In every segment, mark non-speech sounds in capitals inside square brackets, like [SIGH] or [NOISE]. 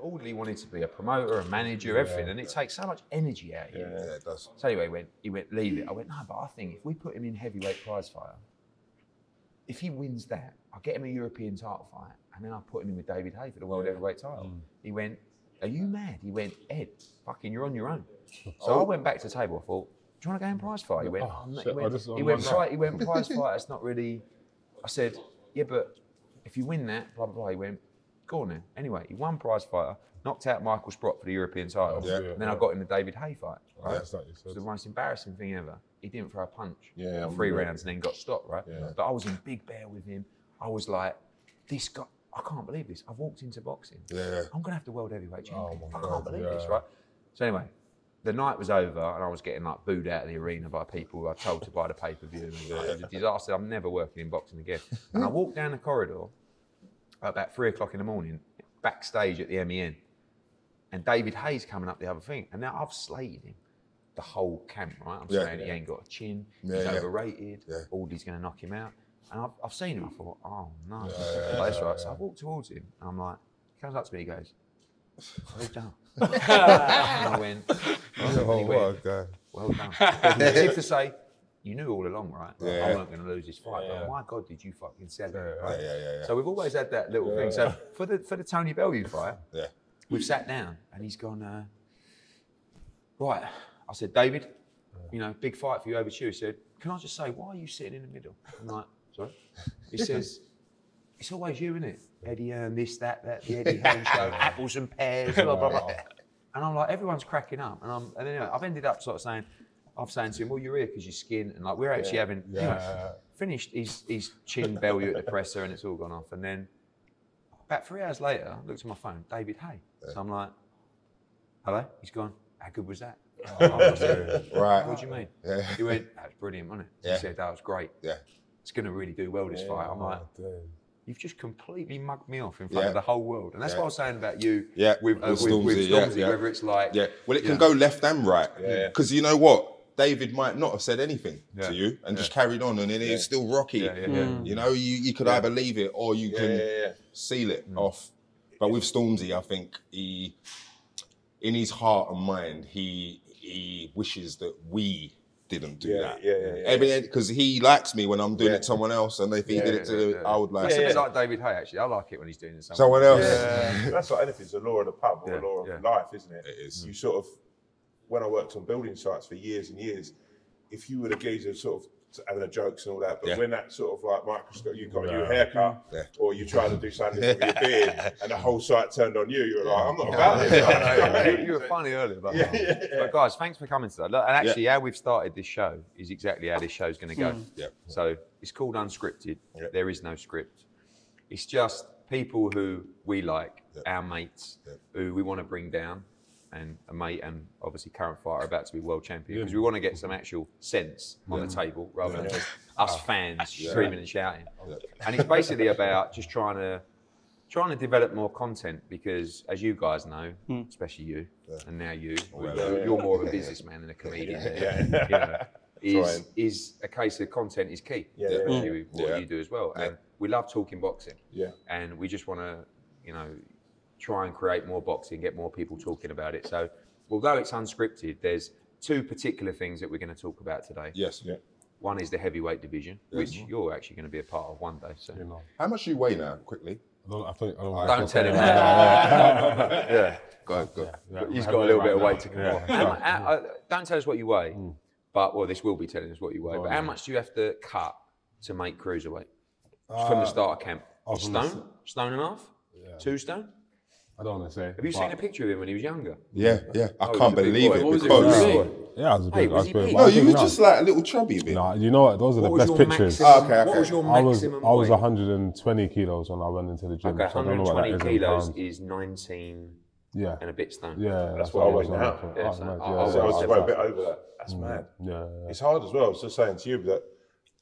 Audley wanted to be a promoter, a manager, everything, and it takes so much energy out of you. Yeah, it does. So anyway, he went, he went, leave it. I went, no, but I think if we put him in heavyweight prize fighter, if he wins that, I'll get him a European title fight, and then I'll put him in with David Haye for the world heavyweight title. Mm. He went, are you mad? He went, Ed, fucking, you're on your own. [LAUGHS] So I went back to the table. I thought, do you want to go in prize fight? He went, Oh, shit, he went, just- he went, he went prize [LAUGHS] fight. It's not really. I said, yeah, but if you win that, blah blah blah. He went, go on then. Anyway, he won prize fighter, knocked out Michael Sprott for the European title, Yeah. and then I got him the David Haye fight. Right? That's like you It was the most embarrassing thing ever. He didn't throw a punch Yeah, for three rounds and then got stopped, right? Yeah. But I was in big bear with him. I was like, this guy, I can't believe this. I've walked into boxing. Yeah. I'm going to have the world heavyweight champion. Oh I can't God, believe yeah. this, right? So anyway, the night was over and I was getting like booed out of the arena by people who I told to buy the pay-per-view. And, like, it was a disaster. I'm never working in boxing again. And I walked down the corridor about three o'clock in the morning, backstage at the MEN. And David Haye's coming up the other thing. And now I've slated him the whole camp, right? I'm Yeah. saying he ain't got a chin, Yeah, he's yeah. overrated, Yeah. Audley's going to knock him out. And I've, I've seen him, I thought, oh no, that's right. So I walked towards him and I'm like, he comes up to me, he goes, well done. [LAUGHS] and I went, Oh, he what a went, well done. As [LAUGHS] if to say, you knew all along, right? Yeah. I weren't going to lose this fight. But my God, did you fucking sell it? Yeah, right? yeah, yeah, yeah. So we've always had that little thing. So for the for the Tony Bellew fight, Yeah. we've sat down and he's gone, uh, right. I said, David, you know, big fight for you over Chew. He said, can I just say, why are you sitting in the middle? I'm like, sorry. [LAUGHS] He says, it's always you, isn't it? Eddie Hearn, this, that, that, the Eddie Hearn show, [LAUGHS] apples and pears, blah, blah, blah. [LAUGHS] And I'm like, everyone's cracking up. And, I'm, and anyway, I've ended up sort of saying, I'm saying to him, well, you're here because your skin. And like, we're actually having, you know, Yeah. finished his, his chin Bellew at the presser and it's all gone off. And then about three hours later, I looked at my phone, David Haye. So I'm like, hello? He's gone, how good was that? [LAUGHS] Said, Right. what do you mean? Yeah. He went, that was brilliant, wasn't it? Yeah. He said, that was great. Yeah. It's going to really do well this fight. I'm like, Damn. you've just completely mugged me off in front Yeah. of the whole world. And that's Yeah. what I was saying about you Yeah, with, uh, with with, with Stormzy, yeah, yeah. whether it's like, Yeah. Well, it can Yeah. go left and right. Yeah. Because you know what? David might not have said anything Yeah. to you and just carried on, and then it's still rocky. Yeah, yeah, yeah. You know, you, you could either leave it or you Yeah, can yeah, yeah. seal it Mm. off. But with Stormzy, I think he, in his heart and mind, he he wishes that we didn't do Yeah, that. yeah, yeah, yeah. Because he likes me when I'm doing Yeah. it to someone else, and if he Yeah, did it to, yeah, yeah. I would like It's a it. like David Haye, actually. I like it when he's doing it. to someone else. Yeah. That's like anything. It's the law of the pub or Yeah, the law yeah. of life, isn't it? It is. You sort of, when I worked on building sites for years and years, if you were the geezer sort of having the jokes and all that, but Yeah. when that sort of like microscope, you got a new Yeah. haircut, Yeah. or you tried to do something with your [LAUGHS] beard, and the whole site turned on you, you were like, I'm not about this. you, [LAUGHS] [LAUGHS] you were funny earlier about Yeah, that. yeah, yeah. But guys, thanks for coming today. Look, and actually, how we've started this show is exactly how this show is going to go. Hmm. Yeah. So it's called unscripted. Yeah. There is no script. It's just people who we like, Yeah. our mates, Yeah. who we want to bring down, and a mate and obviously current fighter about to be world champion because we want to get some actual sense on the table rather than just us ah. fans screaming and shouting. Yeah. And it's basically about just trying to trying to develop more content because, as you guys know, hmm. especially you, and now you, oh, you're, you're more of a businessman than a comedian. Yeah. you know, [LAUGHS] is, is a case of content is key. Yeah, yeah, especially with what Yeah. you do as well. Yeah. And we love talking boxing. Yeah. And we just want to, you know, try and create more boxing, get more people talking about it. So, although it's unscripted, there's two particular things that we're going to talk about today. Yes. Yeah. One is the heavyweight division, which you're actually going to be a part of one day. So. How much do you weigh now, quickly? I don't, I think, I don't, Don't tell him [LAUGHS] that. [LAUGHS] yeah. Go ahead, go. Yeah, He's I'm got a little bit of right weight to now. come Yeah. off. How mu- how- uh, don't tell us what you weigh, Mm. but well, this will be telling us what you weigh. Oh, but how much do you have to cut to make cruiserweight from the start of camp? oh, A from the stone, stone and a half, two stone. I don't want to say. Have you seen a picture of him when he was younger? Yeah, yeah. I Oh, he's can't a big believe boy. it What was he because. when he Yeah. was big? Yeah, I was a Hey, big. I was was he big. big? but No, you think were now- just like a little chubby bit. Nah, you know what? Those are the What was best your pictures. maximum? Oh, okay, What okay. was your I was maximum I was weight? 120 kilos when I went into the gym. Okay, so I don't know what that 120 is in kilos pounds. is 19 Yeah, and a bit stone. yeah. That's, what I was now. on. Yeah, Oh, so mad, I- yeah, I was- So I was Yeah. a bit over that. That's mm, mad. yeah, yeah. It's hard as well. I was just saying to you that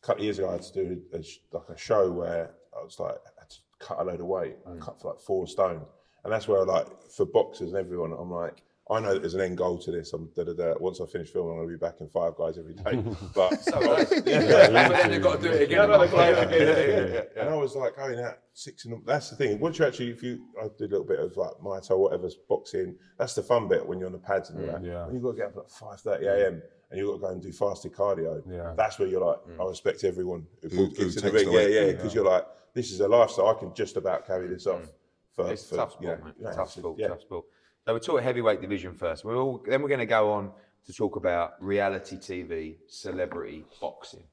a couple of years ago I had to do a, sh- like a show where I was like I had to cut a load of weight. I mm. cut for like four stone, and that's where like for boxers and everyone, I'm like I know that there's an end goal to this. I'm da, da, da. Once I finish filming, I'm going to be back in Five Guys every day. [LAUGHS] But So nice. but then they've got to do it again. No, yeah, yeah. And I was like oh, going out six in the. That's the thing. Once you actually, if you, I did a little bit of like Muay Thai, whatever's boxing. That's the fun bit when you're on the pads and all mm, that. yeah. When you've got to get up at five thirty mm. a.m. and you've got to go and do fasted cardio. Yeah. That's where you're like, mm. I respect everyone who, Who- gets who in the ring. the Yeah, weight. yeah, because you're like, this is a lifestyle. I can just about carry this off. For, It's for, tough sport, you know, mate. yeah, tough sport, yeah. tough sport. So we'll talk heavyweight division first. We're all, then we're going to go on to talk about reality TV, celebrity boxing.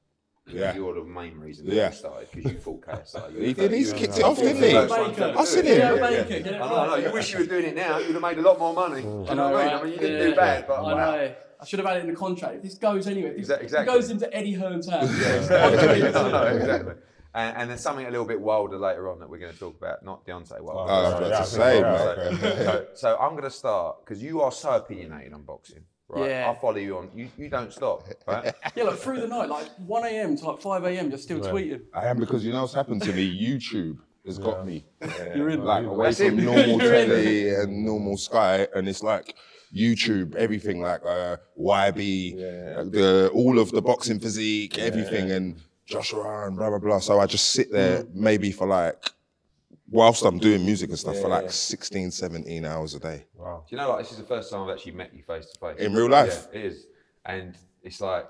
Yeah. You're the main reason that Yeah. you started because you fought KSI. You He did. He's kicked it off, didn't he? First one to Baker. I seen it. him. Theo Yeah, Baker, yeah. I know, I know. You wish you were doing it now. You'd have made a lot more money. Mm. Do you know what I mean? I mean, you didn't do bad, but I wow. know. I should have had it in the contract. If this goes anywhere, if this exactly. goes into Eddie Hearn's hands. [LAUGHS] [LAUGHS] I know, exactly. And, and there's something a little bit wilder later on that we're going to talk about, not Deontay Wilder. I was about Yeah, to say, yeah, mate. so, so I'm going to start because you are so opinionated on boxing, right? Yeah. I follow you on. You, you don't stop, right? [LAUGHS] yeah, like through the night, like 1 a.m. to like 5 a.m. You're still tweeting. I am because you know what's happened to me. [LAUGHS] YouTube has got me You're in. like away That's it. from [LAUGHS] normal You're telly and normal Sky, and it's like YouTube, everything like uh, YB, uh, the all of the boxing physique, everything, and Joshua and blah blah blah. So I just sit there mm. maybe for like. Whilst I'm doing music and stuff for like 16, 17 hours a day. Wow. Do you know, like this is the first time I've actually met you face to face In real life? Yeah, it is, and it's like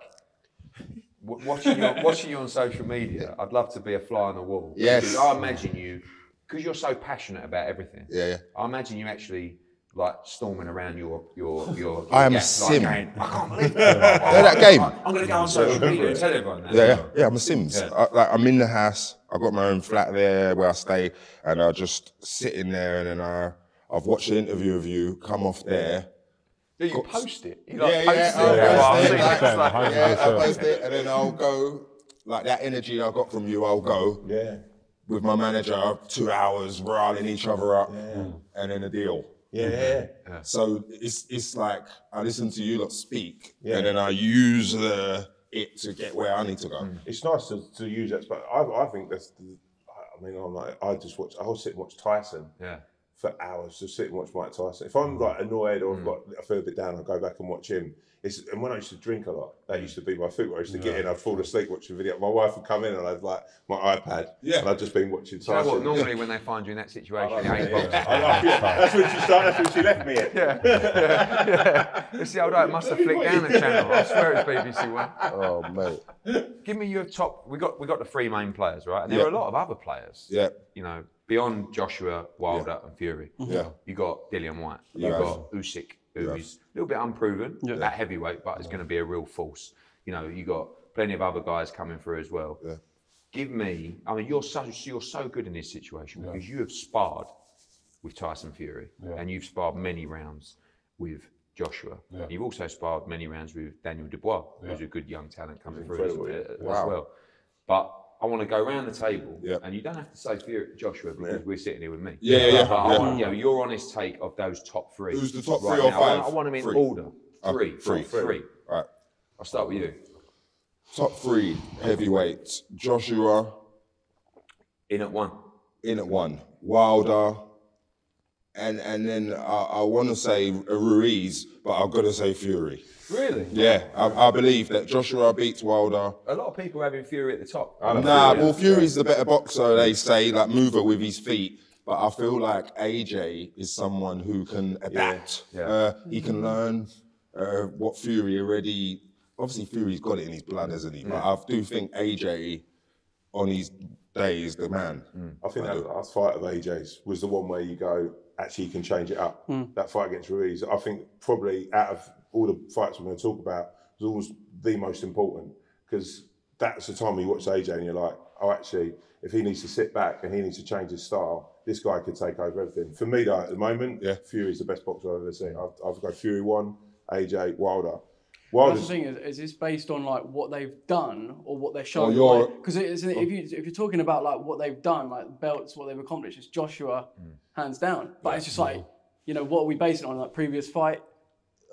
watching you watching you on social media. I'd love to be a fly on the wall. Yes. I imagine you because you're so passionate about everything. Yeah, yeah. I imagine you actually like storming around your your your. I am your a gap, like sim. going, I can't believe it. Know that game? I'm gonna go on social media and tell everyone. That. Yeah, yeah, yeah. I'm a Sims. Yeah. I, like I'm in the house. I got my own flat there where I stay, and I just sit in there, and then I I've watched the interview of you. Come off there. Yeah, you post it. You like yeah, post yeah, it. I'll Yeah, post I've it, seen like- like- yeah, I post it, and then I'll go like that energy I got from you. I'll go Yeah. with my manager two hours, riling each other up, and then a deal. Yeah. So it's it's like I listen to you lot speak, Yeah. and then I use uh, it to get where I need to go. It's nice to, to use that, but I, I think that's. The, I mean, I'm like, I just watch. I'll sit and watch Tyson Yeah. for hours. Just sit and watch Mike Tyson. If I'm like annoyed or Mm. I've got, I feel a bit down, I'll go back and watch him. It's, and when I used to drink a lot, that used to be my thing. Where I used to get in, I'd fall asleep watching a video. My wife would come in and I'd like my iPad, Yeah. and I'd just been watching Do you know Tyson. what? Normally, when they find you in that situation, I like ain't yeah. I like it. [LAUGHS] That's when she started. That's when she left me. At. yeah. It's the old, it must have flicked down the channel. I swear it's BBC One. Oh mate. Give me your top. We got we got the three main players, right? And there Yeah. are a lot of other players. Yeah. You know, beyond Joshua Wilder and Fury. Yeah. You got Dillian Whyte. You Yeah. got Usyk, who Yeah. is a little bit unproven at heavyweight, but is going to be a real force. You know, you got plenty of other guys coming through as well. Yeah. Give me. I mean, you're so you're so good in this situation because you have sparred with Tyson Fury, Yeah. and you've sparred many rounds with Joshua. Yeah. You've also sparred many rounds with Daniel Dubois, who's a good young talent coming through as, uh, as well. But I want to go around the table, Yeah. and you don't have to say Fury, Joshua because we're sitting here with me. Yeah, yeah, yeah. But I Yeah. want you know, your honest take of those top three. Who's the top right three or now. I want- five? I want them in Three. order. Uh, Three, three. three. Right. I'll start with you. Top three heavyweights. Joshua In at one. in at one. Wilder. And and then I, I want to say Ruiz, but I've got to say Fury. Really? Yeah, I, I believe that Joshua beats Wilder. A lot of people having Fury at the top. Nah, well, Fury's the better boxer, they say, like mover with his feet. But I feel like AJ is someone who can adapt. Yeah. Uh, he can learn uh, what Fury already. Obviously, Fury's got it in his blood, hasn't he? But I do think AJ, on his day, is the man. I think that last fight of AJ's was the one where you go, actually, you can change it up. Hmm. That fight against Ruiz, I think probably out of all the fights we're going to talk about, was always the most important because that's the time you watch AJ and you're like, oh, actually, if he needs to sit back and he needs to change his style, this guy could take over everything. For me, though, at the moment, Yeah. Fury's the best boxer I've ever seen. I've, I've got Fury one, AJ, Wilder. That's the thing is, is this based on like what they've done or what they're showing? you're- Because if oh. you if you're talking about like what they've done, like belts, what they've accomplished, it's Joshua mm. hands down. But it's just like, you know, what are we basing it on? Like previous fight?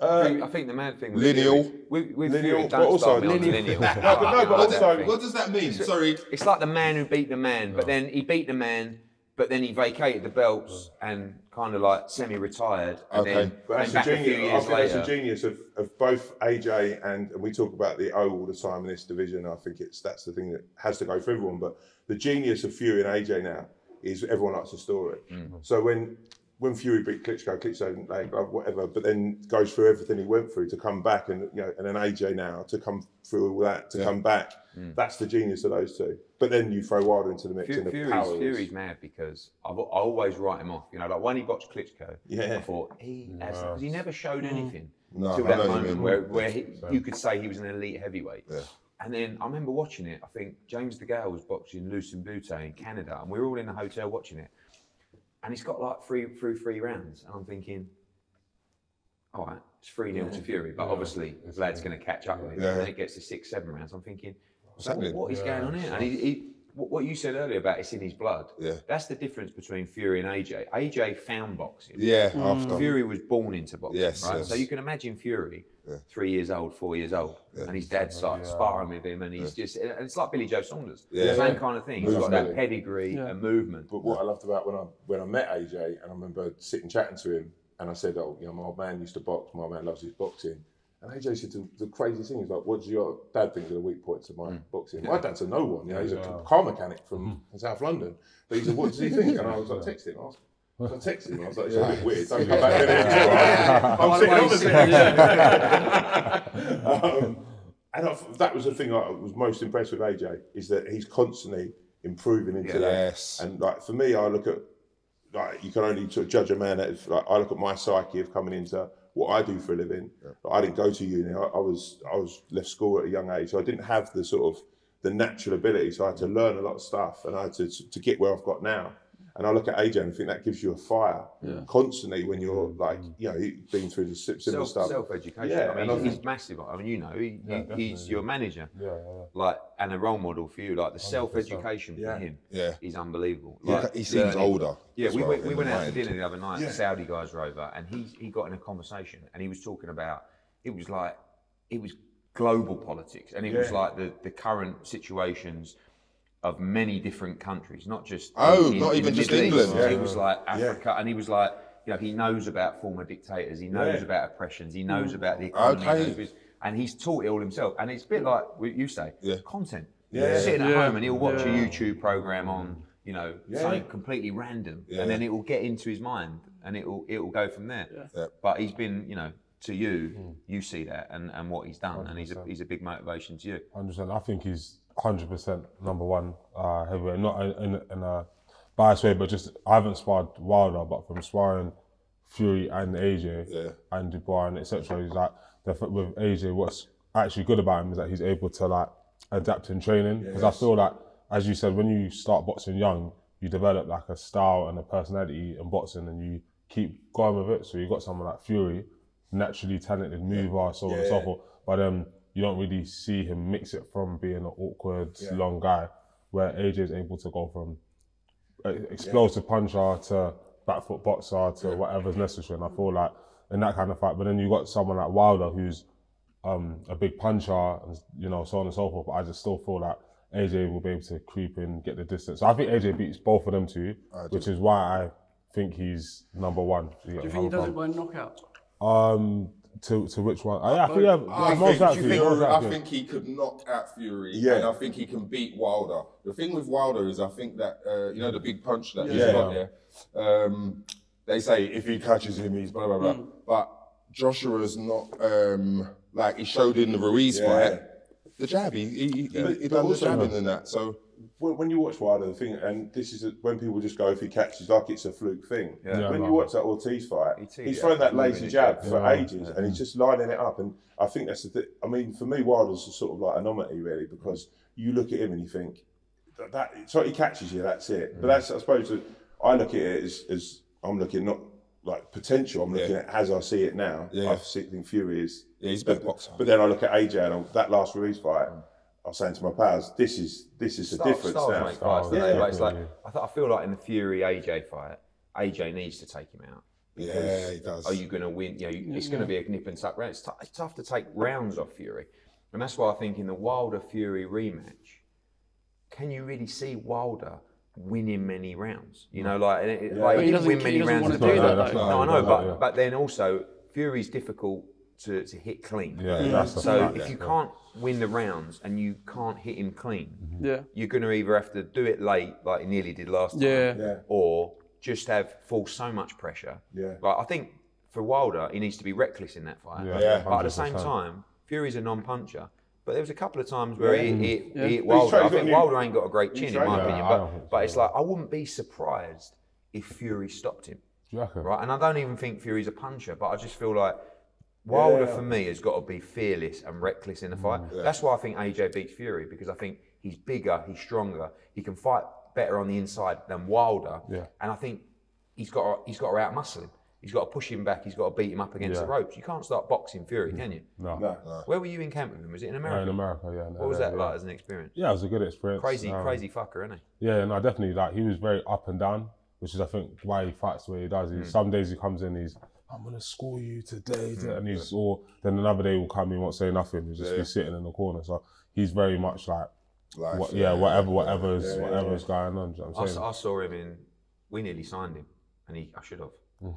Uh, I think, I think the mad thing with Lineal. Fury, with, with Lineal, Fury, but don't also start lineal. lineal. No, [LAUGHS] but no, but also- does that mean? Sorry. It's like the man who beat the man, but oh. then he beat the man, but then he vacated the belts mm. and kind of like semi-retired, and Okay. then But that's the a genius. I years think that's later. the genius of, of both AJ and, and we talk about the O all the time in this division. I think it's that's the thing that has to go for everyone. But the genius of Fury and AJ now is everyone likes a story. Mm. Mm-hmm. So when when Fury beat Klitschko, Klitschko like whatever, but then goes through everything he went through to come back, and you know, and then AJ now to come through all that to come back. Mm. That's the genius of those two. But then you throw Wilder into the mix, Fu- and the Fury's, power. Fury's mad because I've, I always write him off. You know, like when he boxed Klitschko, Yeah. I thought he has, 'cause he never showed anything No, till I that know you moment where, where he, you could say he was an elite heavyweight. Yeah. And then I remember watching it. I think James DeGale was boxing Lucien Bute in Canada, and we were all in the hotel watching it. And he's got like three through three rounds, and I'm thinking, all right, it's three 0 to Fury, but obviously Vlad's going to catch up with him. Yeah. And then it gets to six, seven rounds. I'm thinking, What's happening? what is going on here? And he, he, what what you said earlier about it's in his blood. Yeah. That's the difference between Fury and AJ. AJ found boxing. Yeah, after. Fury was born into boxing, Yes, right? yes. So you can imagine Fury, yeah. three years old, four years old, and his dad's oh, like sparring with him, and he's just, and it's like Billy Joe Saunders, Yeah. same kind of thing. He's got that Movement. pedigree and movement. But what I loved about when I when I met AJ, and I remember sitting chatting to him, and I said, "Oh, you know, my old man used to box. My old man loves his boxing." And AJ said the, the crazy thing is like, "What does your dad think are the weak points of my boxing?" My dad's a no one. You know, he's a car mechanic from South London. But he said, "What does he think?" And I was like, texting. I was, I was like, texting. I was like, "It's a bit weird. Don't go back there." [LAUGHS] I'm sitting the thing. [LAUGHS] um, and I, that was the thing I was most impressed with AJ is that he's constantly improving into that. And like for me, I look at like you can only sort of judge a man at like I look at my psyche of coming into what I do for a living. Like, I didn't go to uni. I, I was I was left school at a young age, so I didn't have the sort of the natural ability. So I had to mm. learn a lot of stuff, and I had to to get where I've got now. And I look at AJ and I think that gives you a fire constantly when you're like, you know, you've been through the si- similar Self, stuff. self-education. Yeah, I mean, he's massive. I mean, you know, he, he, he's your manager, Yeah, yeah. like, and a role model for you. Like the self-education Yeah. for him Yeah. is unbelievable. He- Like, he seems learning- older. Yeah, we well went, we went out to mind. dinner the other night. The Saudi guys were over, and he he got in a conversation, and he was talking about it was like it was global politics, and it was like the the current situations of many different countries, not just Oh, not even just Middle East. England. It was like Africa, and he was like. You know, he knows about former dictators. He knows Yeah. about oppressions. He knows about the mm. economy. Okay. and he's taught it all himself. And it's a bit like what you say, Yeah. content. Yeah. Sitting at Yeah. home and he'll watch a YouTube program on, mm. you know, something completely random, Yeah. and then it will get into his mind, and it will it will go from there. Yeah. But he's been, you know, to you, mm. you see that, and, and what he's done, and he's a he's a big motivation to you. Hundred percent. I think he's hundred percent number one uh, heavyweight. Not in, in, in a biased way, but just I haven't sparred Wilder, but from sparring Fury and AJ Yeah. and Dubois and etc. He's like the, with AJ. What's actually good about him is that he's able to like adapt in training. Because I feel like, as you said, when you start boxing young, you develop like a style and a personality in boxing, and you keep going with it. So you got someone like Fury, naturally talented mover, so on and so forth. But um, you don't really see him mix it from being an awkward, long guy, where AJ is able to go from explosive puncher to back foot boxer to whatever's necessary. And I feel like in that kind of fight, but then you got someone like Wilder who's um, a big puncher and you know so on and so forth. But I just still feel like AJ will be able to creep in, get the distance. So I think AJ beats both of them two, which is why I think he's number one. Do you think he does it by knockout? Um, to to which one? Yeah, I think yeah, I most think, likely. most Fury- I think he could knock out Fury, Yeah. and I think he can beat Wilder. The thing with Wilder is, I think that uh, you know the big punch that he's Yeah. got there. Um, they say if he catches him, he's blah blah blah. Mm. But Joshua's not um, like he showed in the Ruiz Yeah. fight. The jab, he he, he, he but done the also- jabbing and that. So when, when you watch Wilder, the thing, and this is when people just go if he catches, like it's a fluke thing. Yeah. when Yeah, you watch that Ortiz fight, He he's thrown that lazy jab for ages, and he's just lining it up. And I think that's the thing. I mean, for me, Wilder's a sort of like anomaly, really, because you look at him and you think that, that so he catches you, that's it. But that's I suppose I look at it as, as I'm looking not like potential. I'm looking Yeah. at as I see it now. Yeah. I see, think Fury is. yeah, he's a better But, boxer. but then I look at AJ and I- that last Ruiz fight. Mm. I was saying to my pals, this is this is the Stars- difference stars now. make fights, don't Yeah, they? It's like. I, th- I feel like in the Fury AJ fight, AJ needs to take him out. yeah, he does. Are you going to win? You know, you- it's going to mm. be a nip and tuck round. It's, tou- it's tough to take rounds off Fury, and that's why I think in the Wilder Fury rematch, can you really see Wilder winning many rounds. You know, like, and it, like he, he doesn't- win he many doesn't rounds. wanna do all. that, No, though. that's not- No, I know, but not- but then also Fury's difficult to, to hit clean. Yeah, that's So fact, if yeah. you can't win the rounds and you can't hit him clean, Yeah. you're going to either have to do it late, like he nearly did last time, Yeah. Yeah. or just have fall so much pressure. Yeah. Like I think for Wilder, he needs to be reckless in that fight. Yeah, Yeah. But at the same time, Fury's a non-puncher. But there was a couple of times where he, he, Yeah. Mm-hmm. he hit But he's Wilder. I think. Wilder ain't got a great chin, in my on you. opinion. But, don't but it's like I wouldn't be surprised if Fury stopped him. Do? Right, and I don't even think Fury's a puncher, but I just feel like Wilder Yeah. for me has got to be fearless and reckless in the fight. Mm, That's why I think AJ beats Fury because I think he's bigger, he's stronger, he can fight better on the inside than Wilder. Yeah. And I think he's got to, he's got to outmuscle him. He's got to push him back. He's got to beat him up against Yeah. Mm. the ropes. You can't start boxing Fury, can you? No. No. Where were you in camp with him? Was it in No, America? in America, yeah. no, what was yeah, that yeah. like as an experience? Yeah, it was a good experience. Crazy, Um, crazy fucker, isn't he? Yeah, no, definitely. Like he was very up and down, which is I think why he fights the way he does. Hmm. He's, Some days he comes in, he's I'm gonna score you today, Hmm. and he's all. Then another day will come, he won't say nothing. He'll just be sitting in the corner. So he's very much like, Life, what, yeah, whatever, whatever's, whatever's going on. do you know I, what s- I'm I saying? saw him in. We nearly signed him, and he. I should have. Mm.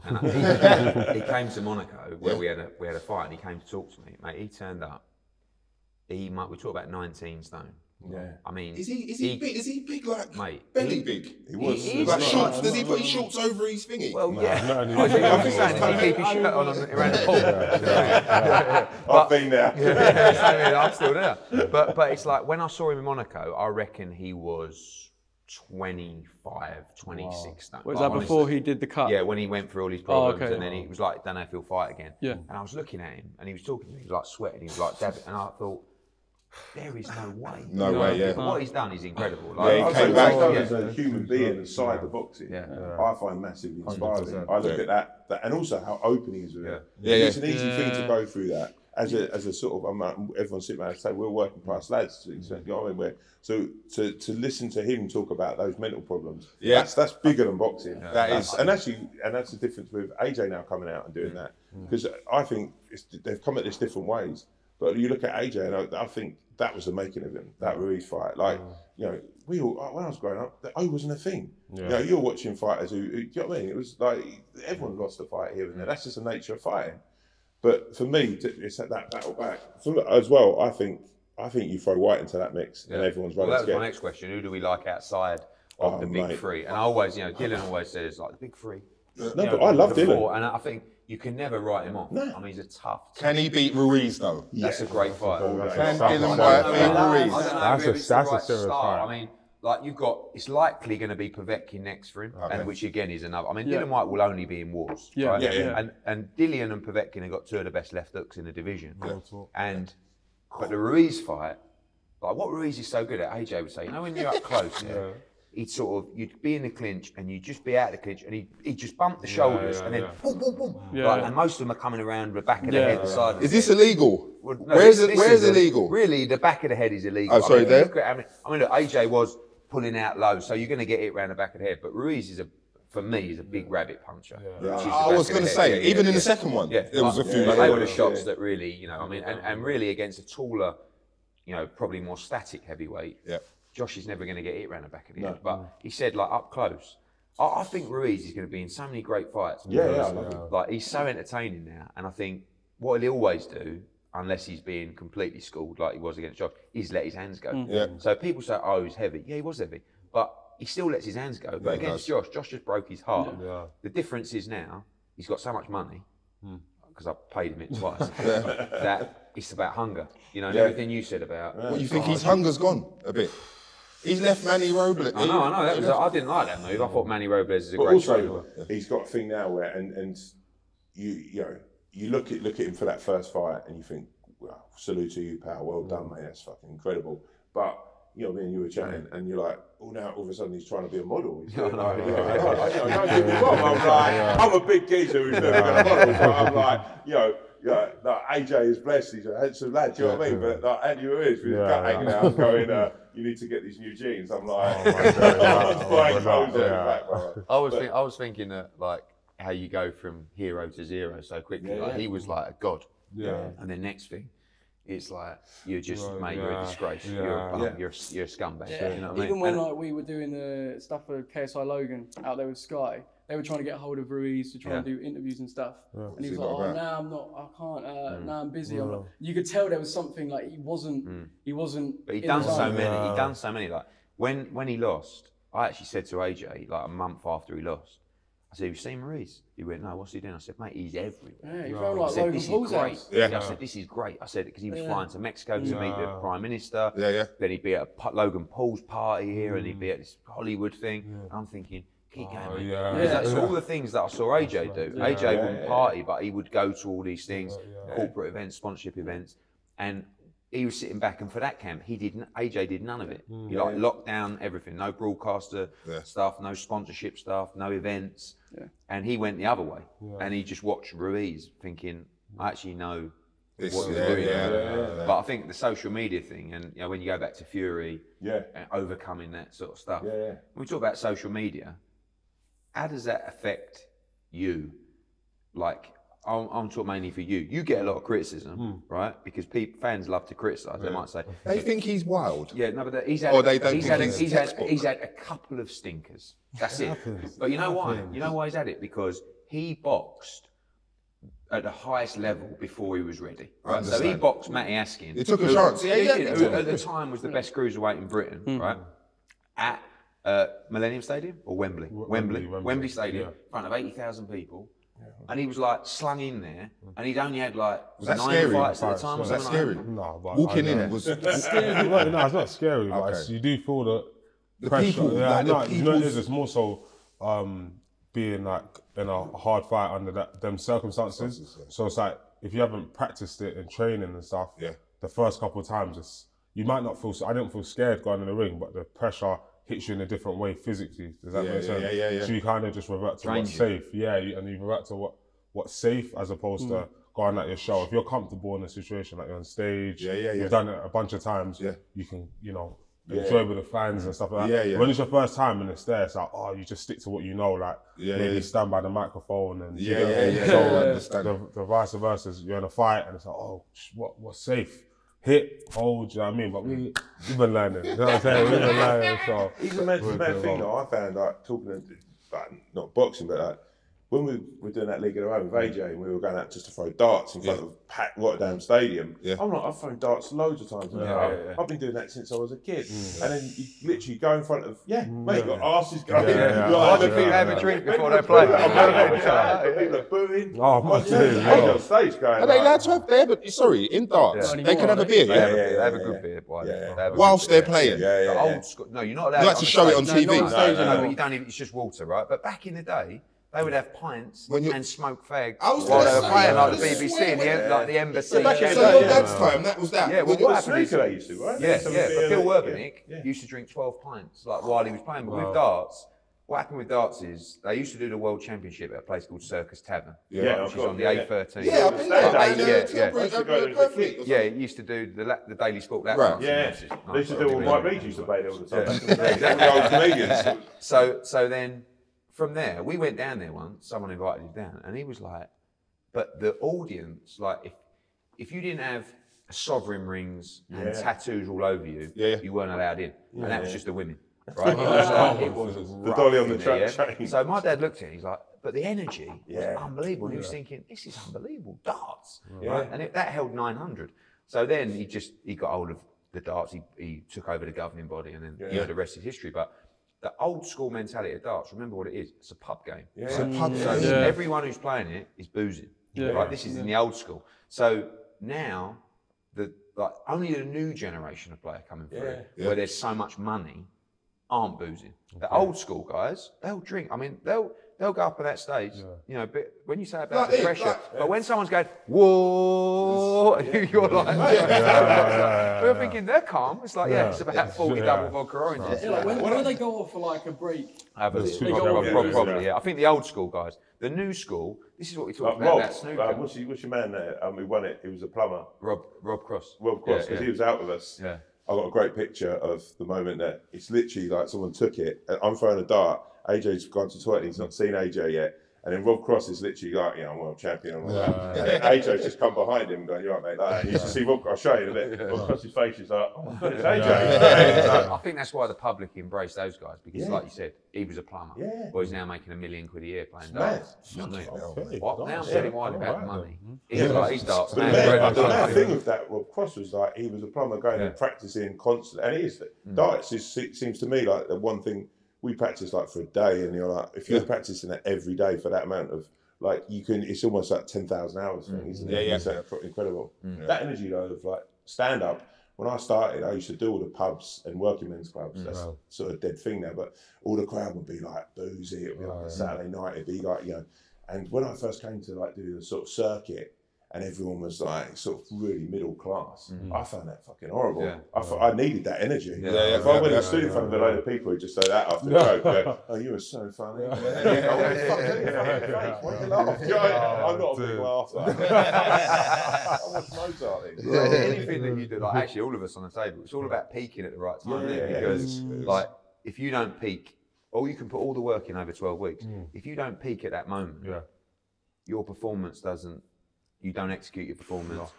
And he, he came to Monaco where we had a we had a fight, and he came to talk to me, mate. He turned up. He might. We talk about 19 stone. Yeah. I mean, Is he is he, big? Is he big like Mate, belly he- big? He was. He- he Like not- shorts? Does he put his shorts over his thingy? Well, yeah. no, I no, think no, I'm no, just [LAUGHS] saying, does he keep his shirt on, on around the pool? [LAUGHS] [LAUGHS] I've been there. yeah, same here, I'm still there. But but it's like when I saw him in Monaco, I reckon he was 25, 26 stone. Was Like, that before honestly. he did the cut? Yeah, when he went through all his problems, oh, okay. and then he was like, "Don't know if he'll fight again." Yeah. And I was looking at him, and he was talking to me. He was like sweating. He was like dabbing, and I thought, "There is no way." No way, yeah. What he's done is incredible. Yeah, he I- I came back, so, yeah. as a human being inside the boxing, Yeah. I find massively inspiring. 100%. I look Yeah. at that, that, and also how open he is with Yeah. it. Yeah, it's an easy thing to go through that. As a, as a sort of, I'm, not- everyone's sitting around and say we're working class lads. So, you know what I mean? We're- so to, to listen to him talk about those mental problems, Yeah. that's that's bigger than boxing. That That's- and actually, and that's the difference with AJ now coming out and doing that because I think it's, they've come at this different ways. But you look at AJ, and I, I think that was the making of him. That Ruiz fight, like you know, we all uh, when I was growing up, the O wasn't a thing. You know, you're watching fighters who, who, do you know what I mean? It was like everyone lost a fight here and there. Mm. That's just the nature of fighting. But for me, to- it's that, battle back for, as well. I think I think you throw Whyte into that mix, and everyone's Well, running that was my next question. Who do we like outside of Oh, the big mate. three? And I always, you know, Dillian always says like the big three. No, You but know, I love the Dillian. and I think you can never write him off. No. I mean, he's a tough. Can he beat Ruiz though? That's a great fight. Can That's- Dillian that's- Whyte I beat Ruiz? That's a- it's the that's a serious start. fight. I mean, like you've got, it's likely going to be Povetkin next for him, Okay. and which again is another. I mean, Yeah. Dillian Whyte will only be in wars. Yeah, right? yeah, yeah. And and Dillian and Povetkin have got two of the best left hooks in the division. And but the Ruiz fight, like what Ruiz is so good at, AJ would say, you know, when you're up close, yeah. He'd sort of, you'd be in the clinch and you'd just be out of the clinch and he'd, he'd just bump the shoulders yeah, and then yeah. boom, boom, boom. Yeah. Like, and most of them are coming around the back of the Yeah. head, the side Is this illegal? well, no, where's this- it? this Where's is a- illegal? Really, the back of the head is illegal. Oh, sorry, I mean, there? at- I mean, I mean, look, AJ was pulling out low, so you're going to get it round the back of the head. But Ruiz is a, for me, is a big rabbit puncher. which is I was going to say, Yeah, yeah, even in yeah. the second one, Yeah, there was a few. But like they were the shots that really, you know, I mean, and, and really against a taller, you know, probably more static heavyweight. Yeah. Josh is never going to get it round the back of the head. But he said, like up close. I, I think Ruiz is going to be in so many great fights. Yeah, yeah, I because, love it. Like he's so entertaining now, and I think what he'll always do, unless he's being completely schooled like he was against Josh, is let his hands go. Yeah. So people say, "Oh, he's heavy." Yeah, he was heavy, but he still lets his hands go. But he against. Josh, Josh just broke his heart. Yeah. The difference is now he's got so much money Hmm. because I paid him it [LAUGHS] twice. that it's about hunger. You know, and everything you said about. What you think his hunger's gone a bit? He's left Manny Robles. I know, I know. That was, I didn't like that move. I thought Manny Robles is a But great also, striker. he's got a thing now where, and and you you know, you look at look at him for that first fight, and you think, well, salute to you, pal. Well done, mate. That's fucking incredible. But you know, me and you were chatting, and you're like, oh, now all of a sudden he's trying to be a model. [LAUGHS] He's doing like, you know, I don't- I- [LAUGHS] you know, don't get me wrong. I'm like, I'm a big geezer who's never going to model, but I'm like, you know. Yeah, like AJ is blessed. He's a handsome lad. Do you know what I mean? But like Andy Ruiz with his Yeah, gut yeah. hanging out, going, uh, "You need to get these new jeans." I'm like, Oh my God, [LAUGHS] I'm yeah. buying Oh, clothes yeah. on the back, bro. I was, think, I was thinking that like how you go from hero to zero so quickly. Yeah, like yeah. he was like a god. Yeah. And then next thing, it's like you're just Right, mate, you're a yeah, disgrace. You're a bum. Yeah. You're you're a scumbag. Yeah. You know what I Even mean? when And- like we were doing the stuff for KSI Logan out there with Sky, they were trying to get hold of Ruiz to try and do interviews and stuff. And he was like, "Oh, about?" no, I'm not. I can't. Uh, Mm. No, I'm busy. I'm not." You could tell there was something like he wasn't. He wasn't. But he in done so many. Yeah. He done so many. Like when when he lost, I actually said to AJ like a month after he lost, I said, "Have you seen Maurice?" He went, "No, what's he doing?" I said, "Mate, he's everywhere." Yeah, he No. felt I like said, Logan "This is Paul's great." house. Yeah. I said, "This is great." I said because he was Yeah. flying to Mexico to meet the Prime Minister. Yeah, yeah. Then he'd be at a Logan Paul's party here, and he'd be at this Hollywood thing. And I'm thinking, keep going, Oh, mate. yeah. Because Yeah. that's all the things that I saw AJ do. AJ wouldn't party, but he would go to all these things, corporate events, sponsorship events, and he was sitting back. And for that camp, he didn't. AJ did none of it. He like locked down everything. No broadcaster Yeah. stuff, no sponsorship stuff, no events. Yeah. And he went the other way, and he just watched Ruiz, thinking, I actually know This- what yeah, you're doing. yeah, there." yeah, yeah. But I think the social media thing, and you know, when you go back to Fury, Yeah. and overcoming that sort of stuff. Yeah, yeah. When we talk about social media, how does that affect you? Like, I'm, I'm talking mainly for you. You get a lot of criticism, hmm. right? Because people, fans love to criticize. They might say, They think he's wild. yeah, no, but he's had, Or they don't he's, think had a, he's he's, had, he's had a couple of stinkers. That's it. happens. But you know why? You know why he's had it? Because he boxed at the highest level before he was ready. Right? So he boxed Matty Askin. He took a who- chance. Yeah, he yeah, did, who at the time was the best cruiserweight in Britain, hmm. right? At uh, Millennium Stadium or Wembley? Wembley. Wembley, Wembley, Wembley, Stadium, yeah. in front of 80,000 people. And he was like slung in there, and he'd only had like Was that nine scary? fights at the time. Was that like scary? No, but Walking I in know. was scary. no, no, it's not scary, but it's, Okay. you do feel the, The pressure. people, yeah, like the no, you know, what it it's more so um, being like in a hard fight under that them circumstances. So it's like if you haven't practiced it in training and stuff, Yeah. the first couple of times, it's you might not feel. I didn't feel scared going in the ring, but the pressure hits you in a different way physically. Does that Yeah, make yeah, sense? yeah, yeah, yeah. So you kind of just revert to what's Trains safe. Yeah, you, and you revert to what what's safe as opposed to mm. going at your show. If you're comfortable in a situation like you're on stage, Yeah, yeah, yeah. you've done it a bunch of times. Yeah. you can you know enjoy with the fans and stuff like that. Yeah, yeah. When it's your first time and it's there, it's like oh, you just stick to what you know. Like Yeah, maybe yeah. stand by the microphone and Yeah, you know, yeah, yeah, So yeah, I. The, the vice versa, is you're in a fight and it's like oh, what what's safe? Hit, oh, hold, you know what I mean? But we, we've been learning. You know what I'm saying? We've been learning. So Even mad, we're thing though, I found like talking to, like not boxing, but like when we were doing that league of our own with mm. AJ and we were going out just to throw darts in front of packed Rotterdam Stadium. Yeah. I'm like, I've thrown darts loads of times. Yeah, I've, yeah, yeah. I've been doing that since I was a kid. Mm. And then you literally go in front of, yeah, mm. mate, your ass is going. Yeah, yeah, You're yeah. like, Yeah, people- yeah, have a drink before they play. People are booing. Oh, my yeah, days, AJ yeah. on stage going. Are they allowed to have their, but sorry, in darts, Yeah. they can have a beer, They yeah? have, a- they have a good beer, boy. Yeah, yeah. They have a Whilst they're playing. Yeah, The yeah, yeah. old school. No, you're not allowed. You like to show it on. TV. not No, no, you don't even. It's just water, right? But back in the day, they would have pints When you- and smoke fags I was while gonna they were say, playing, like the the BBC swear and the, word. like the embassy. So back in Yeah, so yeah, dad's time, that was that. Yeah, well, When you- what happened is- Snooker they used to, right? Yeah, Some yeah. of the- But Bill Werbeniuk yeah. used to drink 12 pints, like while he was playing. But with darts, what happened with darts is they used to do the World Championship at a place called Circus Tavern, Yeah, which I've is got- on the yeah, yeah. A13. Yeah, I've been there. Yeah, down yeah, there, yeah. Tilbury, Used to over go to at. Yeah, it used to do the, la- the Daily Sport lap Right. dance. Yeah, It's just they used to do all nice. Mike Reid used to play there all the time. Yeah. Back in the day. All the old comedians. [LAUGHS] So so then from there, we went down there once. Someone invited us down, and he was like, "But the audience, like, if if you didn't have sovereign rings and Yeah. tattoos all over you, Yeah, yeah. you weren't allowed in, and that was just the women." [LAUGHS] Right? It was like, it oh, was The dolly on the there, track yeah? So my dad looked at it. He's like, "But the energy Yeah. was unbelievable." And he was thinking, "This is unbelievable, darts." Yeah. Right? And it, that held 900. So then he just he got hold of the darts. He, he took over the governing body, and then you know the rest is history. But the old school mentality of darts. Remember what it is? It's a pub game. It's a pub mm. So game. everyone who's playing it is boozing. Yeah. Right? This is in the old school. So now the like only the new generation of player coming through, Yeah. where there's so much money, aren't boozing. The old school guys, they'll drink. I mean, they'll they'll go up on that stage. You know, but when you say about Like the this, pressure, like- but when someone's going whoa, [LAUGHS] you're like, we're thinking they're calm. It's like yeah, it's about forty Yeah. double vodka oranges. Yeah, like when, when do they go off for like a break? Have a There's little- two prob- different prob- ways, probably, yeah. yeah. I think the old school guys, the new school. This is what we talked Like about Rob, about snooker. uh, what's, your, what's your man there? Um, who won it? He was a plumber. Rob Rob Cross. Rob Cross, Yeah, because yeah. he was out with us. Yeah. I got a great picture of the moment that it's literally like someone took it. and I'm throwing a dart. AJ's gone to the toilet. and He's not seen AJ yet, And then Rob Cross is literally like, you know, I'm world champion and all that. And then AJ's just come behind him going, you're right, mate. Like, and you should see Rob, I'll show you in a bit. Rob Cross's face is like, oh my God, it's AJ. I think that's why the public embraced those guys because, Yeah. like you said, he was a plumber. Yeah. Or he's now making a million quid a year playing mad. darts. You what I mean? Okay, What? Now I'm nice. telling why Yeah, about the alright money. He's like, he's darts. But man, the very mad, the like mad him. thing with that Rob Cross was like he was a plumber going and practicing constantly, and he is. Mm. Darts is, seems to me like the one thing we practice like for a day, and you're like, if you're practicing it every day for that amount of like, you can. It's almost like ten thousand hours thing, isn't it? Yeah, yeah. It's incredible. Mm. That energy though of like stand up. When I started, I used to do all the pubs and working men's clubs. Mm. That's sort of a dead thing now. But all the crowd would be like boozy. It'd be like a Saturday night. It'd be like you know. And when I first came to like do the sort of circuit, and everyone was like sort of really middle class, mm. I found that fucking horrible. Yeah. I, thought I needed that energy. Yeah, yeah, if I went yeah, and stood in front of a load of people who just say that after the joke, go, [LAUGHS] oh, you were so funny. And [LAUGHS] oh, you go, "Oh, fuck it, fuck it, fuck it, why you you know, I'm not a big laugher. [LAUGHS] I watch Mozart. things. Anything that you do, like actually all of us on the table, it's all about peaking at the right time. Yeah, isn't it? yeah, because it is, it is. like if you don't peak, or you can put all the work in over 12 weeks, mm. if you don't peak at that moment, Yeah. your performance doesn't, you don't execute your performance,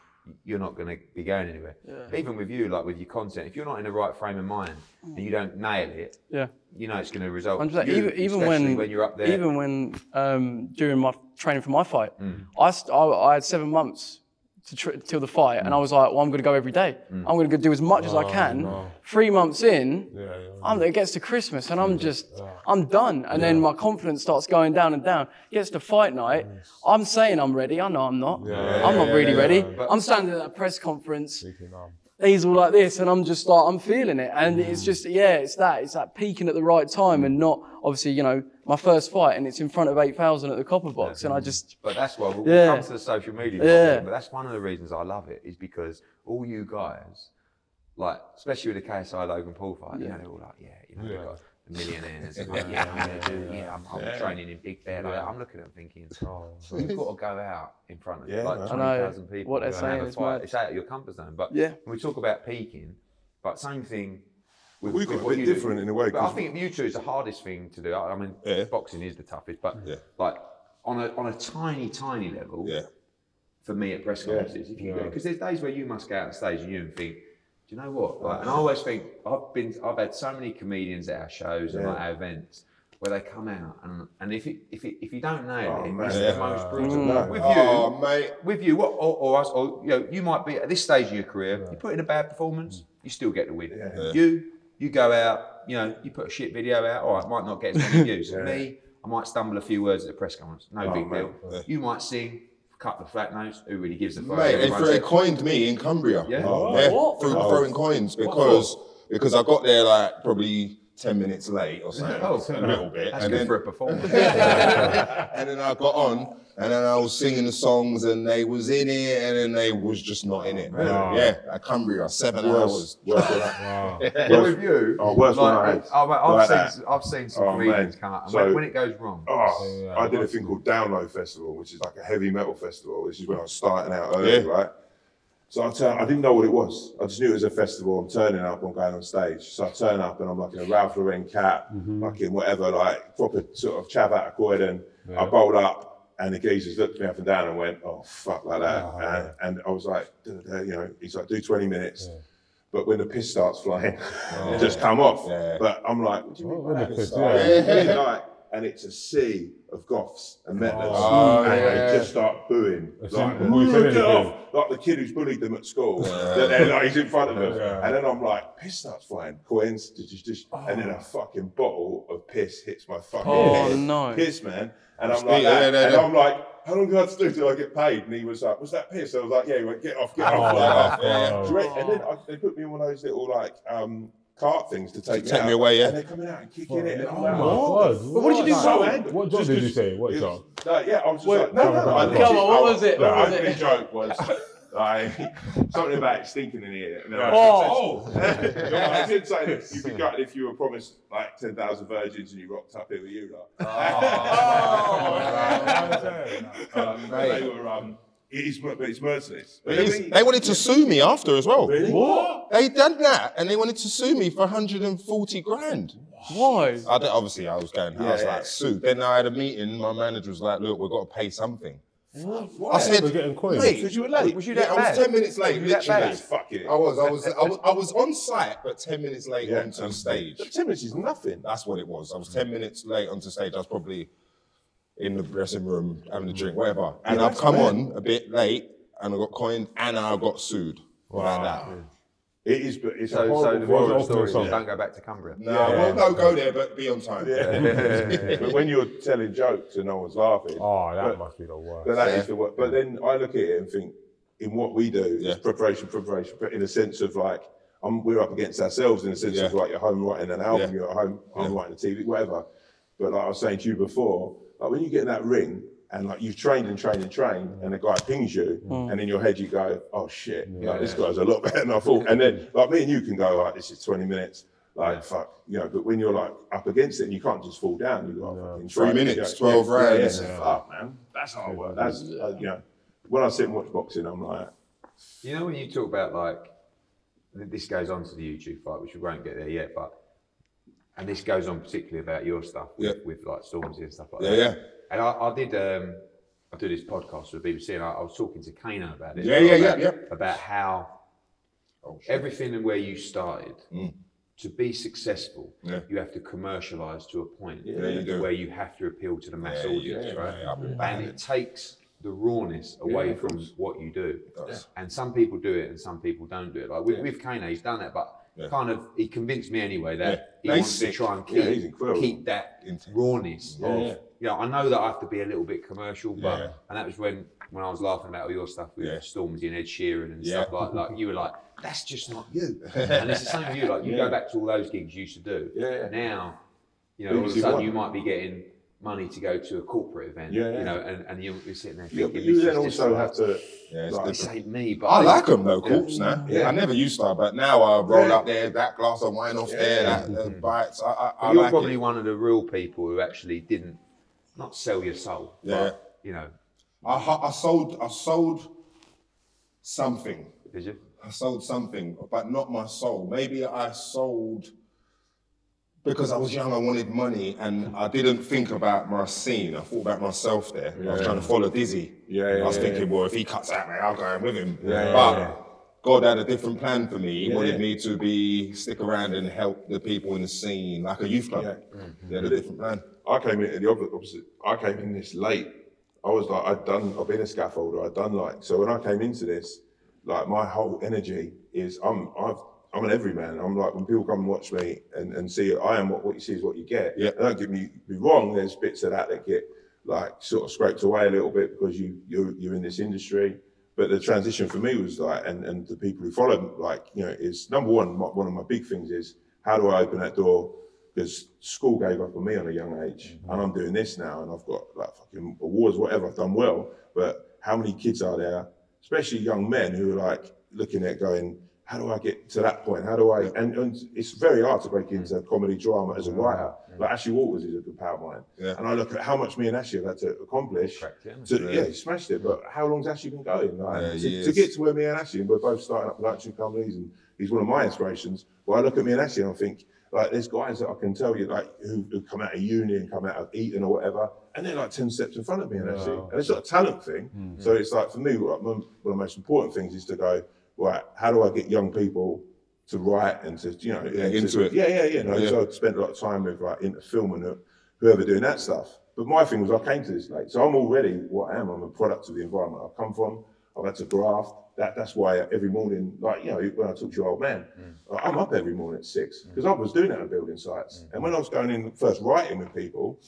you're not going to be going anywhere. Even with you, like with your content, if you're not in the right frame of mind and you don't nail it, Yeah. you know it's going to result. 100%. You, even even especially when, you're up there. even when um, during my training for my fight, Mm. I, st- I I had seven months to tr- till the fight, Mm. and I was like, well, I'm going to go every day. I'm going to do as much as I can. Three months in, Yeah, yeah. I'm, it gets to Christmas, and I'm just I'm done, and then my confidence starts going down and down. Gets to fight night, I'm saying I'm ready. I know I'm not. I'm not really ready. I'm standing at a press conference um, he's all like this, and I'm just like, I'm feeling it. And it's just, yeah, it's that. It's that peaking at the right time and not, obviously, you know, my first fight and it's in front of 8,000 at the copper box. And I just, But that's why we'll Yeah. come to the social media. Yeah. thing, But that's one of the reasons I love it is because all you guys, like especially with the KSI Logan Paul fight, you know, they're all like, yeah, you know, we've got the millionaires. and like, [LAUGHS] yeah, I'm gonna do, yeah, I'm, I'm training in Big Bear. Like, I'm looking at them thinking, oh, so you've got to go out in front of Yeah, like man. 20,000 people. What they're and have saying a is fight. mad. It's out of your comfort zone. But Yeah. when we talk about peaking, but same thing. With, We've got a bit you do. different in a way, But I 'cause- think you two is the hardest thing to do. I I mean, Yeah. boxing is the toughest, but Yeah. like on a on a tiny, tiny level, Yeah. for me at press conferences, if you go, because there's days where you must go out on stage and you and think, do you know what? Like, and I always think I've been, I've had so many comedians at our shows and like our events where they come out and and if it, if it, if you don't nail Oh, it, man. it's Yeah. the most brutal. Mm. No. With Oh, you, mate. with you, what, or, or us, or you know, you might be at this stage of your career, you put in a bad performance, you still get the win. You, you go out, you know, you put a shit video out, all right, might not get as many [LAUGHS] views. Me, I might stumble a few words at the press conference, no oh, big mate. deal. You might sing a couple of flat notes, who really gives a fuck? Mate, they, they coined me in Cumbria. Yeah? Oh. yeah What? through throwing coins because because I got there like probably ten minutes late or something, [LAUGHS] Oh, a little bit, That's and good then for a performance. [LAUGHS] and then I got on, and then I was singing the songs, and they was in it, and then they was just not in it. Yeah, at Cumbria, seven hours. Worse, worse than that. [LAUGHS] wow. But with you, Oh, worse one I like, had. oh, mate, I've, Like seen, I've seen some Oh, comedians man. come out, and So- when, when it goes wrong, Oh, Yeah, I did a thing called Download Festival, which is like a heavy metal festival. This is when I was starting out early, Yeah. right? So I, turn, I didn't know what it was. I just knew it was a festival. I'm turning up, I'm going on stage. So I turn up and I'm like in a Ralph Lauren cap, mm-hmm. like in whatever, like proper sort of chav out of Croydon. I bowled up and the geezers looked me up and down and went, oh, fuck, like that. Oh, and, and I was like, "Duh, duh, duh," you know, he's like, do 20 minutes. But when the piss starts flying, [LAUGHS] it oh, just come off. Yeah. But I'm like, what do you mean Oh, by when that? the piss- It's yeah. [LAUGHS] like, and it's a sea of goths and metalers, Oh, and yeah. they just start booing. As Like, in, who "Get off! Like the kid who's bullied them at school. [LAUGHS] That they're like, he's in front of them. Yeah. And then I'm like, piss starts flying. Coins, just, just, and then a fucking bottle of piss hits my fucking Oh, head. no. Piss, man. And I'm like, yeah, that. yeah, and. I'm like, how long do I have to do till I get paid? And he was like, was that piss? I was like, yeah. He went, get off, get off. Oh, Like, yeah. do And then I, they put me in one of those little like um, cart things to take, take out. me away, yeah. And they're coming out and kicking it. And Oh I'm my like, god. But what did you do so wrong? angry. What job did you say? What it job? was- like, yeah, I was just Wait, like, no, no, no. I come on, what was it? The What was opening it? joke was [LAUGHS] like something about it stinking in here. And then I Oh. said- [LAUGHS] I [LAUGHS] did say that you'd be gutted if you were promised like 10,000 virgins and you rocked up here with you. Like. Oh. Um, Mate. they were, um, It is, but it's merciless. It is. They wanted to sue me after as well. Really? What? They done that and they wanted to sue me for 140 grand. Why? I don't- obviously, I was going, I was Yeah. like, sue. Then I had a meeting. My manager was like, look, we've got to pay something. Why? I said, We're getting coins. mate, Because you were late. Was you yeah, that I was bad? 10 minutes late, Was you that literally. bad? That's fucking. I was, I was, I was, I was on site, but 10 minutes late Yeah. onto stage. But ten minutes is nothing. That's what it was. I was 10 minutes late onto stage. I was probably in the dressing room having a drink, whatever. And Yeah, I've come bad. on a bit late and I got coined and I got sued. Like that. It is, but it's a So, so horrible the moral of the Horrible story is song. don't go back to Cumbria. No, well, no, go there, but be on time. Yeah. [LAUGHS] but when you're telling jokes and no one's laughing, Oh, that but, must be the worst. but that is Yeah. the work. But then I look at it and think, in what we do, Yeah. it's preparation, preparation, in a sense of like, um, we're up against ourselves in a sense of like you're home writing an album, Yeah. you're at home, I'm writing a TV, whatever. But like I was saying to you before, like when you get in that ring and like you've trained and trained and trained, and the guy pings you, and in your head you go, oh shit, like this guy's a lot [LAUGHS] better than I thought. And then like me and you can go like, this is 20 minutes. Like fuck, you know. But when you're like up against it, and you can't just fall down. You got fucking Three minutes, yeah, 12 yeah, yeah, rounds. yeah. Fuck, man, that's hard work. That's uh, you know, when I sit and watch boxing, I'm like, You know when you talk about like this goes on to the YouTube fight, which we won't get there yet, but and this goes on particularly about your stuff with, Yeah. with like Stormzy and stuff like Yeah, that. yeah. yeah. And I, I did um I do this podcast with BBC and I, I was talking to Kano about it. Yeah, yeah, yeah, about, yeah. About how Oh, everything and where you started Mm. to be successful, Yeah. you have to commercialize to a point Yeah, you where you have to appeal to the mass Yeah, audience, yeah, right? yeah, and it takes the rawness away from what you do. And some people do it and some people don't do it. Like with, with Kano, he's done that, but Yeah. kind of he convinced me anyway that Yeah. he wants to try and keep, incredible. keep that Intense. rawness Yeah, of yeah. you know, I know that I have to be a little bit commercial, but Yeah. and that was when when I was laughing about all your stuff with Yeah. Stormzy and Ed Sheeran and Yeah. stuff like like you were like, that's just not you. [LAUGHS] and it's the same with you. Like you Yeah. go back to all those gigs you used to do. Yeah, yeah. Now, you know, all of a sudden you might be getting money to go to a corporate event. Yeah, yeah. You know, and, and you're, sitting there yeah, thinking, but you then also have to. Yeah, it's like, this ain't me, but I like them though, Corpse now. Yeah. I never used to, but now I roll Yeah. up there, that glass of wine off there, Yeah. that uh, bites. I, I, I you're like probably it. one of the real people who actually didn't not sell your soul, Yeah. but you know, I, I sold, I sold something. did you? I sold something, but not my soul. Maybe I sold because I was young, I wanted money, and I didn't think about my scene. I thought about myself there. I was trying to follow Dizzy. Yeah, yeah, I was yeah, thinking, well, if he cuts out, man, I'll go in with him. Yeah, but yeah, yeah. God had a different plan for me. He Yeah, wanted yeah. me to be stick around and help the people in the scene, like a youth club. Yeah. He had a different plan. I came in the opposite- opposite. I came in this late. I was like, I'd done, I've been a scaffolder. I'd done like, so when I came into this, like my whole energy is, I'm, I've, I'm an everyman. I'm like, when people come and watch me and, and see I am what, what you see is what you get. Yeah. And don't get me, me wrong. There's bits of that that get like sort of scraped away a little bit because you, you're, you're in this industry. But the transition for me was like, and, and the people who followed, like, you know, is number one, my, one of my big things is how do I open that door? Because school gave up on me on a young age, mm-hmm. and I'm doing this now, and I've got like fucking awards, whatever. I've done well, but how many kids are there, especially young men, who are like looking at going, how do I get to that point? How do I? And, and it's very hard to break into comedy drama as a writer. Like Ashley Walters is a good pal of mine, Yeah. and I look at how much me and Ashley have had to accomplish. Correct, yeah. To, yeah, he smashed it. But how long's Ashley been going? Like, to, to get to where me and Ashley, and we're both starting up production companies, and he's one of my inspirations. Well, I look at me and Ashley and I think, like, there's guys that I can tell you, like, who, who come out of uni and come out of Eton or whatever, and they're like 10 steps in front of me and Ashley. And it's not a talent thing. So it's like, for me, like, one of the most important things is to go, right, how do I get young people to write and to, you know, to- into it. Yeah, yeah, yeah. No, Yeah. So I spent a lot of time with, like, into film and whoever doing that stuff. But my thing was I came to this late. So I'm already what I am. I'm a product of the environment I've come from. I've had to graft. That, that's why every morning, like, you know, when I talk to your old man, mm. I'm up every morning at six mm. because I was doing that on building sites. Mm. And when I was going in first writing with people,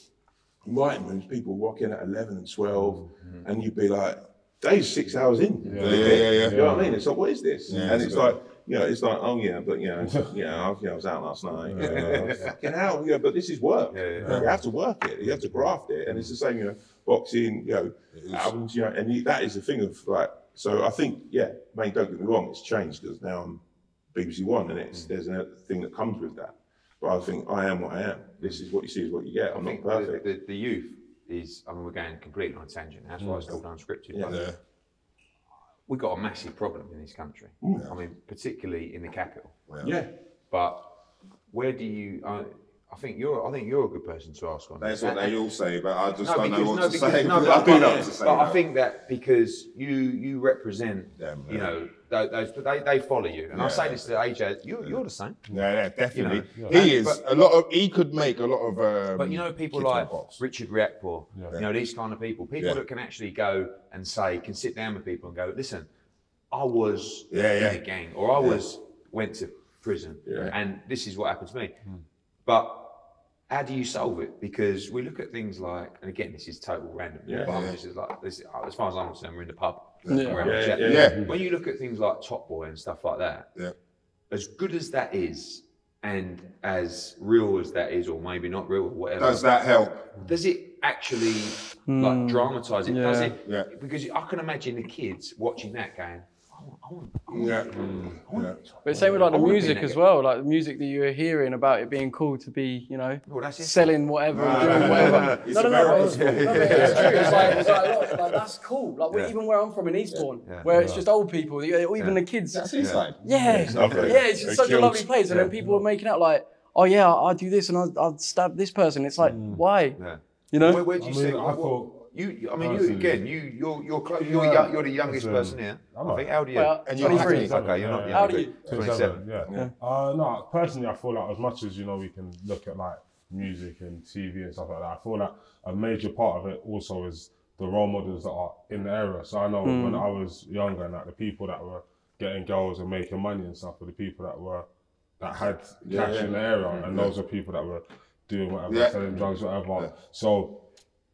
writing rooms, people walking at 11 and 12, and you'd be like, Dave's six hours in. Yeah, yeah, yeah, yeah. You know what I mean? It's like, what is this? Yeah, and it's bit- like, you know, it's like, oh yeah, but you know, yeah, [LAUGHS] I, you know, I was out last night. You [LAUGHS] know, fucking hell, you know, but this is work. You have to work it. You have to graft it, and it's the same, you know, boxing, you know, albums, you know, and you, that is the thing of like. So I think, yeah, mate, don't get me wrong, it's changed because now I'm BBC One, and it's mm. there's a thing that comes with that. But I think I am what I am. This is what you see is what you get. I'm not perfect. the, the, the youth is, I mean, we're going completely on a tangent. That's why it's mm. called unscripted. but Yeah. we've got a massive problem in this country. Mm. I mean, particularly in the capital. Yeah. But where do you? I I think you're. I think you're a good person to ask on. That. That's this. what they all say, but I just No, don't know what no, to because, say. no, [LAUGHS] I but, do know but- what to say. but I think that because you you represent, Them, you know, tho- those they, they follow you, and I say this to AJ, you you're the same. Yeah, yeah, definitely. You know, he yeah. is a lot of. He could make a lot of. Um, But you know, people like. Richard Riakporhe, you know, these kind of people, people Yeah. that can actually go and say, can sit down with people and go, listen, I was Yeah, in yeah. a gang, or I was went to prison, Yeah. and this is what happened to me. But how do you solve it? Because we look at things like, and again, this is total random. Yeah. but I'm just like, this, as far as I'm concerned, we're in the pub. Yeah. We're having a Yeah, yeah, yeah. When you look at things like Top Boy and stuff like that, Yeah. as good as that is, and as real as that is, or maybe not real, or whatever Does that help? does it actually like hmm. dramatize it? Does it? Yeah. Because I can imagine the kids watching that going, I want, I want, Yeah. Mm. I want Yeah. But same with like the I wanna be music as well, like the music that you were hearing about it being cool to be, you know, Well, that's it. selling whatever and doing whatever. [LAUGHS] It's no, no, no, American. no, no, but it's [LAUGHS] true. It's like, it's like, like, that's cool. Like Yeah. even where I'm from in Eastbourne, Yeah. where it's just old people, or even the kids. That's inside. Yeah, lovely. yeah, it's just They such a lovely place. And then people were making out like, oh yeah, I, I do this and I, I'd stab this person. It's like, mm. why? You know? Where, where do you I see? mean, I what- what- thought- you. you- I mean, you again. You, you're, you're close. You're, Yeah. young, you're the youngest Listen, person here. I'm I a- think. How old are you? Well, And you're 23. happy. Okay, you're not. Yeah, young, How old are but you? 27. yeah. Yeah. Uh, no, personally, I feel like as much as you know, we can look at like music and TV and stuff like that. I feel like a major part of it also is the role models that are in the area. So I know when I was younger, and like the people that were getting girls and making money and stuff were the people that were that had cash in the area, and those are people that were doing whatever, Yeah. selling drugs, whatever. So.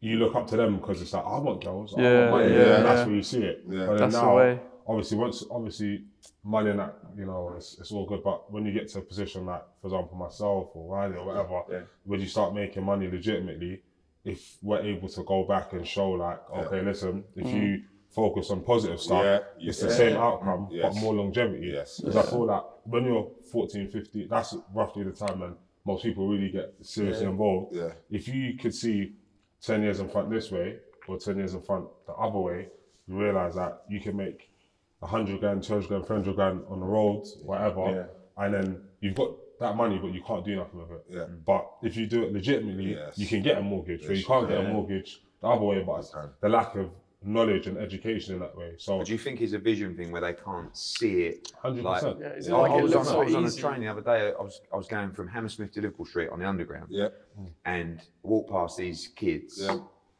You look up to them because it's like I want girls, I Yeah, want money, yeah, and that's yeah. where you see it. Yeah. But then That's the now, way. obviously once obviously money and that you know it's, it's all good but when you get to a position like for example myself or Riley or whatever Yeah. when you start making money legitimately if we're able to go back and show like okay listen if mm. you focus on positive stuff Yeah. it's the Yeah. same outcome Yes. but more longevity Yes. because I feel that when you're 14 15 that's roughly the time when most people really get seriously involved Yeah. if you could see 10 years in front this way or 10 years in front the other way, you realize that you can make 100 grand, 200 grand, 300 grand on the roads, whatever, and then you've got that money, but you can't do nothing with it. Yeah. But if you do it legitimately, Yes. you can get a mortgage, So you can't get a mortgage the other way, but the lack of knowledge and education in that way. So, Do you think it's a vision thing where they can't see it? 100%. Like, Yeah, is I, like I it was, looks on, so I was on a train the other day. I was I was going from Hammersmith to Liverpool Street on the underground, Yeah. and walked past these kids. Yeah.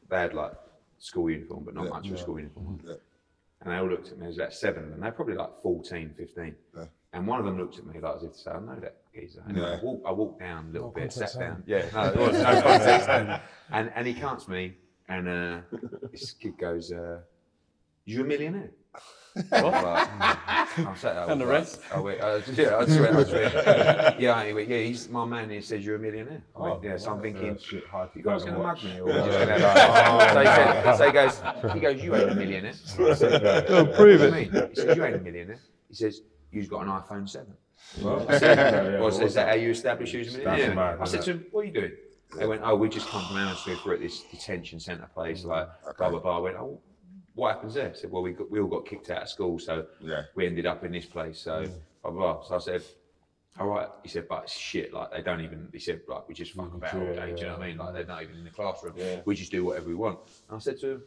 They had like school uniform, but not Yeah. much of a school uniform. Yeah. And they all looked at me. There was about seven of them. They're probably like 14, 15. Yeah. And one of them looked at me like as if to say, "I know that geezer." And Yeah. I, walked, I walked down a little bit, sat down. Yeah, no, there was no [LAUGHS] context. and and he comes to me, and uh, [LAUGHS] this kid goes, uh, "You a millionaire?" What? I'm sat there, And the rest? Oh wait, uh, yeah, I swear, I swear. [LAUGHS] yeah, anyway, yeah, he's my man. He says you're a millionaire. I went, yeah, so I'm thinking, shit, hard you guys gonna mug me [LAUGHS] or we're just gonna like, so, he said, so he goes, he goes, you ain't a millionaire. I said, Go prove what it. you mean? He says, you ain't a millionaire. He says, you've got an iPhone 7. Well, I said, yeah, yeah, well, but is that how you establish you as a millionaire? mad, I said to him, what are you doing? They went, oh, we just come from Hammersmith. We're at this detention centre place, mm-hmm. like, blah, blah, blah. I went, oh, what happens there? I said, well, we, got, we all got kicked out of school, so Yeah. we ended up in this place, so blah, blah, blah. So I said, all right. He said, but it's shit. Like, they don't even, he said, like, we just fuck mm-hmm. about all yeah, day. Do you know what I mean? Like, they're not even in the classroom. We just do whatever we want. And I said to him,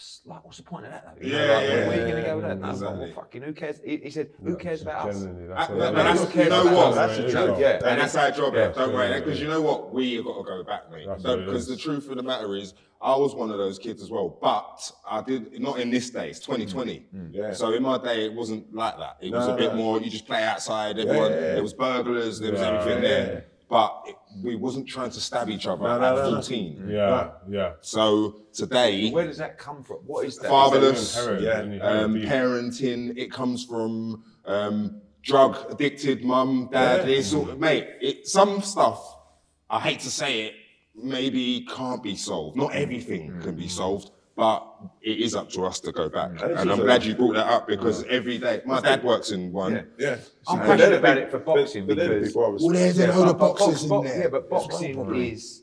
what's, like, what's the point of that, though? You know, Yeah, like, yeah, where, where are you going to go with that? yeah, No, exactly. well, fucking, who cares? He, he said, who cares about us? Genuinely, that's but- what but that's, is. you know what? That's the truth. Yeah. And that's our job. Yeah. Don't worry, Yeah. because you know what? We have got to go back, mate. That's So- what it Because the truth of the matter is, I was one of those kids as well. But I did not in this day. It's 2020. Mm. Mm. Yeah. So in my day, it wasn't like that. It was No, a bit no. more. You just play outside. Everyone. yeah, yeah. There was burglars. There was everything there. But it, we wasn't trying to stab each other No, at no, no, no. 14. Yeah, yeah. So today, Where does that come from? What is that? Fatherless. Inherent, Yeah. um, have to be- parenting. It comes from um, drug addicted mum, dad. Yeah. It's all, mate. It, some stuff, I hate to say it, maybe can't be solved. Not everything can be solved, but it is up to us to go back. it's And I'm also- glad you brought that up because every day, my dad works in one. Yeah. Yeah. I'm But passionate they're the about it for boxing but because- people Well, there's a Yeah, load of but box- boxes in there. Yeah, but boxing is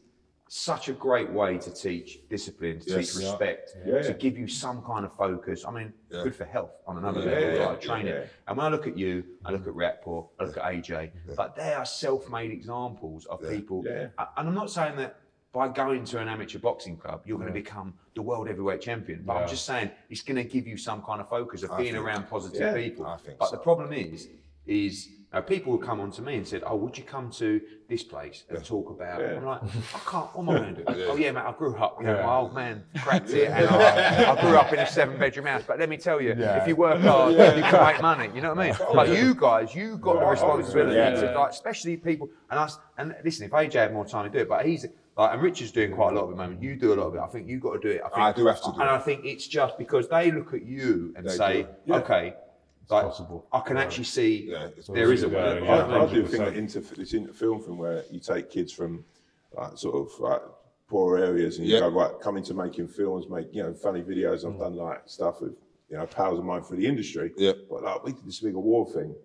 such a great way to teach discipline, to Yes. teach respect, to give you some kind of focus. I mean, good for health on another level, yeah, like training. yeah. And when I look at you, I look at Riakporhe, I look at AJ, like they are self-made examples of people. Yeah. And I'm not saying that by going to an amateur boxing club, you're going to become the world heavyweight champion. But I'm just saying it's going to give you some kind of focus of I being think- around positive yeah, people. But so. the problem is, is uh, people will come on to me and said, "Oh, would you come to this place and talk about?" Yeah. I'm like, "I can't. What am I going to do?" [LAUGHS] Yeah. Oh yeah, mate. I grew up. You know, Yeah. my old man cracked it, and I, I grew up in a seven-bedroom [LAUGHS] house. But let me tell you, Yeah. if you work hard, you can make money. You know what I mean? Like you guys, you got the responsibility Yeah. to, like, especially people and us. And listen, if AJ had more time to do it, but he's. Like, and Richard's doing quite a lot of it at the moment. You do a lot of it. I think you've got to do it. I, think, I do have to do And it. And I think it's just because they look at you and They say. Yeah. okay, like, possible. I can actually see Yeah, there is a way. Yeah, I, yeah. I do think 100%. that into this into film thing where you take kids from like sort of like poor areas and you Yeah. go right, come into making films, make you know funny videos. I've mm. done like stuff with you know pals of mine for the industry. Yeah. But like we did this big award thing,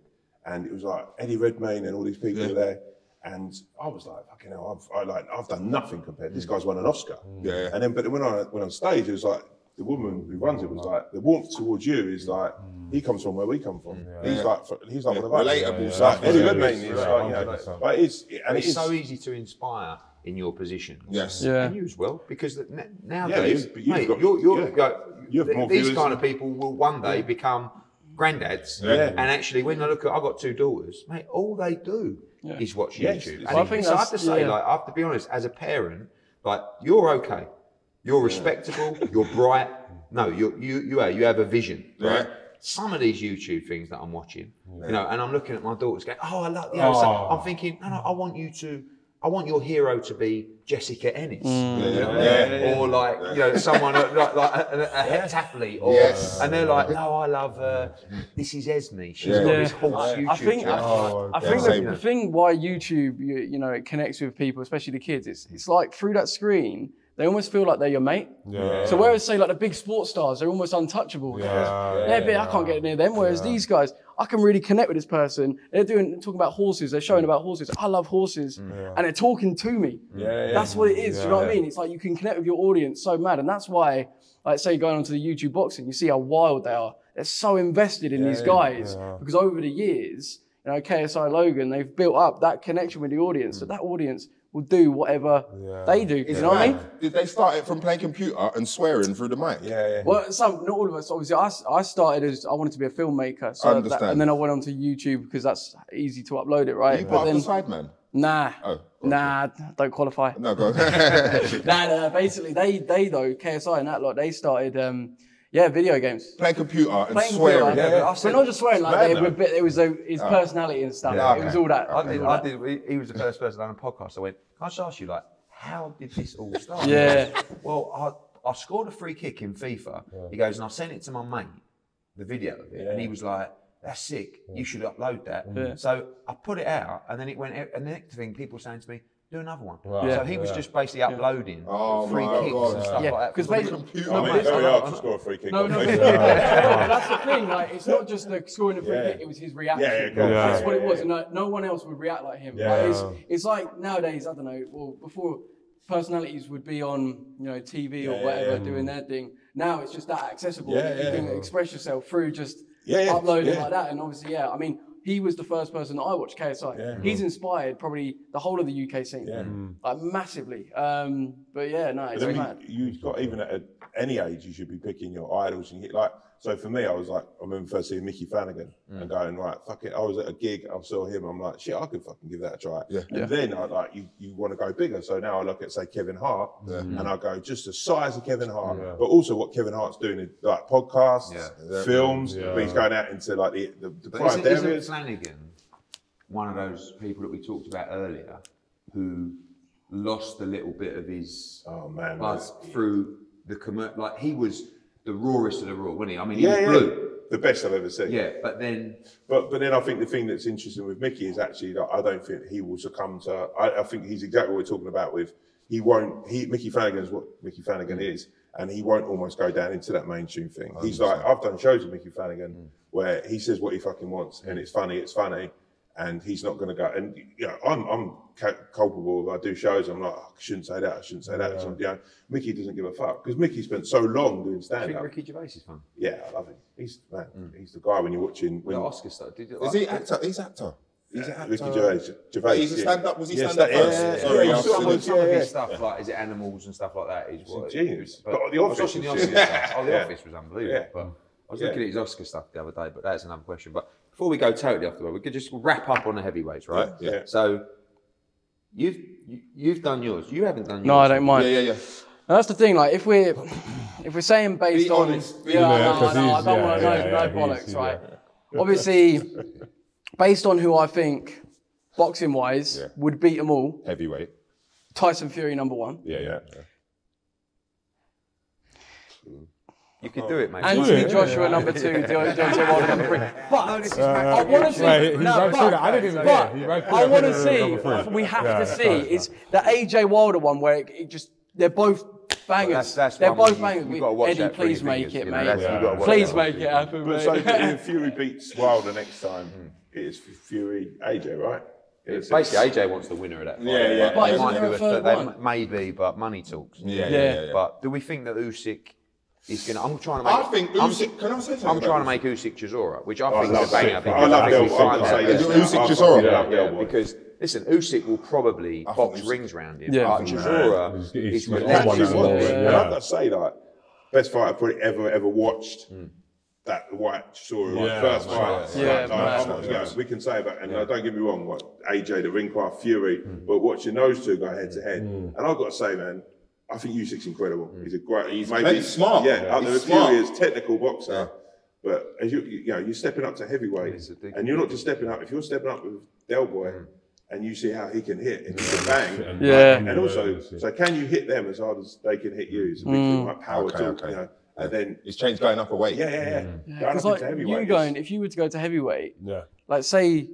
and it was like Eddie Redmayne and all these people Yeah. were there. And I was like, fucking hell, I've I like I've done nothing compared. This hmm. guy's won an Oscar. Hmm. Yeah. And then, but when I went on stage, it was like the woman who runs it was like the warmth towards you is hmm. like he comes from where we come from. He's like he's like Yeah, one of us. relatable Yeah, stuff. Like Eddie Yeah, Redmayne it's- is yeah, like, you know, but it's and And it's is so easy to inspire in your position. Yes. Yeah. And you as well, because the- nowadays, you- but you've mate, got- you're, you're, You have th- these viewers kind of people will one day become granddads. Yeah. And actually, when I look at, I've got two daughters, mate, all they do is watch Yes, YouTube. it's- And Well, I think so I have to say, yeah. like, I have to be honest, as a parent, like, you're okay. You're respectable. You're bright. [LAUGHS] No, you you you are. You have a vision, right? Yeah. Some of these YouTube things that I'm watching, you know, and I'm looking at my daughters going, "Oh, I love," you know, so Oh. I'm thinking, "No, no, I want you to." I want your hero to be Jessica Ennis, Mm. you know what Yeah, yeah, or like you know someone uh, like, like a, a, a heptathlete, or Yes. and they're like, no, I love uh, this is Esme. She's Yeah. got Yeah. this horse YouTube I think channel. Oh, I think the, the thing why YouTube you, you know it connects with people, especially the kids. It's it's like through that screen they almost feel like they're your mate. Yeah. So whereas say like the big sports stars, they're almost untouchable. Yeah, They're big, I can't get near them. Whereas these guys, I can really connect with this person. They're doing talking about horses. They're showing about horses. I love horses, mm. yeah. and they're talking to me. Mm. yeah, That's what it is. You know what I mean? It's like you can connect with your audience so mad, and that's why, like, say going onto the YouTube boxing, you see how wild they are. They're so invested in these guys because over the years, you know, KSI Logan, they've built up that connection with the audience. So mm. that audience will do whatever they do. You know what I mean? Did they start it from playing computer and swearing through the mic? yeah, yeah. Well, some, not all of us. Obviously, I, I started as I wanted to be a filmmaker, so that, Understand. and then I went onto YouTube because that's easy to upload it, right? You But part of then, the Sidemen? nah, Oh, okay. nah, don't qualify. No, go. [LAUGHS] nah, nah, basically, they they though KSI and that lot, they started, um, yeah, video games. playing computer and Playing swearing. computer, Yeah, but I but not just swearing like mad, they though. were, bit- it was a, his personality and stuff. Yeah, It was all that. I did, all I that. did. he- He was the first person on a podcast. I went, can I just ask you, like, how did this all start? Yeah. Goes, Well, I, I scored a free kick in FIFA. He goes, and I sent it to my mate, the video of it, and he was like, that's sick. You should upload that. Yeah. So I put it out, and then it went. And the next thing, people saying to me, do another one. Right. So he was Yeah. just basically uploading Oh free my kicks God. and stuff Yeah, like that. Because basically- computer. I No, mean, but it's very hard to score a free kick. No, on no, [LAUGHS] that's the thing. Like, it's not just the scoring the free Yeah. kick; it was his reaction. Yeah, yeah, of. That's what it was. And no, no one else would react like him. Yeah. Like, it's, it's like nowadays. I don't know. Well, before personalities would be on, you know, TV or Yeah, whatever, yeah. doing their thing. Now it's just that accessible. Yeah, you yeah. can express yourself through just Yeah, yeah, uploading yeah. like that. And obviously, yeah. I mean, he was the first person that I watched, KSI. Yeah. He's inspired probably the whole of the UK scene, Yeah. like massively. Um, but yeah, no, it's But then mad. you, you've got even at a, any age, you should be picking your idols and hit like. So for me, I was like, I remember first seeing Mickey Flanagan and mm. going right, fuck it. I was at a gig, I saw him, I'm like, shit, I could fucking give that a try. Yeah. And then I like you, you want to go bigger. So now I look at say Kevin Hart, mm. and I go just the size of Kevin Hart, but also what Kevin Hart's doing in like podcasts, Yeah. films. Yeah. But he's going out into like the the, the But private isn't, isn't. Flanagan one of those people that we talked about earlier who lost a little bit of his Oh man, buzz through the commer Like he was the rawest of the raw, wasn't he? I mean, he yeah, was yeah, blue. the best I've ever seen. Yeah, but then But but then I think the thing that's interesting with Mickey is actually that I don't think he will succumb to. I, I think he's exactly what we're talking about. With he won't. He Mickey Flanagan's what Mickey Flanagan mm. is, and he won't almost go down into that mainstream thing. He's like I've done shows with Mickey Flanagan mm. where he says what he fucking wants, and it's funny. It's funny. And he's not going to go. And you know, I'm I'm culpable. If I do shows, I'm like, oh, I shouldn't say that. I shouldn't say that. So, you know, Mickey doesn't give a fuck because Mickey spent so long doing stand up. I think. Ricky Gervais is fun. Yeah, I love him. He's man, mm. he's the guy when you're watching. When The Oscar stuff. Did, Is he actor? He's actor. He's an actor. Ricky Gervais, Gervais. He's a stand-up- was he Yeah, stand-up sta- first? Yeah, yeah, Sorry, yeah, I he's was some some, of- some of yeah, his stuff, like is it animals and stuff like that, is what genius. But, But The I was Office watching the was stuff. Oh, the Yeah. Office was unbelievable. Yeah. But I was Yeah. looking at his Oscar stuff the other day, but that's another question. But before we go totally off the road, we could just wrap up on the heavyweights, right? Yeah, yeah. So you've you, you've done yours. You haven't done yours. No, I don't mind. Yeah, yeah, yeah. And that's the thing. Like, if we're if we're saying based Be on, honest, be yeah, honest. no, no, I don't yeah, want to know yeah, no bollocks, right? yeah. Obviously, based on who I think, boxing wise, Yeah. would beat them all. Heavyweight. Tyson Fury number one. Yeah, yeah. You could oh. do it, mate. Anthony yeah, Joshua number two. Deontay Wilder number three. But no, I want to see. Right, he no, ran but, that. I didn't even but hear. He ran I want to see. We have Yeah, to see nice, is the AJ Wilder one where it, it just they're both bangers. that's- that's they're both you- bangers. you've gotta watch Eddie, that please make fingers, it, you know, mate. that's- you've gotta Please make it happen, But so mate. if [LAUGHS] Fury beats Wilder next time, hmm. it's Fury AJ, right? It's Basically, AJ wants the winner of that fight. Yeah, yeah. But They isn't might there do a a third they one? maybe, but money talks. Yeah, yeah, Yeah. yeah. yeah. But do we think that Usyk is going to? I'm trying to make. I think I'm, Usyk. Can I say something? I'm trying to make Usyk Chisora, which I oh, I think is love a banger. that. I love think Del- I that- say Usyk yes. I- I Chisora. fucking Yeah, yeah, because listen, Usyk will probably think box rings round him. Yeah. but Chisora He's- he's- is he's relentless. one Actually, now, was. And I've got to say, like, best fight I've probably ever ever watched. Hmm. That Whyte Chisora, like, Yeah, first man. fight. Yeah, Like, man. I'm- you know, we can say about, and don't get me wrong, what AJ, the ring craft, Fury, hmm. but watching those two go head to head, hmm. and I've got to say, man, I think Usyk's incredible. Mm. He's a great, he's maybe he's smart. Yeah, Yeah. out there He's with Fury smart. is technical boxer. But as you, you know, you're stepping up to heavyweight, He's a big- and you're not just stepping up. If you're stepping up with Del Boy, mm. and you see how he can hit and he can bang, And- Yeah. and also, so can you hit them as hard as they can hit you? It's a big thing mm. like power Okay, talk, okay. you know. And then, His chain's going up a weight. yeah, yeah, yeah. Going Because up like into heavyweight. you going, if you were to go to heavyweight, Yeah. like say,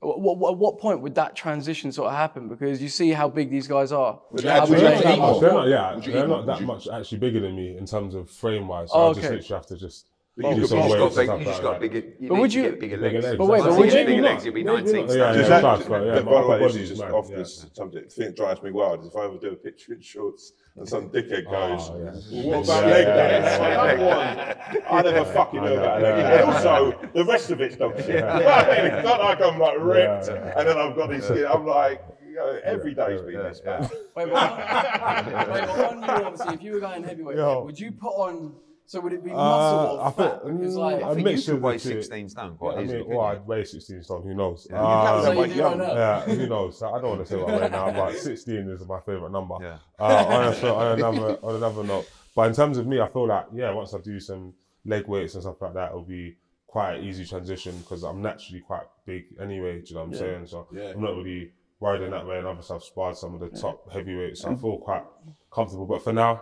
what, what, what point would that transition sort of happen? Because you see how big these guys are. Would How you would They're not that much. They're not, yeah, they're not that much actually bigger than me in terms of frame wise. Oh, so Oh, I just okay. literally have to just you do could some box You just got big, you just got bigger. You But would you- get bigger Bigger legs. legs. But wait, That's but would you you- had bigger legs, you'd be 19 not. stone. Yeah, Just yeah, that- yeah, but my the upper body's is just mad, often yeah. something. I think drives me wild. is If I ever do a picture in shorts and some dickhead goes, Oh, yeah. "What about Yeah, leg yeah, day?" yeah, I yeah. don't. I never fucking know about Yeah, leg. yeah, And also, the rest of it's dog shit. [LAUGHS] it's not like I'm like ripped Yeah. and then I've got this skin. I'm like, you know, every day's been this, man. Wait, but on, [LAUGHS] wait, but on you, obviously, if you were going heavyweight, Yo. would you put on? So would it be Uh, muscle I or fat? think- Because mm, like, I I think you mixture could weigh 16 stone quite mean, easily. well, couldn't I'd weigh 16 stone, who knows? so you do run yeah, who [LAUGHS] knows? I don't want to say what I weigh now, but [LAUGHS] 16 is my favourite number. Yeah. Uh, on, a, on, another, on another note, but in terms of me, I feel like, yeah, once I do some leg weights and stuff like that, it'll be quite an easy transition because I'm naturally quite big anyway, do you know what I'm saying? So I'm not really worried in that way. And obviously, I've sparred some of the top heavyweights, so I feel quite comfortable. But for now,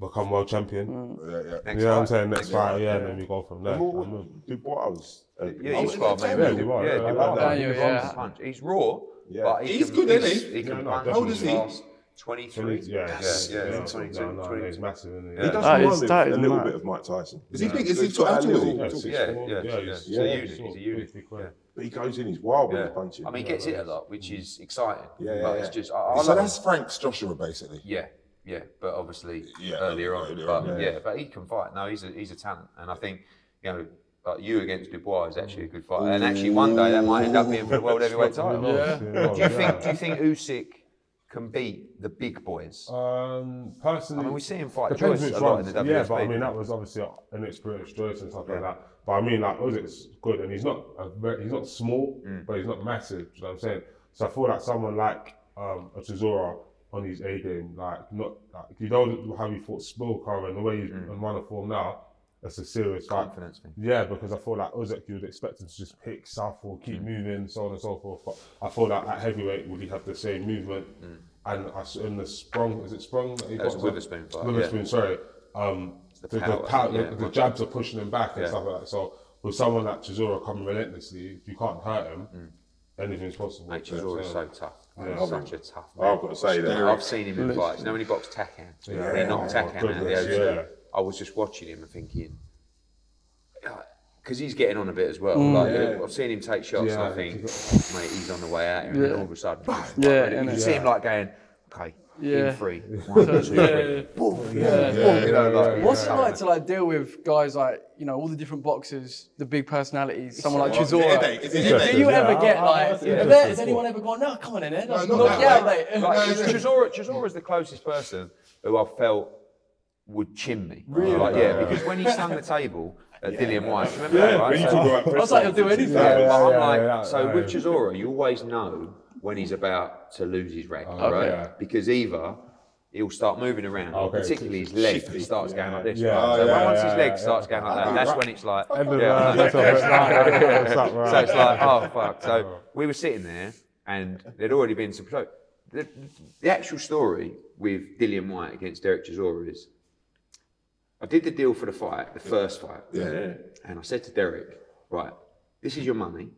become world champion. Yeah, yeah. Next you know what I'm saying? Next fight, yeah, and then we go from there. And what- I'm- Dubois was. uh, Yeah, he's got yeah, maybe. yeah, Dubois, Yeah, yeah, Dubois. yeah. He Yeah, runs yeah. the. He's raw, Yeah. but he He's can, good, he's- isn't he? He can Yeah, no, punch. How old is he? fast. 23. Yeah, yeah, yeah, yeah, yeah. 22, No, no, 22. he's massive, isn't he? Yeah. He does That remind is- me that a is little mad. bit of Mike Tyson. Is he big? Is So he he's tall? got How that tall is little- he? Yeah, Yeah, yeah, yeah, yeah, yeah. he's- He's a unit, he's he's a unit. big, quick. Yeah. But he goes in, he's wild when Yeah. he's punching. I mean, he gets hit a lot, which is exciting. Yeah, yeah, but yeah. it's just, I, I So that's him. Frank's Joshua, basically. Yeah, yeah, but obviously Yeah, earlier on. earlier but on, yeah. yeah. but he can fight. No, he's a he's a talent, and I think you know. Like you against Dubois is actually a good fight, and actually one day that might end up being for the world heavyweight title. Yeah. Do you think? Do you think Usyk can beat the big boys? Um, personally, I mean, we see him fight depends Joyce which a lot in the Yeah, but I mean that was obviously an experienced Joyce and stuff like that. But I mean, like Usyk's good, and he's not a very, he's not small, Mm. but he's not massive. You know what I'm saying? So I feel like someone like um, a Chisora on his A game, like not like you know how he fought Szpilka and the way he's on run of form now. That's a serious. Mm. Confidence thing. Yeah, because I feel like Usyk, you would expect him to just pick southpaw, Mm. keep moving, so on and so forth. But I feel like at heavyweight, would he have the same movement? And I in the sprung, is it sprung? That he Mm. That was boxed a up? Witherspoon fight, Witherspoon, sorry. Um, the, the, power, power- yeah, the, the jabs are pushing him back and Yeah. stuff like that. So with someone like Chisora coming relentlessly, if you can't hurt him, anything's possible. Mate, Do you know what I'm Chisora is saying? so tough. Yeah. He's such a tough man. I've got to say that. I've seen him in fights. You know when he boxed Takam? Yeah, he knocked Takam out of the ocean. yeah. I was just watching him and thinking, because he's getting on a bit as well. Mm. Like I've seen him take shots, and I think, mate, he's on the way out, here, and Yeah. all of a sudden, Yeah, you innit? see him like going, okay, Yeah. in three, one, two, three, Yeah. boom, Yeah. boom, you know, like What's it like to like deal with guys like you know all the different boxers, the big personalities, someone like Is it Chisora? headache? Is it Do you ever Yeah, get I- I- like? Has, interesting. anyone ever gone? No, come on in there. not knock that you mate. Like, Chisora, Chisora's the closest person who I felt would chin me. Really? Like, yeah, because when he stung the table at Dillian Whyte, remember that, right? When you So- talk about I was like, he'll do anything. Yeah, Yeah, but I'm yeah, like, yeah, so yeah. with Chisora, you always know when he's about to lose his reg, right? Because either he'll start moving around, Okay. particularly his leg he starts going like this. Yeah. right? So Oh, yeah, once yeah, his leg yeah, starts yeah. going like that, that's when it's like, End of yeah. the- that's all it's like, [LAUGHS] yeah, up. So it's like, oh fuck. So [LAUGHS] we were sitting there, and there'd already been some. So the, the actual story with Dillian Whyte against Derek Chisora is, I did the deal for the fight, the first fight, Yeah. and I said to Derek, right, this is your money,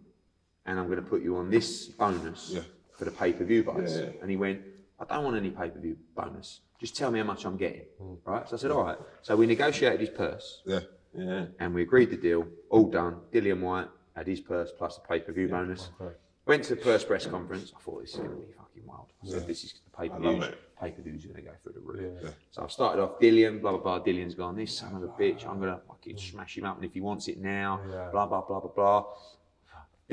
and I'm going to put you on this bonus Yeah. for the pay per view bonus. And he went, I don't want any pay per view bonus. Just tell me how much I'm getting. Right? So I said, all right. So we negotiated his purse Yeah. Yeah. and we agreed the deal, all done. Dillian Whyte had his purse plus the pay per view bonus. Went to the first press conference. I thought this is going to be fucking wild. I said, this is the pay per view. Pay per view's going to go through the roof. So I've started off Dillian, blah, blah, blah. Dillian's gone, this son of a bitch, I'm going to fucking smash him up. And if he wants it now, blah, blah, blah, blah, blah.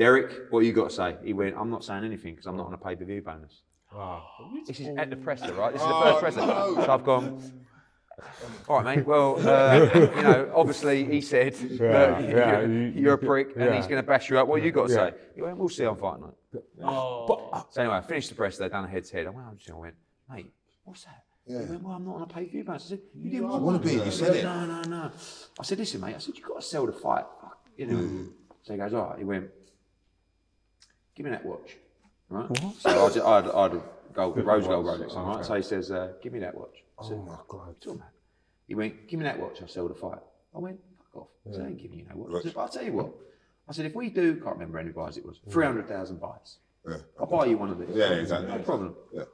Derek, what you got to say? He went, I'm not saying anything because I'm not on a pay per view bonus. Wow. This is at the presser, right? This is the first presser. So I've gone. All right, mate. Well, uh, [LAUGHS] you know, obviously he said Yeah, yeah, [LAUGHS] you're, you- you're a prick, and yeah. he's going to bash you up. What you got to Yeah. say? He went, "We'll see on fight night." Oh. So anyway, I finished the press. They done a head to head. I went, up to him, I went, "Mate, what's that?" He went, "Well, I'm not on a pay per view bonus." I said, "You didn't want wanna be, you I said it. No, no, no. I said, "Listen, mate." I said, you've got to sell the fight." You know. So he goes, "All right." He went, "Give me that watch." Right. So I'd, I, had, I had a gold, rose gold Rolex on, right? So he says, uh, "Give me that watch." I said, Oh my god. Talking about. He went, give me that watch, I'll sell the fight. I went, fuck off. I said, I ain't giving you no watch. I said, but I'll tell you what. I said, if we do, can't remember how many buys it was, 300,000 buys. Yeah. I'll buy you one of these. Yeah, exactly. No problem. Yeah.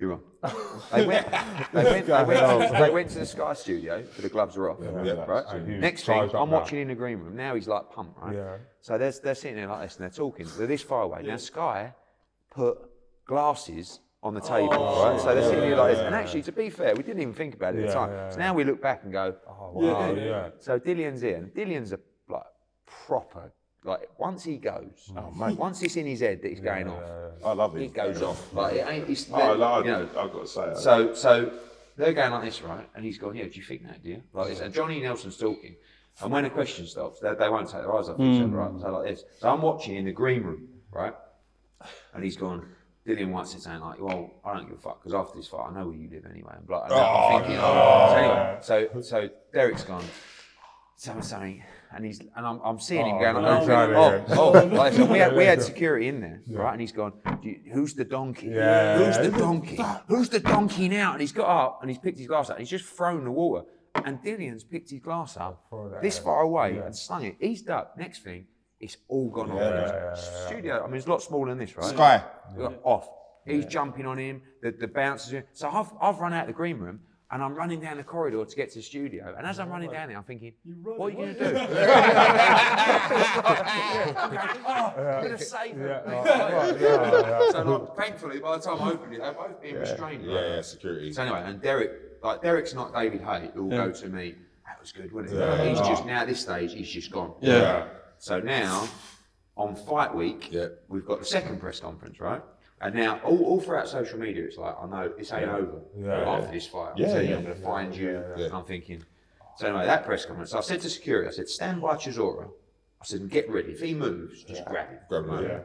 You're wrong. they, [LAUGHS] went, they, went, they, went, they went to [LAUGHS] the Sky studio, but the gloves are off. Yeah. Right? And Next thing, I'm now. watching in the green room. Now he's like pumped, right? Yeah. So they're, they're sitting there like this and they're talking. They're this far away. Now Sky put glasses on the table, oh. right? So they're sitting here like this. And actually, to be fair, we didn't even think about it at the time. yeah, so now we look back and go, oh, Wow, yeah. So Dillian's in. Dillian's a like proper. Like once he goes, oh, mm. mate, once it's in his head that he's going off, I love it it. goes off. Like it ain't. It's, Oh, I love you know, it. I've got to say so, so they're going like this, right? And he's going, yeah, do you think that, do you? Like this. And Johnny Nelson's talking. And when a question stops, they, they won't take their eyes off each other, mm. right? So like this. So I'm watching in the green room, right? And he's gone, Dillian Whyte said something like, well, I don't give a fuck, because after this fight, I know where you live anyway. And blah, and I'm oh, thinking, oh. So anyway, so, so Derek's gone, something, something. And he's and I'm, I'm seeing him Oh, going, no, oh, exactly, oh, yeah. oh, like, so we had we had [LAUGHS] security in there, right? And he's gone, who's the donkey? Yeah. Who's the donkey? Who's the donkey now? And he's got up and he's picked his glass up and he's just thrown the water. And Dillian's picked his glass up this far away and slung it. He's ducked. Next thing, it's all gone off. Studio, I mean, it's a lot smaller than this, right? Sky. Off. He's jumping on him, the, the bouncers. So I've, I've run out of the green room and I'm running down the corridor to get to the studio. And as I'm running down there, I'm thinking, what are you going to do? [LAUGHS] [LAUGHS] Oh, I'm going to save him. Oh, so like, thankfully, by the time I opened it, they're both being restrained. Yeah, yeah, security. So anyway, and Derek, like Derek's not David Haye, who will go to me. That was good, wasn't it? He's just now at this stage, he's just gone. Yeah. So now, on fight week, Yeah. we've got the second press conference, right? And now, all, all throughout social media, it's like, I know it's ain't over after this fight. I'm Yeah, telling you, yeah. I'm going to find you. Yeah. I'm thinking, so anyway, that press conference, I said to security, I said, stand by Chisora. I said, and get ready. If he moves, just grab him. Grab him, yeah.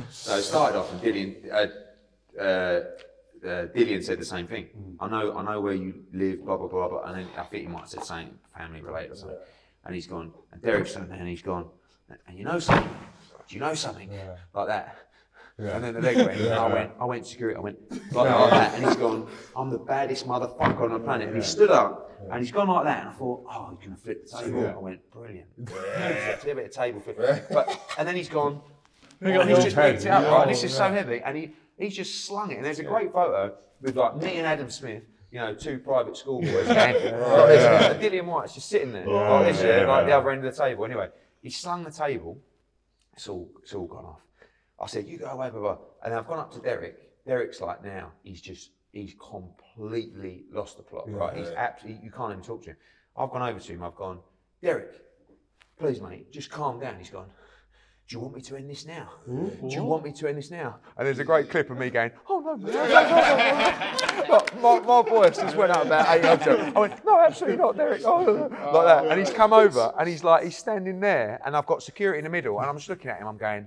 [LAUGHS] So it started off, and Dillian, uh, uh, uh, Dillian said the same thing. I know, I know where you live, blah blah blah. blah. And then I think he might have said something family related or something. And he's gone, and Derek's and he's gone, and you know something? Do you know something like that? And then the leg went, and I went, I went security, I went like, like that, and he's gone, I'm the baddest motherfucker on the planet. And he stood up, and he's gone like that, and I thought, oh, he's gonna flip the table. I went, brilliant. Yeah. a bit of table flip. But and then he's gone, [LAUGHS] and he's just picked it up, right? This is so heavy, and he he's just slung it. And there's a great photo with like me and Adam Smith you know, two private schoolboys. going, [LAUGHS] like this, and Dillian Whyte's just sitting there, like this, yeah, like the other end of the table. Anyway, he slung the table. It's all, it's all gone off. I said, you go away, blah, blah. And I've gone up to Derek. Derek's like, now, he's just, he's completely lost the plot, right? He's absolutely, you can't even talk to him. I've gone over to him, I've gone, Derek, please, mate, just calm down. He's gone, do you want me to end this now? Do you want me to end this now? And there's a great clip of me going, oh no, no, no, no, no, no. [LAUGHS] My, my voice just went up about eight octaves. I went, no, absolutely not, Derek. Oh, no, no," like that. And he's come over and he's like, he's standing there and I've got security in the middle and I'm just looking at him, I'm going,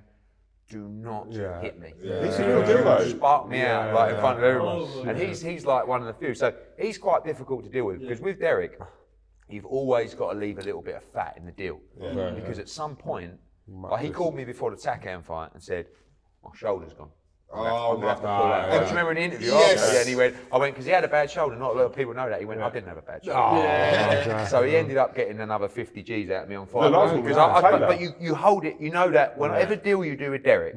do not hit me. This is your deal though. Spark me out like in front of everyone. And he's he's like one of the few. So he's quite difficult to deal with because with Derek, you've always got to leave a little bit of fat in the deal. Because at some point, like he called me before the Takam fight and said, My shoulder's gone. Oh, I'm gonna have to pull oh, out. God. And do you remember in the interview? Yes. after? Yeah, and he went, I went, because he had a bad shoulder. Not a lot of people know that. He went, I didn't have a bad oh, shoulder. Oh, [LAUGHS] yeah. So he ended up getting another 50 G's out of me on fight. last one Because was I, I, Taylor. but, but you, you hold it, you know that whenever deal you do with Derek,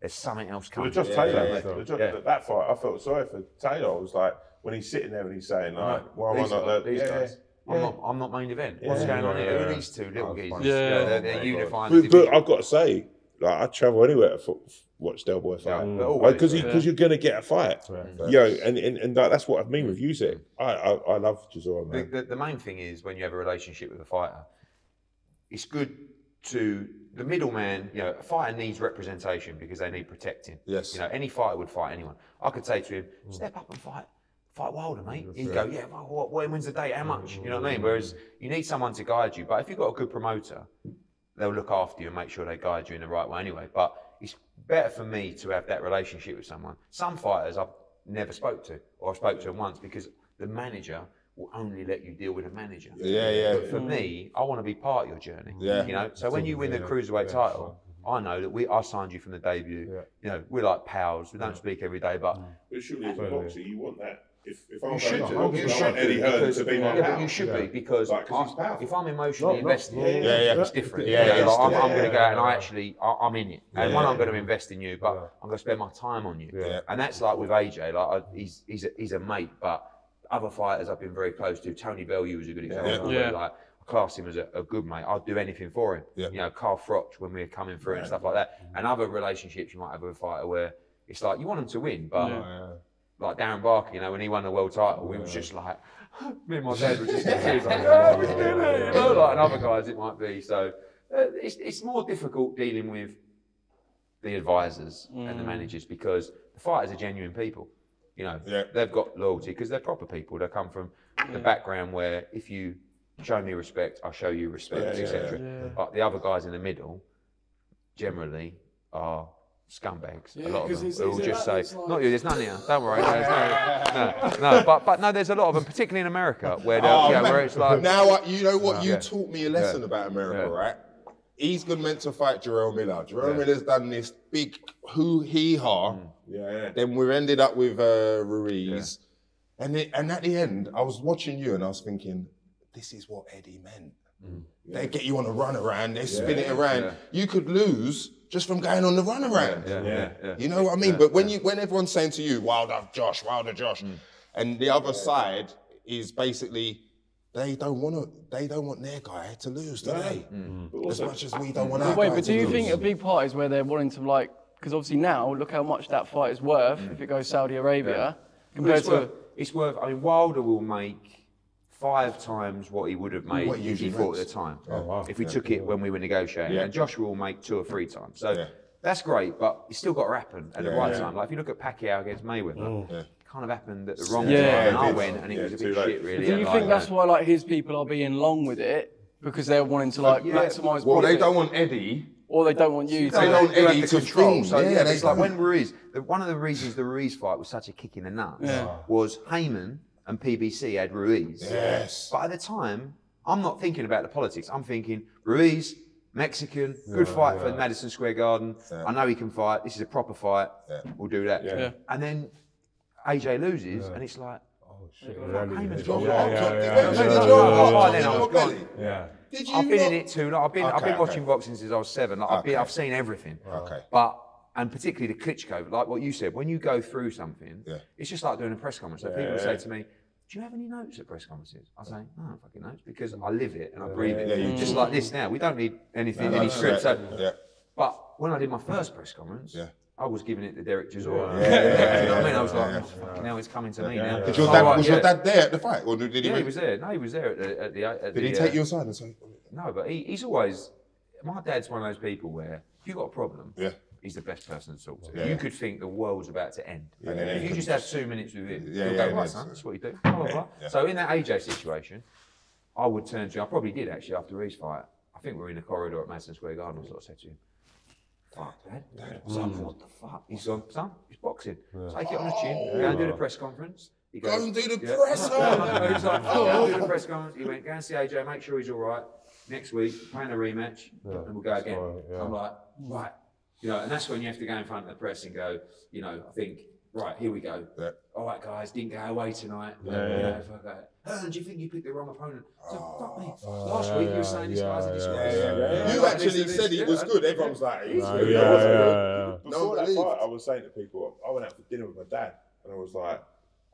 there's something else But coming. just Taylor, yeah, mate. yeah. The Josh- Yeah. that fight, I felt sorry for Taylor. I was like, when he's sitting there and he's saying, like, why am I not guys, the- these yeah, guys. I'm not, I'm not main event. What's going on here? Who are these two little geezers? Yeah. they're, they're unifying. the But, but. I've got to say, like, I travel anywhere to fo- watch Del Boy Yeah, fight. Mm. but always, Because yeah. you're going to get a fight. Mm. You know, and, and, and that, that's what I mean with Usyk. I, I, I love Chisora, The, man. the, the main thing is when you have a relationship with a fighter, it's good to the middleman. You know, a fighter needs representation because they need protecting. Yes. You know, any fighter would fight anyone. I could say to him, mm. "Step up and fight." Fight Wilder, mate. He'd go, yeah, well, what, when when's the date? How much? You know what I mean? Whereas you need someone to guide you. But if you've got a good promoter, they'll look after you and make sure they guide you in the right way anyway. But it's better for me to have that relationship with someone. Some fighters I've never spoke to, or I spoke to them once because the manager will only let you deal with a manager. Yeah, yeah. But for me, I want to be part of your journey. Yeah. You know, so when you win the cruiserweight title, I know that we I signed you from the debut. Yeah. You know, we're like pals. We don't speak every day, but But surely as a boxer, you want that. If, if I'm you going should to You I should want Eddie do Hearn because to be my yeah, pal. but you should be because Like, 'cause he's I- powerful. if I'm emotionally invested, Yeah, yeah. it's different. Yeah, Yeah, yeah, like, I'm, yeah, I'm going to go out and I actually I, I'm in it, and one I'm going to invest in you, but I'm going to spend my time on you, Yeah. and that's like with AJ. Like I, he's he's a, he's a mate, but other fighters I've been very close to. Tony Bellew was a good example. Yeah. where, Like I class him as a, a good mate. I'd do anything for him. Yeah. You know, Carl Froch when we were coming through and stuff like that, and other relationships you might have with a fighter where it's like you want them to win, but oh, like Darren Barker, you know, when he won the world title, we was just like, [LAUGHS] me and my dad were just [LAUGHS] in like, oh, we did it, you know, like, and other guys it might be. So uh, it's, it's more difficult dealing with the advisors and the managers because the fighters are genuine people. You know, Yeah. they've got loyalty because they're proper people. They come from the background where if you show me respect, I'll show you respect, etc. But the other guys in the middle generally are scumbags. a lot of them who will just say, like- "Not you. There's none here. Don't worry. No, there's no, [LAUGHS] no, no." But but no, there's a lot of them, particularly in America, where Oh, yeah, where it's like, now I- you know what uh, you Yeah. taught me a lesson Yeah. about America, Yeah. right? He's good meant to fight Jarrell Miller. Jarrell Yeah. Miller's done this big hoo hee ha. Yeah, yeah. Then we've ended up with uh, Ruiz, and it, and at the end, I was watching you and I was thinking, this is what Eddie meant. Mm. They get you on a run around, they spin it around. Yeah. You could lose just from going on the run around. yeah, yeah, yeah. You know what I mean? but when you when everyone's saying to you, Wilder Josh, Wilder Josh, Mm. and the other side is basically they don't want to they don't want their guy to lose, do they? Mm. As much as we don't want our Wait, guy but to do you lose. think a big part is where they're wanting to like? Because obviously now, look how much that fight is worth if it goes Saudi Arabia compared it's to. worth, it's worth. I mean, Wilder will make five times what he would have made What he if he usually fought at the time. Oh, wow. If we took it when we were negotiating, Yeah. and Joshua will make two or three times. So Yeah. that's great, but it's still got to happen at the right yeah. time. Like if you look at Pacquiao against Mayweather, mm. Yeah. it kind of happened at the wrong Yeah. time, and I Yeah. went, and it Yeah, was a too bit late. shit, really. Do you think like, that's why like his people are being long with it because they're wanting to like yeah. maximise Well, they don't want Eddie. or they don't want you They to? don't you have Eddie the to control. think. So Yeah, yeah, they it's like don't. when Ruiz, the, one of the reasons the Ruiz fight was such a kick in the nuts Yeah. was Haymon and PBC had Ruiz. Yes. But at the time, I'm not thinking about the politics. I'm thinking Ruiz, Mexican, good fight for Madison Square Garden. I know he can fight. This is a proper fight. Yeah. We'll do that. Yeah. And then AJ loses, and it's like, Oh shit. Yeah, gone. yeah, Yeah, yeah, yeah, yeah, yeah, yeah, yeah, yeah, By yeah, then I was yeah. gone. yeah. Did you I've been not- in it too. Like, I've been, I've been okay. watching boxing since I was seven. Like, I've, been, I've seen everything. Okay. But and particularly the Klitschko, like what you said, when you go through something, Yeah. it's just like doing a press conference. So people say to me, do you have any notes at press conferences? I say, no, I don't fucking notes because I live it and I breathe it. Yeah, Just like this now. We don't need anything, No, any right. So- Yeah. But when I did my first press conference, Yeah. I was giving it to Derek Chisora. Yeah, yeah, [LAUGHS] yeah, you know what I mean? I was like, yeah, oh, fucking hell, it's coming to me now. Did your Oh, dad, right, was your dad there at the fight, or did he? Yeah, he was there. No, he was there at the. At the, at Did the, he take uh, you aside and say, No, but he, he's always. My dad's one of those people where if you've got a problem, Yeah. He's the best person to talk to. Yeah. You could think the world's about to end. And then if you just have two minutes with him, Yeah, you'll yeah, go, right, son, that's what you do. Blah, blah, blah. Yeah. So in that AJ situation, I would turn to I probably did actually after his fight. I think we were in the corridor at Madison Square Garden. I sort of said to him, Fuck, Dad. Son, mm. what the fuck? He's gone, son, he's boxing. Take it on his chin. Go and do the press conference. He Go and do the yeah. press conference. He's like, oh, and do the press conference. He went, go and oh. see AJ, make sure he's all right. Next week, playing a rematch, and we'll go again. yeah. I'm like, right. You know, and that's when you have to go in front of the press and go, you know, I think, right, here we go. Yeah. All right, guys, didn't go away tonight. Yeah, you know, if I go, "Oh, do you think you picked the wrong opponent? So, oh, fuck me. Oh, Last yeah, week you were saying this guy's a disgrace. You actually this, said he this, was yeah. good. Everyone was like, he's No, good. yeah, He yeah, good. yeah. Before that fight, I was saying to people, I went out for dinner with my dad, and I was like,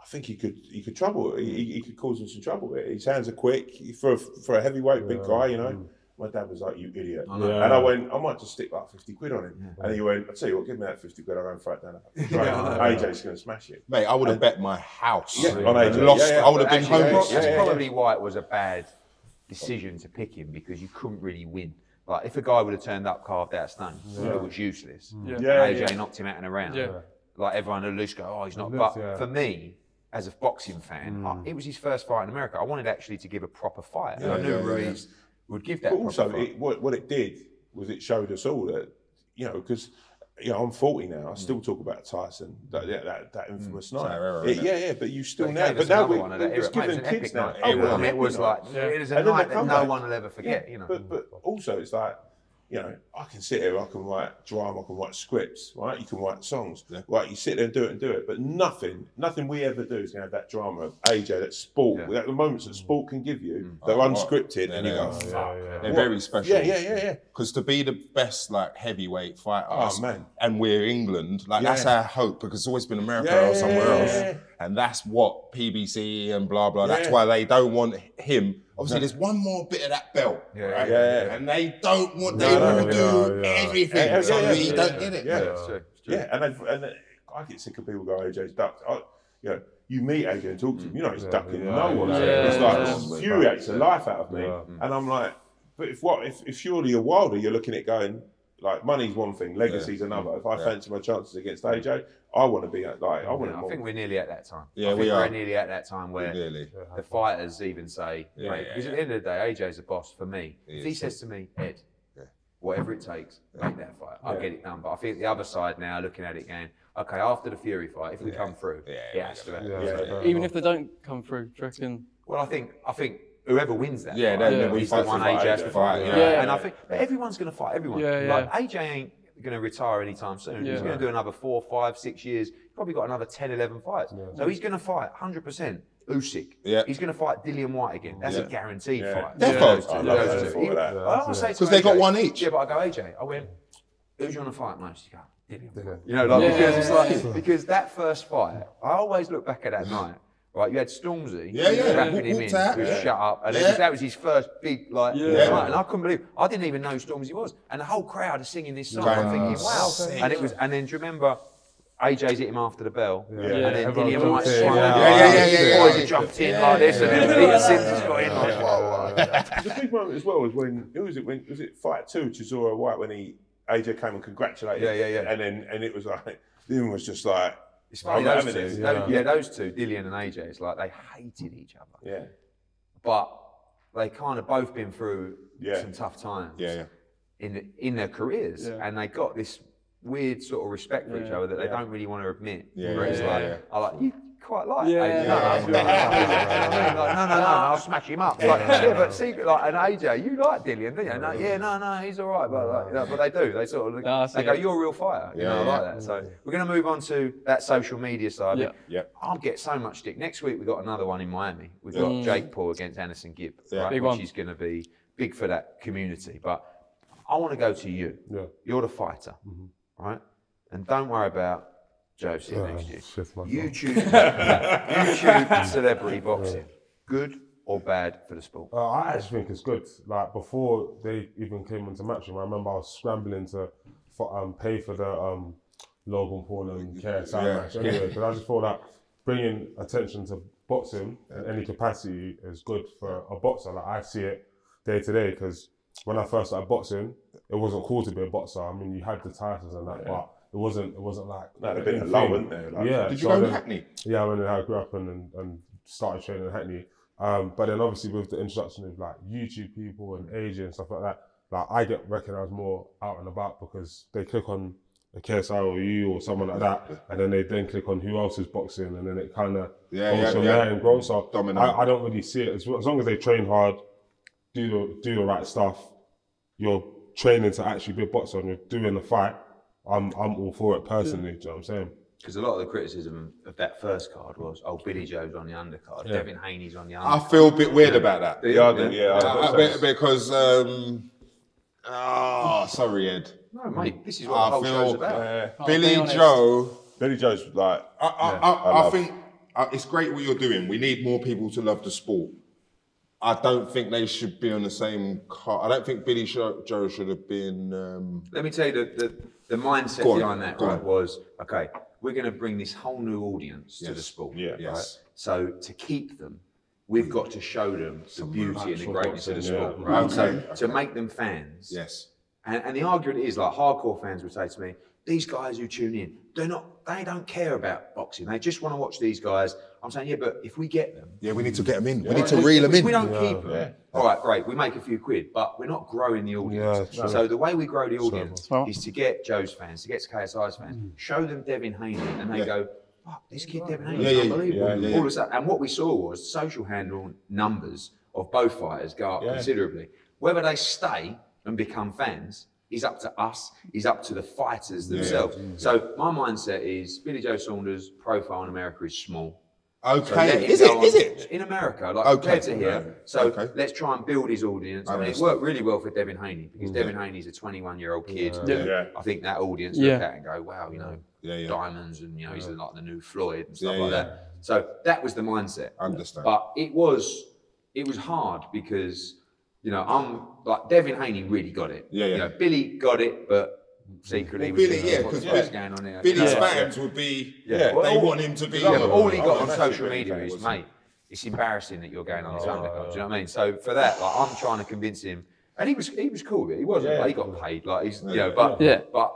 I think he could, he could trouble, he, he- he could cause him some trouble. His hands are quick for a, for a heavyweight big guy, you know. Mm. My dad was like, "You idiot," know. Yeah. and I went, "I might just stick like fifty quid on him." And he went, "I tell you what, give me that fifty quid. I'll go and throw it down." Right. AJ's going to smash it. Mate, I would have bet my house. Yeah, on and AJ. Lost. Yeah, yeah. I would have been Actually, that's, homeless. that's Yeah, yeah, probably why it was a bad decision to pick him because you couldn't really win. Like if a guy would have turned up carved out stone, it was useless. Mm. Yeah. Yeah, AJ yeah. knocked him out and around. Yeah. Like everyone at least go, oh, he's not. But yeah. for me, as a boxing fan, I, mm. it was his first fight in America. I wanted actually to give a proper fight, and I Yeah, knew yeah, yeah. Ruiz would give that. But also, it, what, what it did was it showed us all that, you know, because you know I'm 40 now. I still mm. talk about Tyson, that that, that, that mm. infamous night. that era, It- yeah, yeah, but you still But it now. But now we, one of that it's era. Mate, it was kids now. night. Oh, It was- I mean, it was like night. it was a And night that no one will ever forget. You know. But but also it's like, you know, I can sit here, I can write drama, I can write scripts, right? You can write songs, right? You sit there and do it and do it, but nothing, nothing we ever do is going to have that drama of AJ, that sport, Yeah. that the moments that sport can give you, Mm. they're Oh, unscripted, yeah, and you go, fuck. Yeah, yeah. They're What? very special. Yeah, yeah, yeah, yeah. Because to be the best like heavyweight fighter, Oh, man. and we're England, like that's our hope because it's always been America Yeah, or somewhere yeah, else, yeah, yeah. And that's what PBC and blah blah. That's why they don't want him. Obviously, there's one more bit of that belt, Yeah, right? yeah, yeah. And they don't want. No, They no, want to yeah, do yeah. everything, Yeah, yeah, so yeah, you yeah, don't yeah. get it. Yeah. mate. it's true, it's true. Yeah, and, and I get sick of people going, AJ's ducked. I, you know, you meet AJ and talk to him, you know he's ducking yeah, no one. yeah, it's yeah, like yeah. it infuriates the life out of me. Yeah. And I'm like, but if what if, if surely you're Wilder, you're looking at going like money's one thing, legacy's another. Mm. If I Yeah. fancy my chances against AJ, mm. I want to be at, like I want Yeah, to. I think we're nearly at that time. Yeah, I think we we're are. nearly at that time where Really. the fighters even say, Yeah, mate, yeah, because at the end of the day, AJ's a boss for me. He if he is. says to me, Ed, Yeah. whatever it takes, make that fight. I'll get it done. But I think the other side now, looking at it, going, okay, after the Fury fight, if we come through, Yeah, it has to happen. Yeah, Yeah. fair Even if they don't come through, do you reckon? Well, I think I think whoever wins that, Yeah, fight, then- then we is fight the one for AJ has to fight. Yeah. Yeah. and I think, but everyone's going to fight everyone. Yeah, Like yeah. AJ ain't going to retire anytime soon. He's going to do another four, five, six years. He's probably got another 10, 11 fights. So he's going to fight 100%. Usyk. Yeah. He's going to fight Dillian Whyte again. That's Yeah. a guaranteed Yeah. fight. Defo. Those two, I love those that. two. I thought of that. I always say to 'Cause they got one each. Yeah, but I go AJ. I went, who's you want to fight most? You go, Dillian. You know, like Yeah. because it's like because that first fight, I always look back at that night. Right, you had Stormzy Yeah, yeah, wrapping walk- him in, out, who yeah. shut up, and Yeah. then that was his first big like Yeah. fight, and I couldn't believe I didn't even know who Stormzy was, and the whole crowd is singing this song. I'm thinking, wow, insane. and it was, and then do you remember? AJ's hit him after the bell, and then Everyone Dillian Whyte jumped in. swung Yeah, out. yeah, yeah, yeah, yeah, Boys yeah. jumped in like this, and then Peter Sims has got in like, whoa. [LAUGHS] the big moment as well was when who was it? When was it fight two? Chisora Whyte when he AJ came and congratulated. Yeah, yeah, yeah. And then and it was like Dillian was just like, It's funny, those having two, this. those- yeah, those two, Dillian and AJ, it's like they hated each other. yeah, but they kind of both been through Yeah. some tough times Yeah, yeah. in in their careers, Yeah. and they got this weird sort of respect for each other that they don't really want to admit. Yeah, where it's yeah, like, yeah. I like you quite like, Yeah, AJ. yeah, No, yeah, no, no, no, no, no, no, I'll smash him up. Like, yeah, but secret like an AJ, you like Dillian, don't you? No, yeah, no, no, he's all right, but like, you know, but they do. They sort of No, they go, you're a real fighter. You Yeah, know, I like that. So we're going to move on to that social media side. Yeah. Yeah. I'll get so much stick. Next week we've got another one in Miami. We've got mm. Jake Paul against AnEsonGib, Yeah. right, Big which one. is going to be big for that community. But I want to go to you. Yeah. You're the fighter, mm-hmm. right? And don't worry about Joe sitting next to you. shit. YouTube, YouTube celebrity boxing, good or bad for the sport? Uh, I actually think it's good. Like before they even came into matchroom, I remember I was scrambling to for, um, pay for the um, Logan Paul and KSI Yeah. match anyway, because I just feel that bringing attention to boxing in any capacity is good for a boxer. Like I see it day to day because when I first started boxing, it wasn't cool to be a boxer. I mean, you had the titles and that, but it wasn't. It wasn't like No, there'd a been a big lull, thing. wouldn't there? Like- yeah. Did you so go to Hackney? yeah, when I grew up and, and, and started training in Hackney. Um, but then obviously with the introduction of like YouTube people and AJ and stuff like that, like I get recognised more out and about because they click on a KSI or you or someone like that, and then they then click on who else is boxing, and then it kind of Yeah, goes yeah, from yeah. there and grows. So Domino. I, I don't really see it as, as long as they train hard, do the do the right stuff. You're training to actually be a boxer and you're doing the fight. I'm I'm all for it personally. Do you know what I'm saying? Because a lot of the criticism of that first card was, oh, Billy Joe's on the undercard, Devin Haney's on the undercard. I feel a bit weird about that. Yeah, I do. Yeah, I Uh, do. because um, oh, sorry, Ed. no, mate, this is what I the whole show's feel about. Yeah. Billy. Joe. Billy Joe's like, I, I, I I, I love- think uh, it's great what you're doing. We need more people to love the sport. I don't think they should be on the same car. I don't think Billy Sho- Joe should have been. Um, Let me tell you the, the, the mindset on, behind that right, was okay, we're going to bring this whole new audience to the sport. Yeah. Right? Yes. So to keep them, we've got to show them the beauty and the greatness of the boxing, yeah. sport. Right? So Okay, to make them fans. yes. And, and the argument is like hardcore fans would say to me, these guys who tune in, they're not, they don't care about boxing. They just want to watch these guys. I'm saying, yeah, but if we get them, Yeah, we need to get them in. We need to reel them we, in. we don't keep them. All right, great. We make a few quid, but we're not growing the audience. Yeah, so the way we grow the audience Right. is to get Joe's fans, to get KSI's fans, mm. show them Devin Haney, and they Yeah. go, "Fuck, this kid Devin Haney, is yeah, yeah. unbelievable." Yeah, yeah, yeah. All of a sudden, and what we saw was social handle numbers of both fighters go up considerably. Whether they stay and become fans is up to us. Is up to the fighters themselves. So my mindset is Billy Joe Saunders' profile in America is small. So let Okay. him Is go it? Is on- it? in America? Like Okay. compared to here. So Okay. let's try and build his audience. I I mean, it worked really well for Devin Haney because mm. Devin Haney's a 21 year old kid. Yeah. Yeah. I think that audience Yeah. look at and go, wow, you know, Yeah, yeah. diamonds and you know he's like the new Floyd and stuff Yeah, like yeah. that. So that was the mindset. I understand. But it was it was hard because you know I'm like Devin Haney really got it. Yeah, yeah. You know, Billy got it, but secretly Well, Billy, yeah, 'cause what's Billy- going on here? Billy's Yeah. fans would be. Yeah. They Well, want him to be. Yeah, but all he got a on social media is, mate, it's embarrassing that you're going on this undercard. Do you know what I mean? So for that, like, I'm trying to convince him, and he was he was cool with it. He wasn't. Yeah. like, he got paid. Like he's you know, but Yeah. but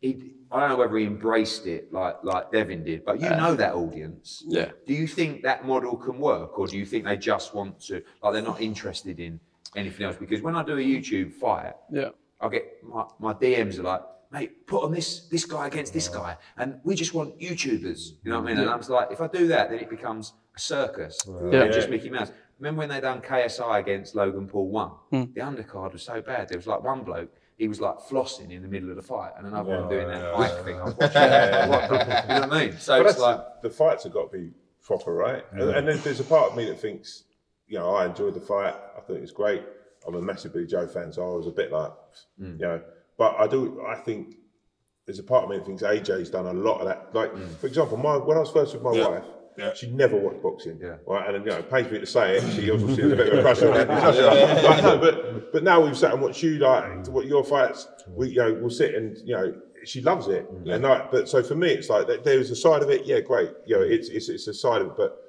he. I don't know whether he embraced it like like Devin did, but you know that audience. Yeah. Do you think that model can work, or do you think they just want to like they're not interested in anything else? Because when I do a YouTube fight, Yeah. I get my, my DMs are like, mate, put on this this guy against this guy, and we just want YouTubers. You know what I mean? And I was like, if I do that, then it becomes a circus Yeah. just Mickey Mouse. Remember when they done KSI against Logan Paul one? Hmm. The undercard was so bad. There was like one bloke. He was like flossing in the middle of the fight, and another one doing that mic thing. I was watching. [LAUGHS] you know what I mean? So But it's like, the, the fights have got to be proper, right? And, and then there's a part of me that thinks, you know, I enjoyed the fight. I thought it was great. I'm a massive Billy Joe fan, so I was a bit like, Mm. you know, but I do. I think there's a part of me that thinks AJ's done a lot of that. Like, for example, my when I was first with my Yeah. wife. Yeah. She never watched boxing, Yeah. right? And you know, it pains me to say it. She obviously has a bit of a [LAUGHS] crush on that. Like, no, but but now we've sat and watched you like to what your fights. We you know we'll sit and you know she loves it. And like, but so for me, it's like there's a side of it. Yeah, great. You know, it's it's, it's a side of it, but.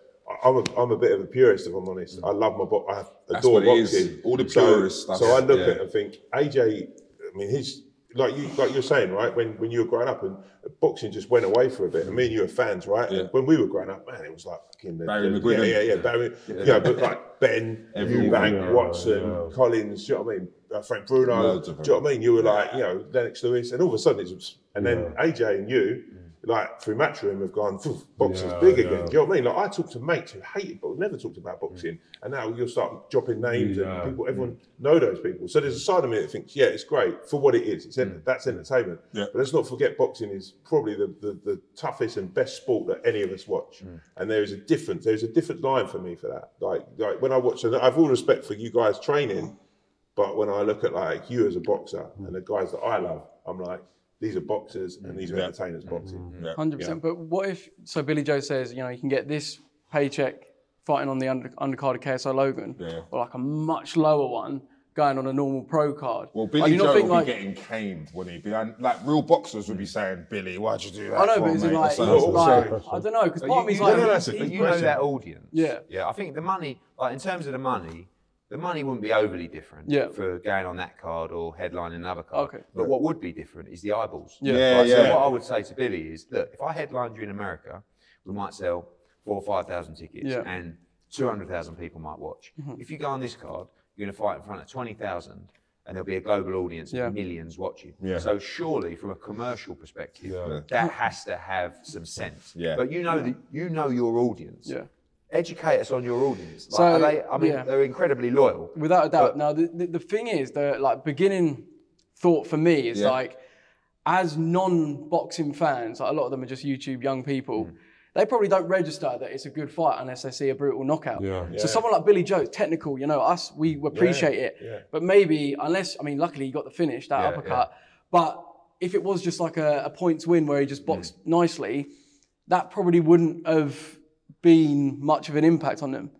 I- I'm a, I'm a bit of a purist, if I'm honest. I love my box. I That's adore what it is. boxing. All the So- stuff, So I look yeah. at it and think, AJ. I mean, he's like you like you're saying, right? When when you were growing up and boxing just went away for a bit. And me and you were fans, right? Yeah. When we were growing up, man, it was like fucking Barry the- McGuigan. Yeah, yeah, yeah. Barry. Yeah, but like Ben, Everyone. Eubank, Yeah, Watson, yeah. Collins. Do you know what I mean? Uh, Frank Bruno. Do you know what I mean? You were like, you know, Lennox Lewis, and all of a sudden it's just, and then AJ and you. Like through Matchroom have gone, "Phew, boxing's Yeah, big yeah. again. Do you know what I mean? Like I talked to mates who hated but never talked about mm. boxing, and now you'll start dropping names Yeah. and people, mm. everyone know those people. So there's a side of me that thinks, yeah, it's great for what it is. It's mm. ent- that's entertainment. Yeah. But let's not forget, boxing is probably the, the, the toughest and best sport that any of us watch. And there is a difference. There's a different line for me for that. Like like when I watch, and I've all respect for you guys training, but when I look at like you as a boxer and the guys that I love, I'm like, these are boxers and these are mm-hmm. Yeah. entertainers boxing. Mm-hmm. Yeah. Hundred percent. But what if so? Billy Joe says, you know, you can get this paycheck fighting on the under, undercard of KSI Logan, Yeah. or like a much lower one going on a normal pro card. Well, Billy you Joe think, would like- be getting caned, wouldn't he? Be and, like real boxers would be saying, "Billy, why'd you do that?" I know, for, but is it like, something. it's like Also- I don't know, because But part of you, me's like, know, he's- but he's you know pressure. that audience. Yeah. Yeah. I think the money, like in terms of the money, the money wouldn't be overly different Yeah. for going on that card or headlining another card. Okay. But what would be different is the eyeballs. Yeah. Yeah, Right, So what I would say to Billy is, look, if I headlined you in America, we might sell four or five thousand tickets, Yeah. Mm-hmm. and two hundred thousand people might watch. If you go on this card, you're going to fight in front of twenty thousand. And there'll be a global audience Yeah. of millions watching. Yeah. So surely, from a commercial perspective, Yeah. that has to have some sense. Yeah. But you know that you know your audience Yeah. Educate us on your audience. Like, So, are they, I mean, yeah. they're incredibly loyal. Without a doubt. now, the, the, the thing is, the like beginning thought for me is Yeah. like, as non-boxing fans, like a lot of them are just YouTube young people. Mm. They probably don't register that it's a good fight unless they see a brutal knockout. Yeah. So someone like Billy Joe, technical, you know, us, we appreciate it. yeah. But maybe, unless, I mean, luckily he got the finish, that Yeah, uppercut. But if it was just like a, a points win where he just boxed nicely, that probably wouldn't have been much of an impact on them.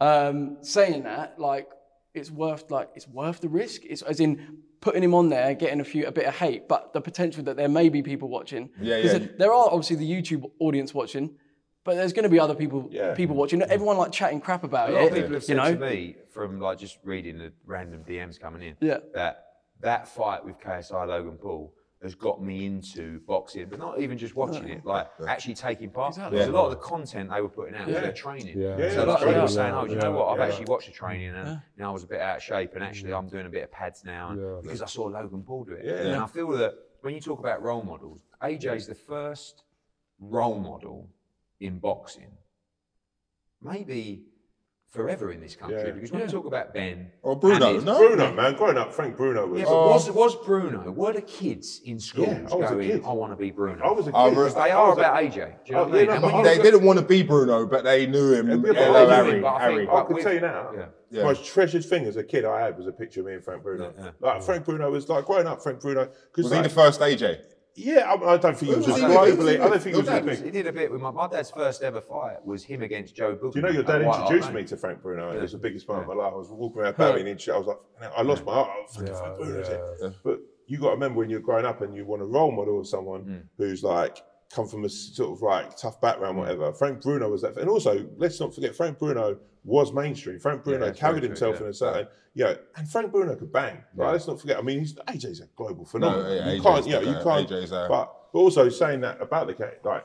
Um, saying that, like, it's worth like it's worth the risk. It's as in putting him on there, getting a few a bit of hate, but the potential that there may be people watching. Yeah, yeah. there- are obviously the YouTube audience watching, but there's going to be other people Yeah. people watching. Everyone like chatting crap about A lot it. of people have you said know, to me from like just reading the random DMs coming in Yeah. that that fight with KSI Logan Paul has got me into boxing, but not even just watching it, like actually taking part. Exactly. Because a lot of the content they were putting out was their training. So a lot of people were saying, "Oh, do you know what? I've actually watched the training, and you know, I was a bit out of shape, and actually, I'm doing a bit of pads now, and, because I saw Logan Paul do it." Yeah. And I feel that when you talk about role models, AJ's the first role model in boxing, maybe forever in this country. Yeah. Because when you talk about Ben Or Bruno, his- no? Bruno, man, growing up, Frank Bruno was. Yeah, oh. but was, was Bruno? Were the kids in school Yeah, I was a going, kid. "I want to be Bruno"? I was a kid. I they are was a- about AJ. Do you know Oh, what I yeah, mean? no, when I was They didn't want to be Bruno, but they knew him. Yeah, Yeah, but Hello, I Harry. think- but I Harry. think- I could we- tell you now. Yeah. Yeah. Most treasured thing as a kid I had was a picture of me and Frank Bruno. Yeah, yeah. Like Frank Bruno was like growing up. Frank Bruno because Was he the first AJ? Yeah, I, I don't think he was was as he? globally. I don't think he was as dad big. He did a bit with my, my dad's first ever fight was him against Joe Bugner. Do you know your dad introduced me to Frank Bruno? It was the biggest moment of my life. I was walking around Barry and he- I was like, I lost my heart. I was fucking Frank Bruno's here. But you got to remember when you're growing up and you want a role model of someone mm. who's like come from a sort of like tough background, whatever. Frank Bruno was that. And also, let's not forget, Frank Bruno was mainstream. Frank Bruno that's carried true, himself yeah. in a certain, yeah. And Frank Bruno could bang. Right? Let's not forget. I mean, he's, AJ's a global phenomenon. yeah, you can't, you know, you can't. AJ's, uh, but but also saying that about the case, like.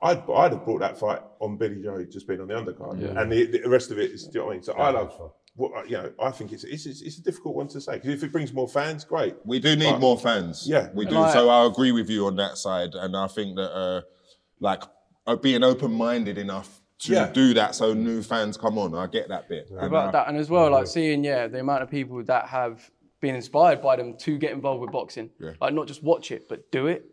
I'd, I'd have brought that fight on Billy Joe just being on the undercard, yeah. and the, the rest of it is. Do you know what I mean? So I love, what, you know, I think it's it's, it's, it's a difficult one to say because if it brings more fans, great. We do need But- more fans. Yeah. we do. I- so I agree with you on that side, and I think that uh, like uh, being open-minded enough to Yeah. do that, so new fans come on. I get that bit. And, about uh, that, and as well, like seeing yeah the amount of people that have been inspired by them to get involved with boxing, Yeah. like not just watch it but do it.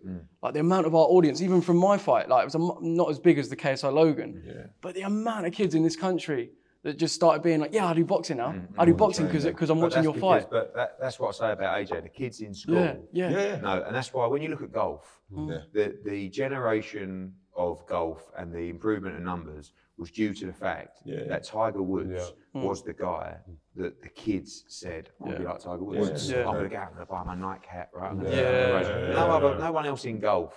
Like the amount of our audience, even from my fight, like it was a, not as big as the KSI Logan, but the amount of kids in this country that just started being like, yeah, I do boxing now. Mm, I do mm, boxing because because I'm But watching your because- fight. But that, that's what I say about AJ. The kids in school. Yeah, yeah, Yeah. No, and that's why when you look at golf, mm. Yeah. the the generation of golf and the improvement in numbers was due to the fact Yeah. that Tiger Woods Yeah. was the guy that the kids said, "I want to be like Tiger Woods. Yeah. I'm going to go out and buy my nightcap, right? I'm Yeah. go out and race." Yeah. No other, no one else in golf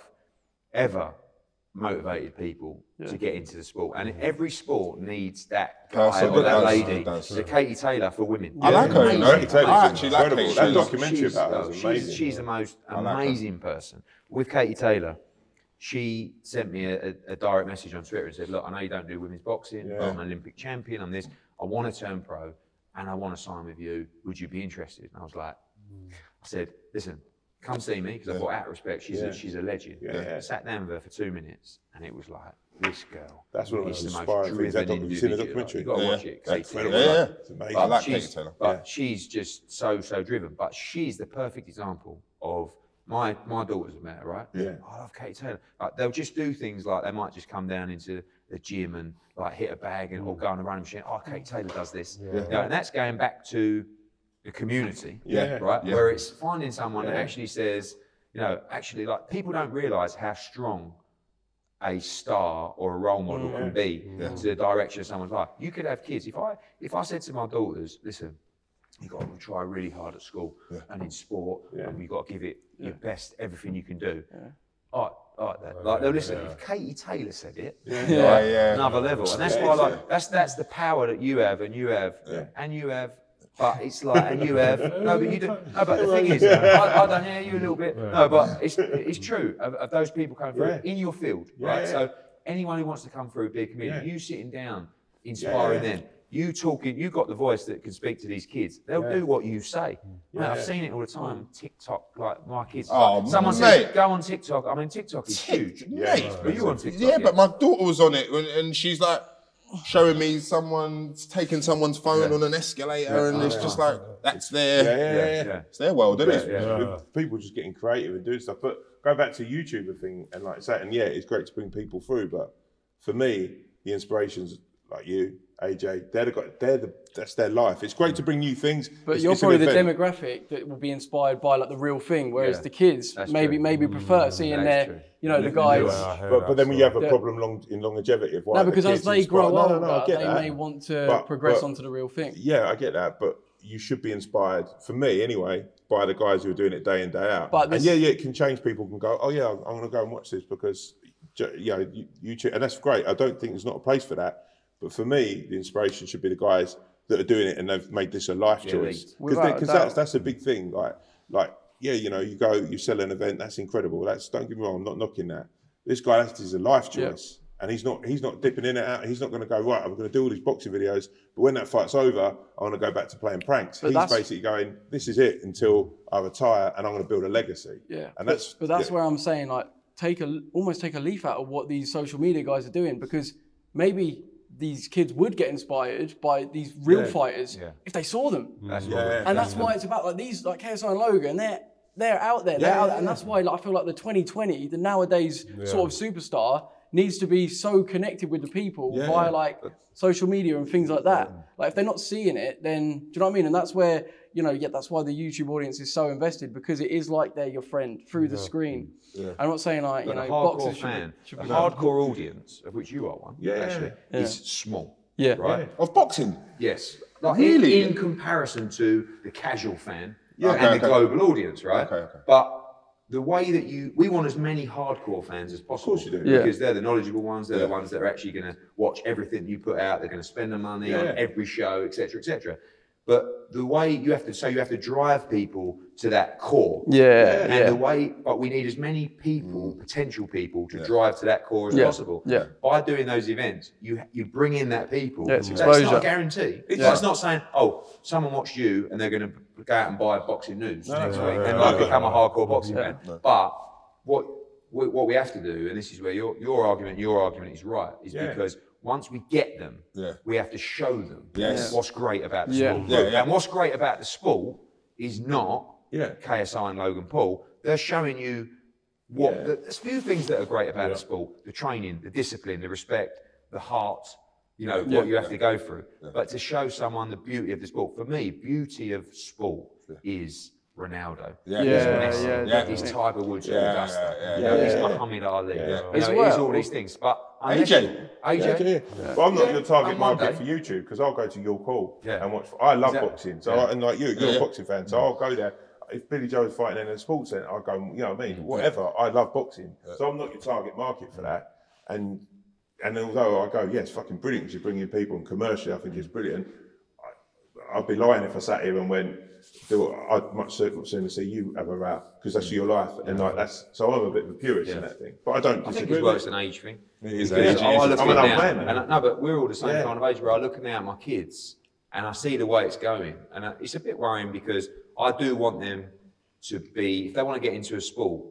ever motivated people to get into the sport, and every sport needs that guy Person or that that does, lady. does. So Katie Taylor for women. I like her. You know, Katie Taylor's I actually like incredible. Katie. That Taylor. documentary she's, about her was she's- amazing. She's, the most like her. amazing person. With Katie Taylor, she sent me a, a, a direct message on Twitter and said, "Look, I know you don't do women's boxing. but I'm an Olympic champion. I'm this. I want to turn pro, and I want to sign with you. Would you be interested?" And I was like, "I said, listen." Come see me because I thought, out of respect, she's Yeah. a, she's a legend. Yeah, yeah. Sat down with her for two minutes, and it was like, this girl. That's one of is the most inspiring things. That driven doc- have you seen the documentary? You've got to Yeah, watch yeah. it. Katie Incredible. Taylor. Yeah, yeah. It's amazing. I like she's, Katie Taylor. But she's just so so driven. But she's the perfect example of my my daughters have met her, right? Yeah. I love Katie Taylor. Like they'll just do things like they might just come down into the gym and like hit a bag and or mm. go on a running machine. Oh, Katie Taylor does this. You know, and that's going back to the community. Yeah. Right. Yeah. Where it's finding someone that actually says. You know, actually, like people don't realise how strong a star or a role model can mm. be to the direction of someone's life. You could have kids. If I if I said to my daughters, listen, you've got to try really hard at school and in sport, and you've got to give it your best, everything you can do. All right, all right, Dad. Like, they'll oh, listen. If Katie Taylor said it, Yeah, yeah. another level, and that's why, like, that's that's the power that you have, and you have, and you have. But it's like, and you have [LAUGHS] no, but you do. No, but the thing is, I, I don't hear you a little bit. No, but it's it's true of, of those people coming through in your field, right? So anyone who wants to come through, be a comedian, you sitting down, inspiring them. You talking, you got the voice that can speak to these kids. They'll do what you say. Mate, I've seen it all the time. TikTok, like my kids. Oh, someone mate. says, "Go on TikTok." I mean, TikTok is huge. Mate, But you on TikTok? Yeah, but my daughter was on it and, and she's like showing me someone's taking someone's phone on an escalator and it's just like that's their Yeah, yeah, yeah. yeah. it's their world, isn't it? Yeah, with people just getting creative and doing stuff. But go back to YouTuber thing and like that, and yeah, it's great to bring people through. But for me, the inspirations like you, AJ, they're the guy, they're the that's their life. It's great to bring new things. But It's- you're it's an probably the demographic that will be inspired by like the real thing, whereas Yeah. the kids maybe true. maybe mm, prefer seeing That is their, true. you know, the guys. I hear But, but then so- we have a problem long in longevity of why No, the because as they grow no, no, older, no, I get they that. may want to But- progress but- onto the real thing. Yeah, I get that, but you should be inspired, for me anyway, by the guys who are doing it day in day out. But and yeah, yeah, it can change. People can go, oh yeah, I'm going to go and watch this because, ju- you know, you- YouTube, and that's great. I don't think there's not a place for that. But for me, the inspiration should be the guys that are doing it and they've made this a life Yeah, choice. Because that's that's a big thing. Like like yeah, you know, you go, you sell an event, that's incredible. That's don't get me wrong, I'm not knocking that. This guy, that's his life Yeah. choice. And he's not he's not dipping in and out. He's not going to go right. I'm going to do all these boxing videos, but when that fight's over, I want to go back to playing pranks. But he's that's- basically going, "This is it until I retire, and I'm going to build a legacy." Yeah, and but- that's But that's yeah. where I'm saying like take a almost take a leaf out of what these social media guys are doing because maybe these kids would get inspired by these real fighters Yeah. if they saw them. Mm. That's Yeah, yeah. and that's why it's about like these like KSI and Logan. They're they're out there. They're out there, and yeah. that's why like, I feel like the 2020, the nowadays sort of superstar needs to be so connected with the people Yeah, via yeah. like social media and things like that. Like if they're not seeing it, then do you know what I mean? And that's where you know, yeah, that's why the YouTube audience is so invested because it is like they're your friend through the screen. I'm not saying like you But know, the hardcore boxers should fan, be, should the be hardcore audience, of which you are one, Yeah. actually, is small. Yeah. Right? Of boxing. Yes. Like Really? In, in comparison to the casual fan Yeah. and Okay, the global audience, right? Okay, okay. But the way that you, we want as many hardcore fans as possible. Of course you do. Yeah. Because they're the knowledgeable ones. They're the ones that are actually going to watch everything you put out. They're going to spend the money on every show, etc., etc. But the way you have to, so you have to drive people to that core. Yeah, And yeah. the way, but we need as many people, mm. potential people, to drive to that core as Yeah, possible. yeah. By doing those events, you you bring in that people. Yeah, it's That's not a guarantee. It's, Yeah. it's not saying, oh, someone watched you and they're going to go out and buy boxing news next no, week no, and no, like no, become a no. hardcore boxing fan. But what what we have to do, and this is where your your argument, your argument is right, is Yeah. because once we get them, Yeah. we have to show them Yes. what's great about the Yeah. sport. Yeah, yeah. And what's great about the sport is not Yeah. KSI and Logan Paul. They're showing you what Yeah. the, there's a few things that are great about the sport: the training, the discipline, the respect, the heart. You know what you have to go through. But to show someone the beauty of the sport, for me, beauty of sport is Ronaldo. Yeah, Yeah, yeah, yeah, He's Tiger Woods, Yeah, yeah, Augusta. yeah, yeah, you know, yeah, he's yeah. Muhammad Ali. You know, he's well. all these things. But AJ. AJ, yeah. But I'm not Yeah, your target market for YouTube because I'll go to your call Yeah. and watch. I love Exactly. boxing, so Yeah. I, and like you, you're Yeah, a boxing fan, so I'll go there. If Billy Joe's fighting in a sports centre, I'll go. You know what I mean? Mm. Whatever. I love boxing, so I'm not your target market for that. And and although I go, yes, fucking brilliant, because you're bringing people, and commercially, I think it's brilliant. I, I'd be lying if I sat here and went. Do I'd much sooner sooner see you have a row because that's mm. your life, and like that's so I'm a bit of a purist in that thing. But I don't I think it's worse than age thing. It is age, I, I look I'm at an old now, man, man. and I, no, but we're all the same Yeah. kind of age where I look now at my kids and I see the way it's going, and I, it's a bit worrying because I do want them to be, if they want to get into a sport,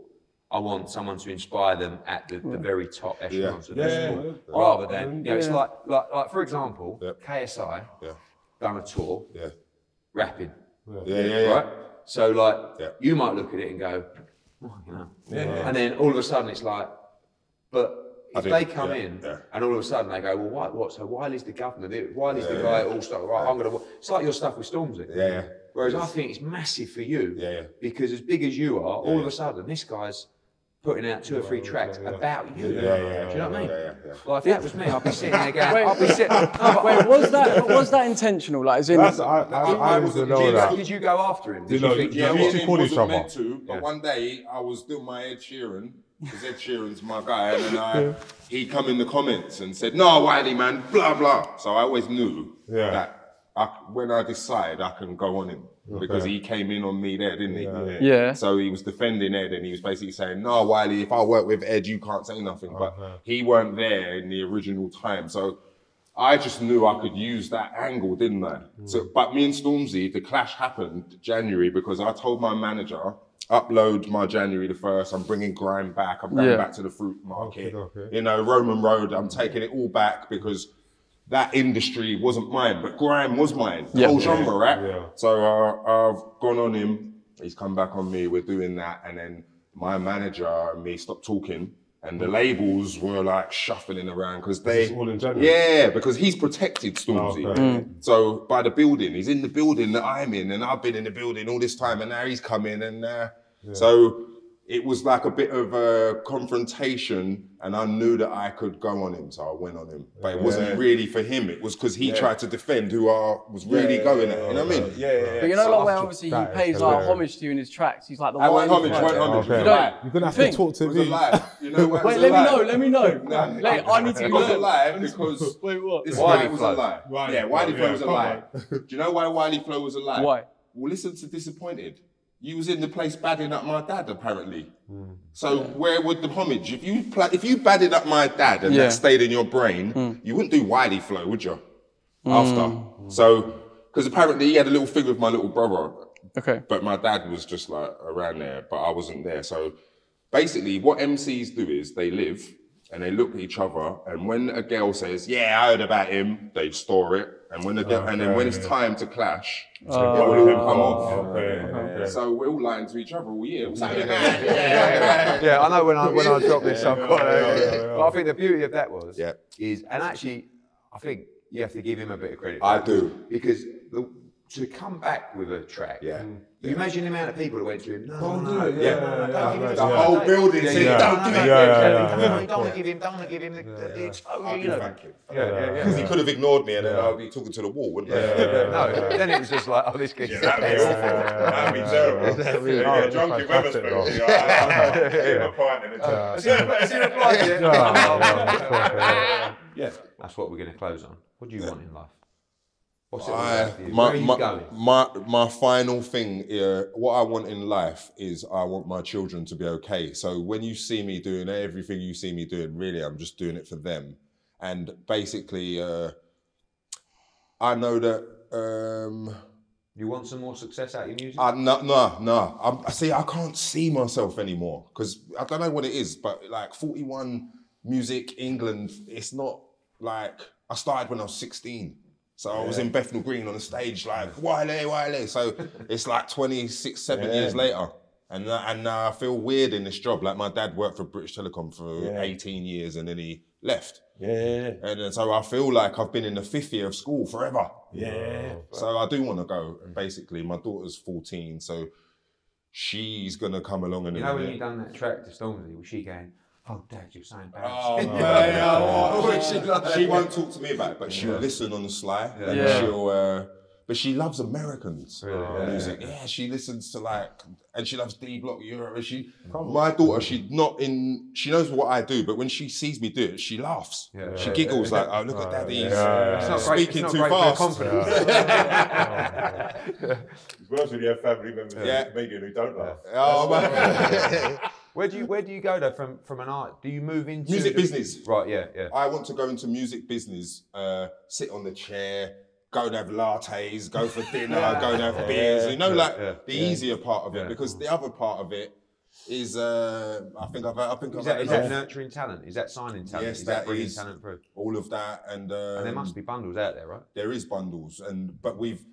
I want someone to inspire them at the, the mm. very top echelons of the Yeah, sport, yeah. rather than you know, it's like, like, like for example, Yep. KSI Yeah, done a tour yeah, rapping, yeah, yeah, yeah. right? So like, Yeah. you might look at it and go, oh, you know, Yeah, yeah. and then all of a sudden it's like, but if do, they come yeah, in yeah. and all of a sudden they go, well, why, what? So Wiley's is the governor. Wiley's is the guy at all stuff. Right, I'm gonna. It's like your stuff with Stormzy. Yeah, yeah. Whereas I think it's massive for you. Yeah, yeah. Because as big as you are, all of a sudden this guy's putting out two or three tracks about you. Yeah, yeah, Do you know what I mean? yeah, yeah, yeah. Well, if that was me, I'd be sitting there going, [LAUGHS] Wait. I'd be sitting. No, [LAUGHS] Wait, was that was that intentional? Like, as in, That's, I, I, I used to know did, that. did you go after him? Did You know, you think, you- you know you what? used to call each wasn't other. meant to, but Yeah. one day I was doing my Ed Sheeran, because Ed Sheeran's my guy, and then I, he come in the comments and said, "No, Wiley, man, blah blah." So I always knew Yeah. that I, when I decide, I can go on him because he came in on me there, didn't he? Yeah. So he was defending Ed, and he was basically saying, "No, Wiley, if I work with Ed, you can't say nothing." But he weren't there in the original time, so. I just knew I could use that angle, didn't I? So, mm. but me and Stormzy, the clash happened January because I told my manager, upload my January the first. I'm bringing grime back. I'm going Yeah. back to the fruit market. Okay, okay. You know, Roman Road. I'm taking it all back because that industry wasn't mine, but grime was mine. The Yeah. whole genre, right? Yeah. So uh, I've gone on him. He's come back on me. We're doing that, and then my manager and me stopped talking. And the labels were like shuffling around because they, is all in January? yeah, because he's protected Stormzy. Okay. Mm. So by the building, he's in the building that I'm in, and I've been in the building all this time, and now he's coming, and uh, so it was like a bit of a confrontation, and I knew that I could go on him, so I went on him. But it wasn't really for him; it was because he tried to defend who I was really going at. You know what I mean? Yeah, yeah, yeah. but you know, So like where obviously he pays like homage to you in his tracks. He's like the I went homage, went homage. It was a Okay. lie. You're gonna have to talk to It was a me. lie. You know what? Wait, let me know. Let me know. [LAUGHS] No, Like, I need to It was a lie because [LAUGHS] Wait, what? this Wiley was a lie. Wiley yeah, Flow, Wiley Flow was a lie. Do you know why Wiley Flow was a lie? Why? Well, listen to Disappointed. You was in the place badding up my dad, apparently. Hmm. So where would the homage? If you pla- if you badded up my dad and Yeah. that stayed in your brain, hmm. you wouldn't do Wiley Flow, would you? Hmm. After. So, because apparently he had a little thing with my little brother, Okay. but my dad was just like around there, but I wasn't there. So basically, what MCs do is they live and they look at each other, and when a girl says, "Yeah, I heard about him," they store it, and when the girl, and then when it's time to clash, oh. it will all come off. Oh, okay, okay. So we're all lying to each other all year. What's happening? yeah, I know when I when I drop this, I'm quite. yeah, But I think the beauty of that was, Yeah. is and actually, I think you have to give him a bit of credit. I do. because the, to come back with a track. Yeah. Mm. You imagine the amount of people that went to him. Oh, no, no, no, do yeah, yeah, no, no, yeah, don't give The the whole don't- building yeah, said, yeah, "Don't no, do no. Yeah, yeah, Don't yeah, give him, don't want to give him, don't want to give him the, the, the exposure. I'll you be know. thanking. Yeah, yeah, yeah. Because he could have ignored me and then I'd be talking to the wall, wouldn't I? no, then it was just like, oh, this kid's That'd be awful. That'd be terrible. Yeah, Yeah, yeah, drunk in fantastic, Wetherspoon. though. Yeah, a pint and a Has he has he replied [LAUGHS] yet? Yeah. Yeah. That's what we're going to close on. What do you want in life? What's it I, about? Where my, are you my, going? my, my final thing, what I want in life is I want my children to be okay. So when you see me doing everything you see me doing, really, I'm just doing it for them. And basically, uh, I know that. Um, You want some more success out of your music? I, no, no, no. I'm, I see. I can't see myself anymore because I don't know what it is, but like 41 music England, it's not like I started when I was 16. So I was in Bethnal Green on the stage, like Wiley, Wiley. So [LAUGHS] it's like 26, seven years later. And, uh, and uh, I feel weird in this job. Like my dad worked for British Telecom for 18 years and then he left. Yeah. And so I feel like I've been in the fifth year of school forever. Yeah. So I do want to go. And basically, my daughter's 14, so she's gonna come along and you know when you done that track to Stormzy, was she going, oh, Dad, you're so embarrassed? Oh, yeah, yeah, oh, she, she won't talk to me about it, but she'll listen on the sly. And Yeah. she'll, uh, but she loves Americans Yeah. music. Yeah, she listens to like, and she loves D Block Europe. And she, my daughter, she's not in. She knows what I do, but when she sees me do it, she laughs. Yeah. She giggles like, "Oh, look at Daddy, he's yeah. Not speaking it's too not great fast." for confidence. Worse [LAUGHS] when you have family members Yeah. in the meeting who don't laugh. Oh, man. [LAUGHS] [LAUGHS] Where do you where do you go though from from an art? Do you move into Music business. Right, yeah, yeah. I want to go into music business, uh, sit on the chair, go and have lattes, go for [LAUGHS] dinner, go and have beers. You know, like yeah, the easier part of it, because the other part of it is, uh, I think I've, I think I've Is that, had is that nurturing talent? Is that signing talent? Yes, is that, that bringing is. talent through? all of that, and, um, And there must be bundles out there, right? there is bundles, and but we've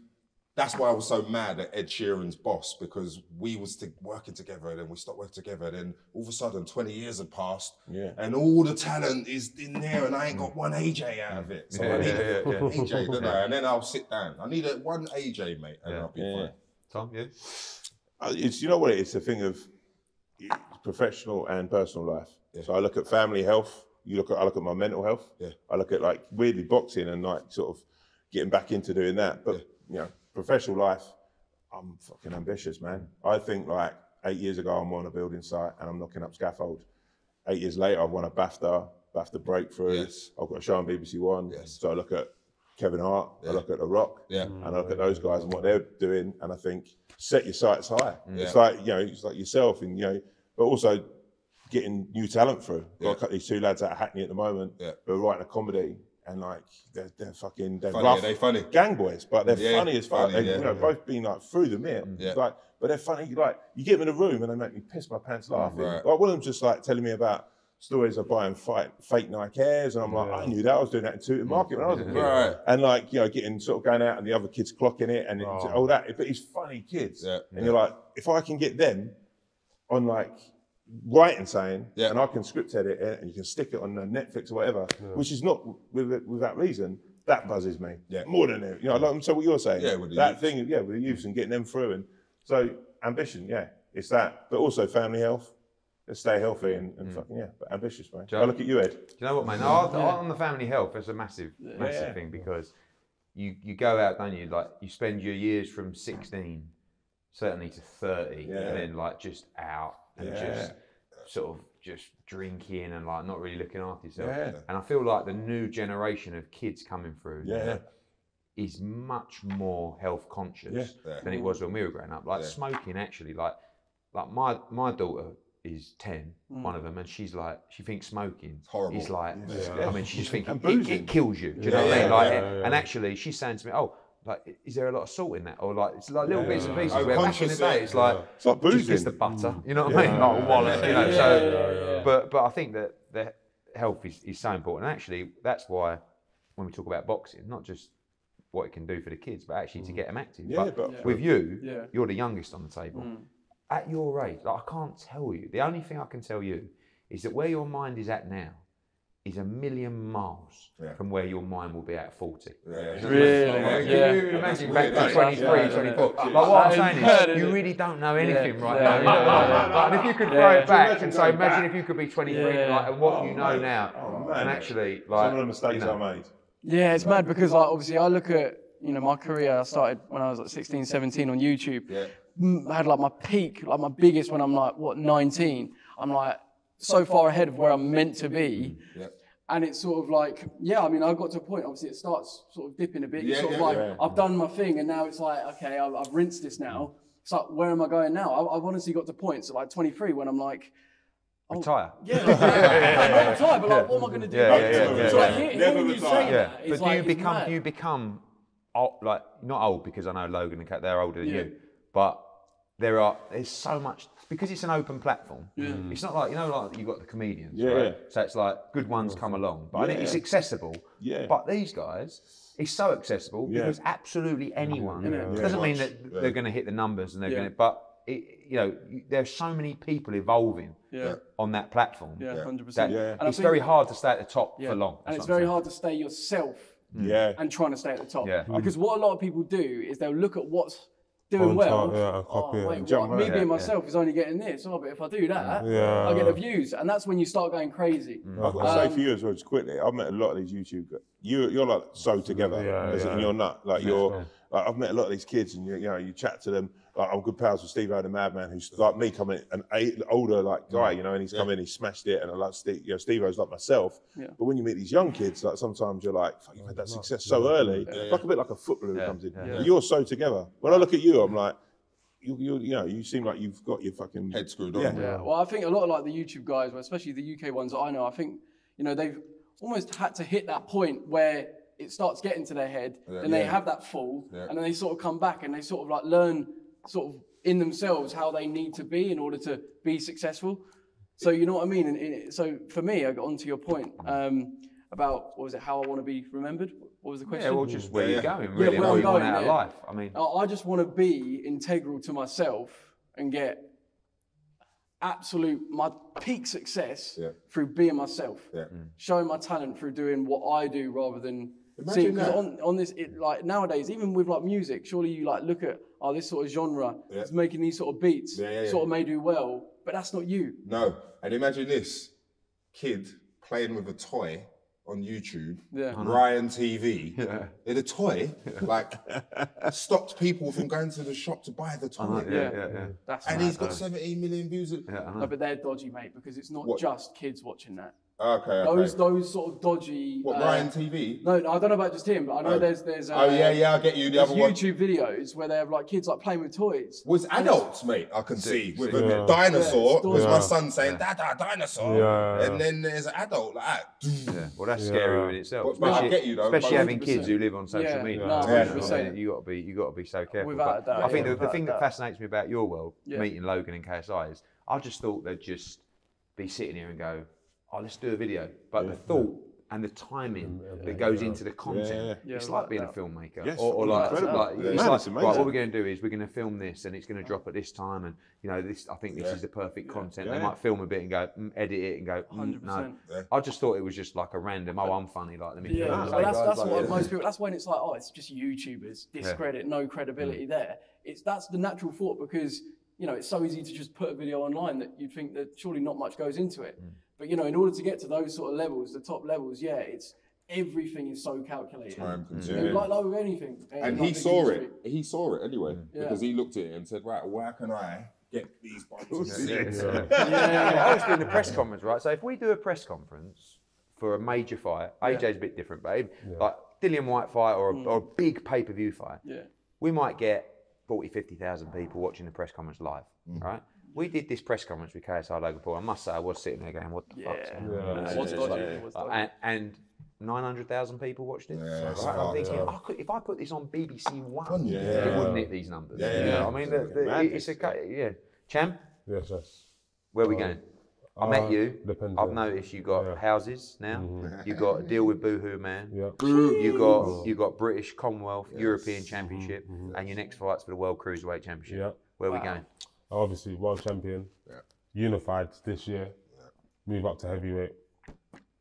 that's why I was so mad at Ed Sheeran's boss because we was to, working together, and then we stopped working together. Then all of a sudden, twenty years had passed, Yeah. and all the talent is in there, and I ain't got one AJ out of it. So I need yeah, a yeah, fucking yeah. AJ, don't I? And then I'll sit down. I need a one AJ, mate, and Yeah. I'll be Yeah. fine. Tom, yeah. Uh, It's you know what it is. It's a thing of professional and personal life. So I look at family health. You look at I look at my mental health. Yeah. I look at like weirdly boxing and like sort of getting back into doing that. But you know, professional life. I'm fucking ambitious, man. I think like eight years ago I'm on a building site and I'm knocking up scaffold. Eight years later I've won a BAFTA, BAFTA breakthrough. Yes. I've got a show on BBC One. Yes. So I look at Kevin Hart. Yeah. I look at The Rock. Yeah. And I look at those guys and what they're doing, and I think set your sights high. Mm. It's like you know, it's like yourself, and you know, but also getting new talent through. Yeah. Got these two lads out of Hackney at the moment Yeah. who are writing a comedy, and like they're, they're fucking they're Funny, rough, they funny? gang boys, but they're Yeah, funny as fuck. funny, They've, yeah. you know, both been like through the mitt, mm. Yeah. like, but they're funny. Like you get them in a room and they make me piss my pants laughing. Right. Like one of them just like telling me about. Stories of buying fight, fake Nike Airs, and I'm like, I knew that. I was doing that in Tooting mm. Market when I was a [LAUGHS] kid. Right. And like, you know, getting sort of going out and the other kids clocking it and it's all that. But he's funny kids. Yeah. And you're like, if I can get them on like writing saying, Yeah. and I can script edit it and you can stick it on uh, Netflix or whatever, which is not with, with that reason, that buzzes me. Yeah. More than it. You know, like, so what you're saying. Yeah, with that youths. thing, yeah, with the youths and getting them through. And so ambition, yeah, it's that. But also family health. Let's stay healthy and, and fucking, yeah, but ambitious, man. Joe? I look at you, Ed. Do you know what, man? No, I- I- on the family health, it's a massive, massive Yeah. thing because you you go out, don't you? Like you spend your years from sixteen, certainly to thirty, Yeah. and then like just out and Yeah. just sort of just drinking and like not really looking after yourself. Yeah. And I feel like the new generation of kids coming through Yeah. is much more health conscious Yeah. than it was when we were growing up. Like Yeah. smoking, actually, like like my my daughter is 10, mm. one of them, and she's like, she thinks smoking horrible. is like, I mean, she's just thinks it, it, kills you. Do you know what I mean? Like, yeah, yeah. and actually, she's saying to me, oh, like, is there a lot of salt in that? Or like, it's like little bits and pieces. Oh, where back in the conscious, day, it's like, It's like just kiss the butter. Mm. You know what I mean? Like a wallet. You know. so, but but I think that the health is, is so important. And actually, that's why when we talk about boxing, not just what it can do for the kids, but actually to mm. get them active. Yeah, but but- with you, Yeah. you're the youngest on the table. Mm. At your age, like, I can't tell you. The only thing I can tell you is that where your mind is at now is a million miles Yeah. from where your mind will be at 40. Really? Can Yeah. you imagine back to Weird. 23, Yeah. 24? Like what I'm saying is, you really don't know anything right Yeah, now. yeah, yeah, Like, and if you could Yeah. throw it back and say, going imagine back? if you could be 23 Yeah. like, and what Oh, you know mate. now, Oh, man. and actually, like, Some of the mistakes you know, I made. Yeah, it's mad because like obviously I look at you know my career. I started when I was like 16, 17 on YouTube. Yeah. Mm, I had like my peak, like my biggest when I'm like what 19. I'm like so far ahead of where I'm meant to be. Yeah. And it's sort of like, yeah, I mean, I got to a point, obviously, it starts sort of dipping a bit. You're Yeah, of yeah, like, yeah. I've done my thing, and now it's like, okay, I've, I've rinsed this now. It's like, where am I going now? I, I've honestly got to points at like 23 when I'm like, oh. retire. yeah, like, yeah, not [LAUGHS] retire, but like, what am I going to do? Yeah, yeah, yeah, yeah, so like, yeah. hear- Never hearing you say Yeah, that, but it's do like, you it's become mad. do you become old, like not old because I know Logan and Kat they're older than Yeah. you, but there are there's so much because it's an open platform. Mm. It's not like you know like you've got the comedians, Yeah, right? So it's like good ones come along, but I think Yeah. it's accessible. Yeah. But these guys. It's so accessible Yeah. because absolutely anyone. Yeah. It doesn't mean that Yeah. they're going to hit the numbers and they're Yeah. going to, but it, you know, you- there's so many people evolving Yeah. on that platform. Yeah, hundred percent. Yeah. And it's very hard to stay at the top yeah. for long. and it's very saying. hard to stay yourself Yeah. and trying to stay at the top. Yeah. Mm. Because what a lot of people do is they'll look at what's doing On well. top, yeah, and copy oh, it. wait, what? me on it. being Yeah, myself is only getting this. Oh, but if I do that, Yeah. I get the views, and that's when you start going crazy. I've got to say um, for you as well, just quickly, I've met a lot of these YouTube guys. You, you're like so together, Yeah, as in yeah. you're not. Like you're, like I've met a lot of these kids, and you, you know, you chat to them. Like I'm good pals with Steve O, the Madman, who's like me, coming an eight, older like guy, mm. you know, and he's come in, he smashed it, and I like Steve, you know, Steve O's like myself. Yeah. But when you meet these young kids, like sometimes you're like, Fuck, you've had that oh, success so early, like a bit like a footballer who comes in. yeah. But You're so together. When I look at you, I'm like, you, you, you know, you seem like you've got your fucking Head screwed on. Yeah. Yeah. Well, I think a lot of like the YouTube guys, especially the UK ones that I know, I think you know they've almost had to hit that point where it starts getting to their head, and they Yeah. have that fall, Yeah. and then they sort of come back and they sort of like learn sort of in themselves how they need to be in order to be successful. So you know what I mean. And, and so for me, I got onto your point um, about what was it? How I want to be remembered. What was the question? Yeah, well, just where Yeah, you're yeah. going, Yeah, really, where what I'm you want going, out of life. I mean, I I just want to be integral to myself and get absolute my peak success Yeah. through being myself, Yeah. showing my talent through doing what I do rather than Imagine seeing. Because that. on on this, it, like nowadays, even with like music, surely you like look at oh this sort of genre, Yeah. it's making these sort of beats, Yeah, yeah, yeah. sort of may do well, but that's not you. No. And imagine this kid playing with a toy on YouTube, Yeah. Uh-huh. Ryan TV. [LAUGHS] Yeah. The toy, like, stopped people from going to the shop to buy the toy. Uh-huh, yeah, Yeah. yeah, yeah. That's And mad. he's got 17 million views. Yeah, I know. No, but they're dodgy, mate, because it's not What? just kids watching that. Okay, okay. Those those sort of dodgy. what, uh, Ryan TV? No, no, I don't know about just him, but I know Oh. there's there's. Uh, oh, yeah, yeah, I get you. The There's other one. YouTube videos where they have like kids like playing with toys. Was adults, mate, I can see, with see. a Yeah. dinosaur. Yeah. was my Yeah. son saying, Dada, dinosaur. Yeah. And then there's an adult like that. Yeah, well, that's scary in itself. But- but I especially- get you, though, Especially having 100%. kids who live on social Yeah, media. no, You know, 100%. I mean, You got to be, you got to be so careful. Without a doubt, I think yeah, the, the thing that fascinates me about your world, meeting Logan and KSI, is I just thought they'd just be sitting here and go, "Oh, let's do a video," but the thought. And the timing that goes into the content, Yeah, it's without like being a filmmaker, Yes, or, or like, incredible. like Yeah. it's Man, like, it's right, what we're going to do is we're going to film this, and it's going to drop at this time, and you know, this I think this is the perfect content. They might film a bit and go, mm, edit it and go, mm, no. 100%. Yeah. I just thought it was just like a random. Oh, I'm funny. Like let me. Yeah, film but that's, that's guys, what like, most people. That's when it's like, oh, it's just YouTubers, discredit, no credibility there. It's that's the natural thought because you know it's so easy to just put a video online that you'd think that surely not much goes into it. But you know, in order to get to those sort of levels, the top levels, yeah, it's everything is so calculated. Time You know, consuming. Like, like with anything. Eh, and like he saw industry. it. He saw it anyway Yeah. because he looked at it and said, "Right, where can I get these bunches?" I was doing the press conference, right? So if we do a press conference for a major fight, AJ's a bit different, babe. if- like Dillian Whyte fight or a, mm. or a big pay per view fight, Yeah. we might get 40, 50,000 people watching the press conference live, mm. right? We did this press conference with KSI Logan Paul. I must say, I was sitting there going, "What the fuck's Yeah. going on?" Yeah. You What's it's dodgy? like- What's uh, dodgy? and, and 900,000 people watched it. Yeah, right? I'm thinking. I could, if I put this on BBC One, Yeah. it wouldn't hit these numbers. Yeah, you know yeah. I mean, the, the, it's a yeah. Champ, Yes, yes. where are we going? I met Uh, you. depends, I've yeah. noticed you got Yeah. Mm-hmm. houses now. You got a deal with Boohoo Man. Yeah. You got you got British Commonwealth European Mm-hmm. Championship, and your next fight's for the World Cruiserweight Championship. Yeah. Where are we going? Obviously, world champion. Unified this year. Move up to heavyweight.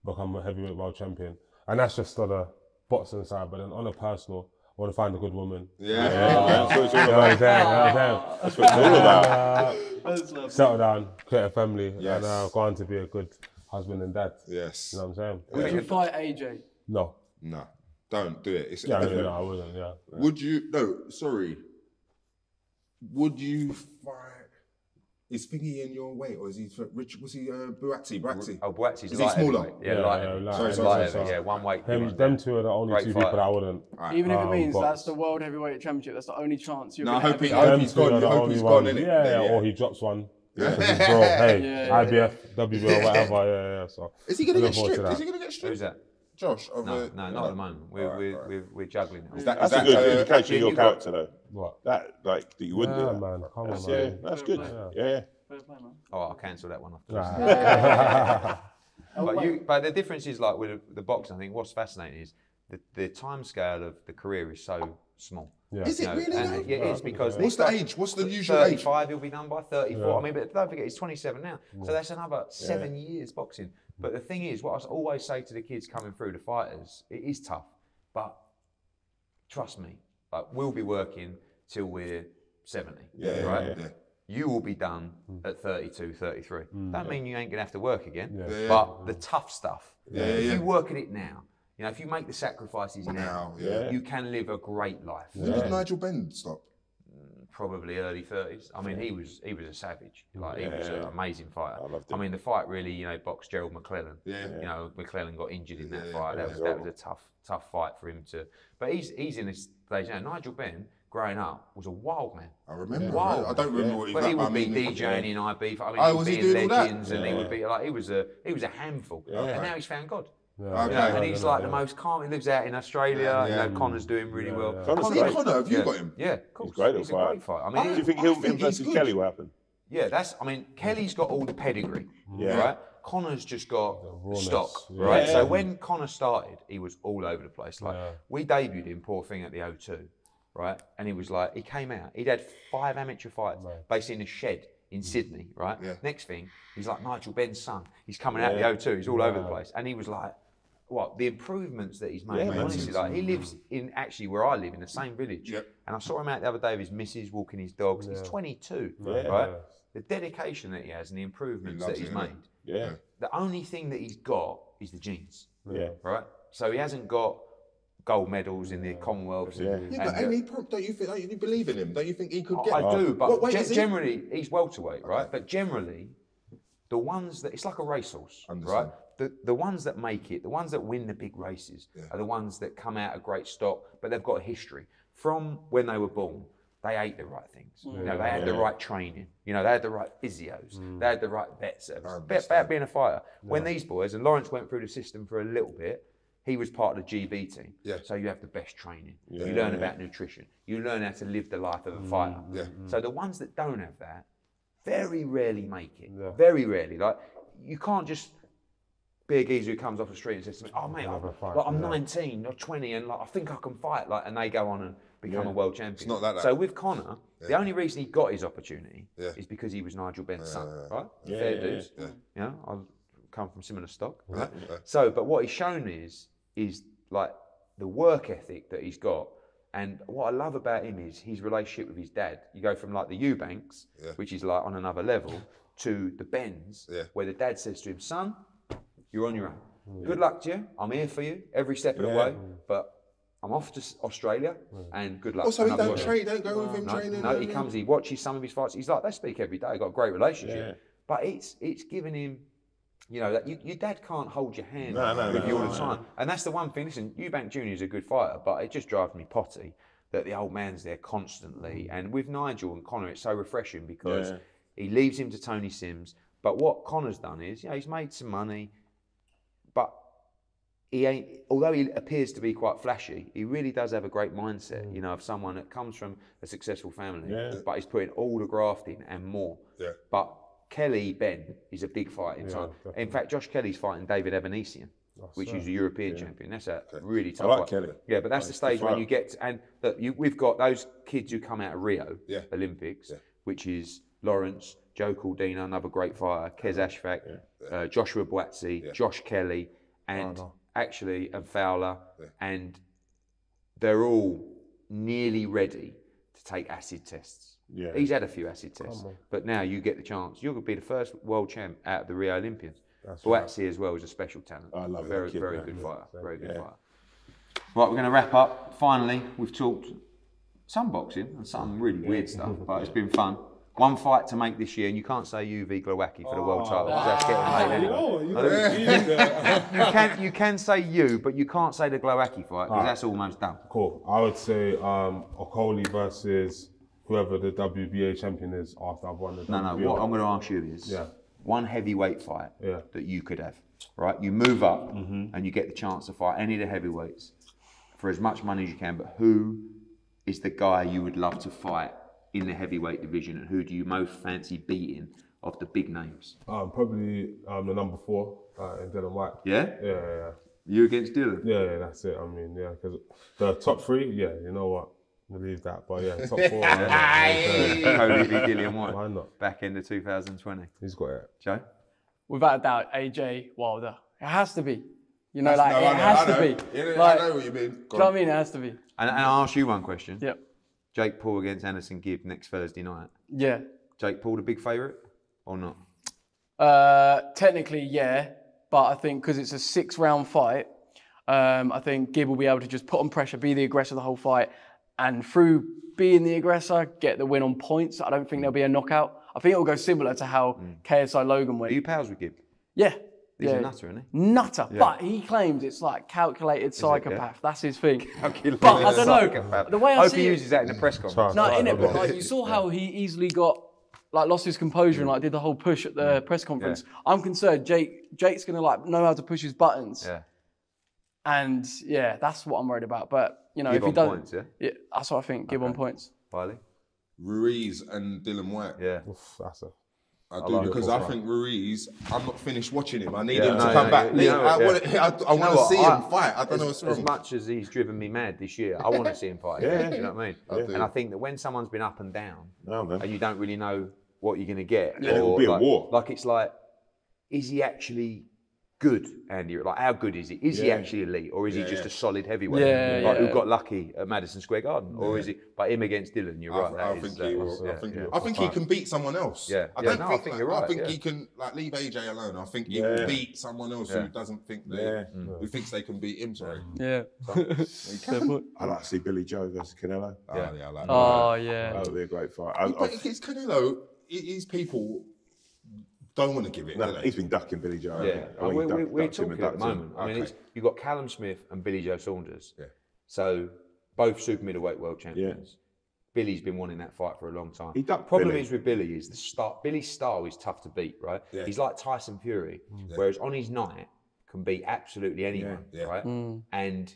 Become a heavyweight world champion. And that's just on the boxing side. But then on a personal, I want to find a good woman. Yeah. That's what it's all You know what I'm about. saying? You know what I'm saying? That's what it's all about. Settle down, create a family, Yes. and uh, go on to be a good husband and dad. Yes. You know what I'm saying? Would you fight AJ? No. No, don't do it. It's Yeah, no, no, I wouldn't. Yeah. Would you? No, sorry. Would you fight? Is Thingy in your weight, or is he for Rich? Was he uh, Buatsi? Buatsi? Oh, Buatsi's Is he light smaller? heavyweight. Yeah, Yeah, light yeah, light Sorry, sorry, sorry, sorry. Yeah, one weight. Them, difference. them two are the only Great two people I wouldn't. Even if it Um, mean box. that's the world heavyweight championship, that's the only chance you're No, I gonna hope he- I hope Them he's two gone- I hope only he's ones. gone, innit? Yeah, Yeah, yeah, yeah. or he drops one. [LAUGHS] Because he's bro, hey, Yeah, yeah, IBF, WBO, whatever. Yeah, yeah. So Is he gonna get stripped? Is he gonna get stripped? Who's that? Josh. Of, No, uh, no, not at the moment. We're, Alright, we're, alright. we're, we're juggling it. Is that, That's is a that, good uh, indication of your character, though. What? That, like, that you wouldn't Yeah, do that. man. Come on, That's, yeah, man. that's good. Yeah, yeah. Fair play, man. Oh, I'll cancel that one off. Nah. [LAUGHS] [LAUGHS] But, you, but the difference is like with the boxing. I think what's fascinating is the, the time scale of the career is so small. Yeah. Is it know, really? and now? yeah, it is because What's the age? What's the usual age? 35 he'll be done by 34 Yeah. i mean but don't forget he's 27 now so that's another seven years boxing but the thing is what i always say to the kids coming through the fighters it is tough but trust me like we'll be working till we're 70 Yeah, right yeah, yeah. you will be done hmm. at 32 33 hmm. don't mean you ain't gonna have to work again Yeah. yeah. but the tough stuff Yeah, if yeah, you yeah. work at it now you know if you make the sacrifices now, yeah. you can live a great life When did Nigel Benn stop? probably early thirties. I mean, he was he was a savage. Like he was an amazing fighter. I loved him. I mean, the fight really, you know, boxed Gerald McClellan. Yeah. You know, McClellan got injured in that Yeah, fight. That yeah. was that was a tough tough fight for him to. But he's he's in this stage now. Nigel Benn, growing up, was a wild man. I remember. Wild. I don't remember what he But he would I be mean, DJing in IB. I mean, Oh, he was was doing all that? legends, and he would be like he was a he was a handful. Yeah. And now he's found God. Yeah. Okay. You and he's like the most calm. He lives out in Australia. Yeah, You know, Conor's doing really well. yeah. Conor's Is great. Conor? Have you yeah. got him? Yeah, of course. great He's a at great fight. fight. I mean, Do you think I him, think him he's versus good. Kelly will happen? Yeah, that's. I mean, Kelly's got all the pedigree, mm. Yeah. right? Conor's just got rawness, stock, yeah. right? Yeah. So when Conor started, he was all over the place. Like Yeah. we debuted him, poor thing, at the O2, right? And he was like, he came out, he'd had five amateur fights, basically in a shed in mm. Sydney, right? Yeah. Next thing, he's like Nigel Benn's son. He's coming out the O2, he's all over the place, and he was like. What the improvements that he's made? Yeah, honestly, massive. like he lives in actually where I live in the same village, Yep. and I saw him out the other day with his missus walking his dogs. He's 22, Yeah. right? The dedication that he has and the improvements He that he's it, made. Yeah. The only thing that he's got is the genes, Yeah. right? So he hasn't got gold medals in the Commonwealths. Yeah. And, Yeah, and but the- Amy, Pro- don't you think? Don't you believe in him? Don't you think he could get? I do, but What weight ge- is he? generally he's welterweight, right? But generally, the ones that it's like a racehorse, Understand. right? The the ones that make it, the ones that win the big races, are the ones that come out of great stock, but they've got a history from when they were born. They ate the right things. Mm. You know, they had the right training. You know, they had the right physios. Mm. They had the right vet service. About, about being a fighter. When these boys and Lawrence went through the system for a little bit, he was part of the GB team. Yeah. So you have the best training. Yeah, you learn yeah. about nutrition. You learn how to live the life of a mm, fighter. Yeah. So the ones that don't have that very rarely make it. Yeah. Very rarely. Like you can't just be a geezer who comes off the street and says to me, "Oh mate, I'm, fight, like, I'm yeah. 19 or 20 and like I think I can fight." Like, and they go on and become a world champion. It's not like. So with Conor, the only reason he got his opportunity Yeah. is because he was Nigel Benn's son, right? Yeah, Fair yeah, dues. yeah. You know, I come from similar stock. Right? yeah. So, but what he's shown is is like the work ethic that he's got. And what I love about him is his relationship with his dad. You go from like the Eubanks, Yeah. which is like on another level, to the Benns, Yeah. where the dad says to him, "Son, you're on your own. Mm. Good luck to you. I'm here for you every step of the way. But I'm off to S- Australia, mm. and good luck." Also, he don't got- train. Don't go with him no, training. no, he comes, he watches some of his fights. He's like, they speak every day. Got a great relationship, Yeah. but it's it's giving him, you know, that you, your dad can't hold your hand No, no, with no, you all no, the time, and that's the one thing. Listen, Eubank Junior is a good fighter, but it just drives me potty that the old man's there constantly. Mm. And with Nigel and Conor, it's so refreshing because Yeah. he leaves him to Tony Sims. But what Conor's done is, you know, he's made some money, but he ain't although he appears to be quite flashy he really does have a great mindset you know of someone that comes from a successful family Yeah. but he's putting all the graft in and more Yeah. but kelly benn is a big fight in time in fact josh kelly's fighting david avanesyan which is a european champion that's a really tough like fight. Kelly. yeah but that's the stage when you get to, and look, you, we've got those kids who come out of rio Yeah. olympics Yeah. which is lawrence joe cordina another great fighter qais ashfaq uh, joshua buatsi josh kelly and actually and Fowler, and they're all nearly ready to take acid tests. Yeah. He's had a few acid tests, but now you get the chance. You're going to be the first world champ out of the Rio Olympians. Buatsi as well is a special talent. I love that very, kid, very man. good fighter. Very good Yeah. fighter. Right, we're going to wrap up. Finally, we've talked some boxing and some really weird stuff, but it's [LAUGHS] been fun. One fight to make this year, and you can't say you v Glowacki for the world title because that's getting late anyway. [LAUGHS] You can you can say you, but you can't say the Glowacki fight because that's almost done. Cool. I would say um, Okolie versus whoever the WBA champion is after I've won the No, no. What I'm going to ask you is Yeah. one heavyweight fight Yeah. that you could have. Right, you move up and you get the chance to fight any of the heavyweights for as much money as you can. But who is the guy you would love to fight in the heavyweight division, and who do you most fancy beating of the big names? Um, probably um, the number four uh, in Dillian Whyte. Yeah, Yeah, yeah, yeah. you against Dillian. Yeah, yeah, that's it. I mean, yeah, because the top three, yeah, you know what? We'll leave that. But yeah, top four. yeah, Cody [LAUGHS] v Dillian Whyte. Why not? Back end of 2020. He's got it. Joe. Without a doubt, AJ Wilder. It has to be. You know, No, like I it know, has I to know. be. Yeah, like, I know what you mean. Do you know what I mean? It has to be. And, and I'll ask you one question. Yep. Jake Paul against AnEsonGib next Thursday night. Yeah. Jake Paul the big favourite or not? Uh, technically, yeah, but I think because it's a six-round fight, um, I think Gib will be able to just put on pressure, be the aggressor the whole fight, and through being the aggressor, get the win on points. I don't think there'll be a knockout. I think it will go similar to how KSI Logan Are went. you pals with Gib? Yeah. He's yeah. a nutter, isn't he? Nutter, but he claims it's like calculated yeah? psychopath. That's his thing. [LAUGHS] Calculated But I don't know. The way I Hope see he it- uses that in the press conference. No, in it, but like [LAUGHS] you saw how he easily got like lost his composure and like did the whole push at the mm. press conference. I'm concerned Jake Jake's gonna like know how to push his buttons. Yeah. And yeah, that's what I'm worried about. But you know, Gib if he does points, yeah? yeah, that's what I think. Gib on points. Wiley? Ruiz and Dillian Whyte. Yeah. Oof, that's a I do because. I think Ruiz. I'm not finished watching him. I need Yeah. him to No, come no, back. Lee, I, yeah. want, I, I want to see him fight. I don't know as, what's as much as he's driven me mad this year, I want to see him fight. Yeah. you know what I mean? I. And I think that when someone's been up and down, No, and you don't really know what you're going to get, Yeah, it'll or be a like, war. like it's like, is he actually good, Andy? Like, how good is he? Is he actually elite, or is he just yeah. a solid heavyweight? Yeah, like, who got lucky at Madison Square Garden, or is he? But him against Dillian, you're I, right. I that think is, he that will. I think yeah. he'll- I think he can beat someone else. Yeah. I Yeah, don't no, I think. think like, you're right. I think yeah. he can like leave AJ alone. I think he Yeah. will beat someone else Yeah. who doesn't think they, Yeah. who mm. thinks they can beat him. Sorry. Yeah. [LAUGHS] Fair point. [LAUGHS] I like to see Billy Joe versus Canelo. Oh, yeah, I like. Oh yeah. That would be a great fight. I, But I, it's Canelo. it- His people don't want to give it. no, he's been ducking Billy Joe. Yeah, hasn't he? and Or he we're, duck- we're, we're ducked talking at the ducked him. moment. I mean, Okay. it's, you've got Callum Smith and Billy Joe Saunders. Yeah. So both super middleweight world champions. Yeah. Billy's been wanting that fight for a long time. He ducked Problem Billy. is with Billy is the start. Billy's style is tough to beat, right? Yeah. He's like Tyson Fury, whereas on his night can beat absolutely anyone, Yeah. right? Mm. And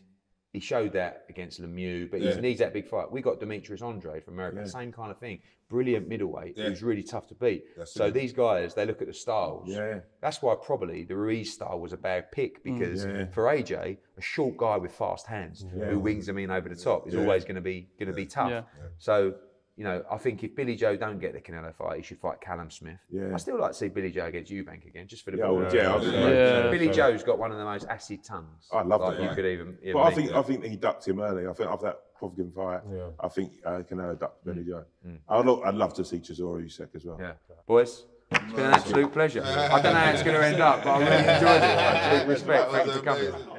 he showed that against Lemieux, but he needs that big fight. We got Demetrius Andrade from America, same kind of thing. Brilliant middleweight, Yeah. who's really tough to beat. That's so it. these guys, they look at the styles. Yeah. That's why probably the Ruiz style was a bad pick mm. because Yeah. for AJ, a short guy with fast hands who wings them in over the top is always going to be going to be tough. Yeah. So you know, I think if Billy Joe don't get the Canelo fight, he should fight Callum Smith. Yeah. I still like to see Billy Joe against Eubank again, just for the Yeah, ball. well, yeah, I was- Yeah. Billy Joe's got one of the most acid tongues. I love like that You could even. even But I meet. think I think he ducked him early. I think after that Provigan fight, Yeah. I think uh, Canelo ducked Billy Joe. Mm. I'd, lo- I'd love to see Chisora Usyk as well. Yeah, boys. It's been an absolute pleasure. I don't know how it's going to end up, but I really enjoyed it. [LAUGHS] Absolute respect. That was Thanks for coming. amazing.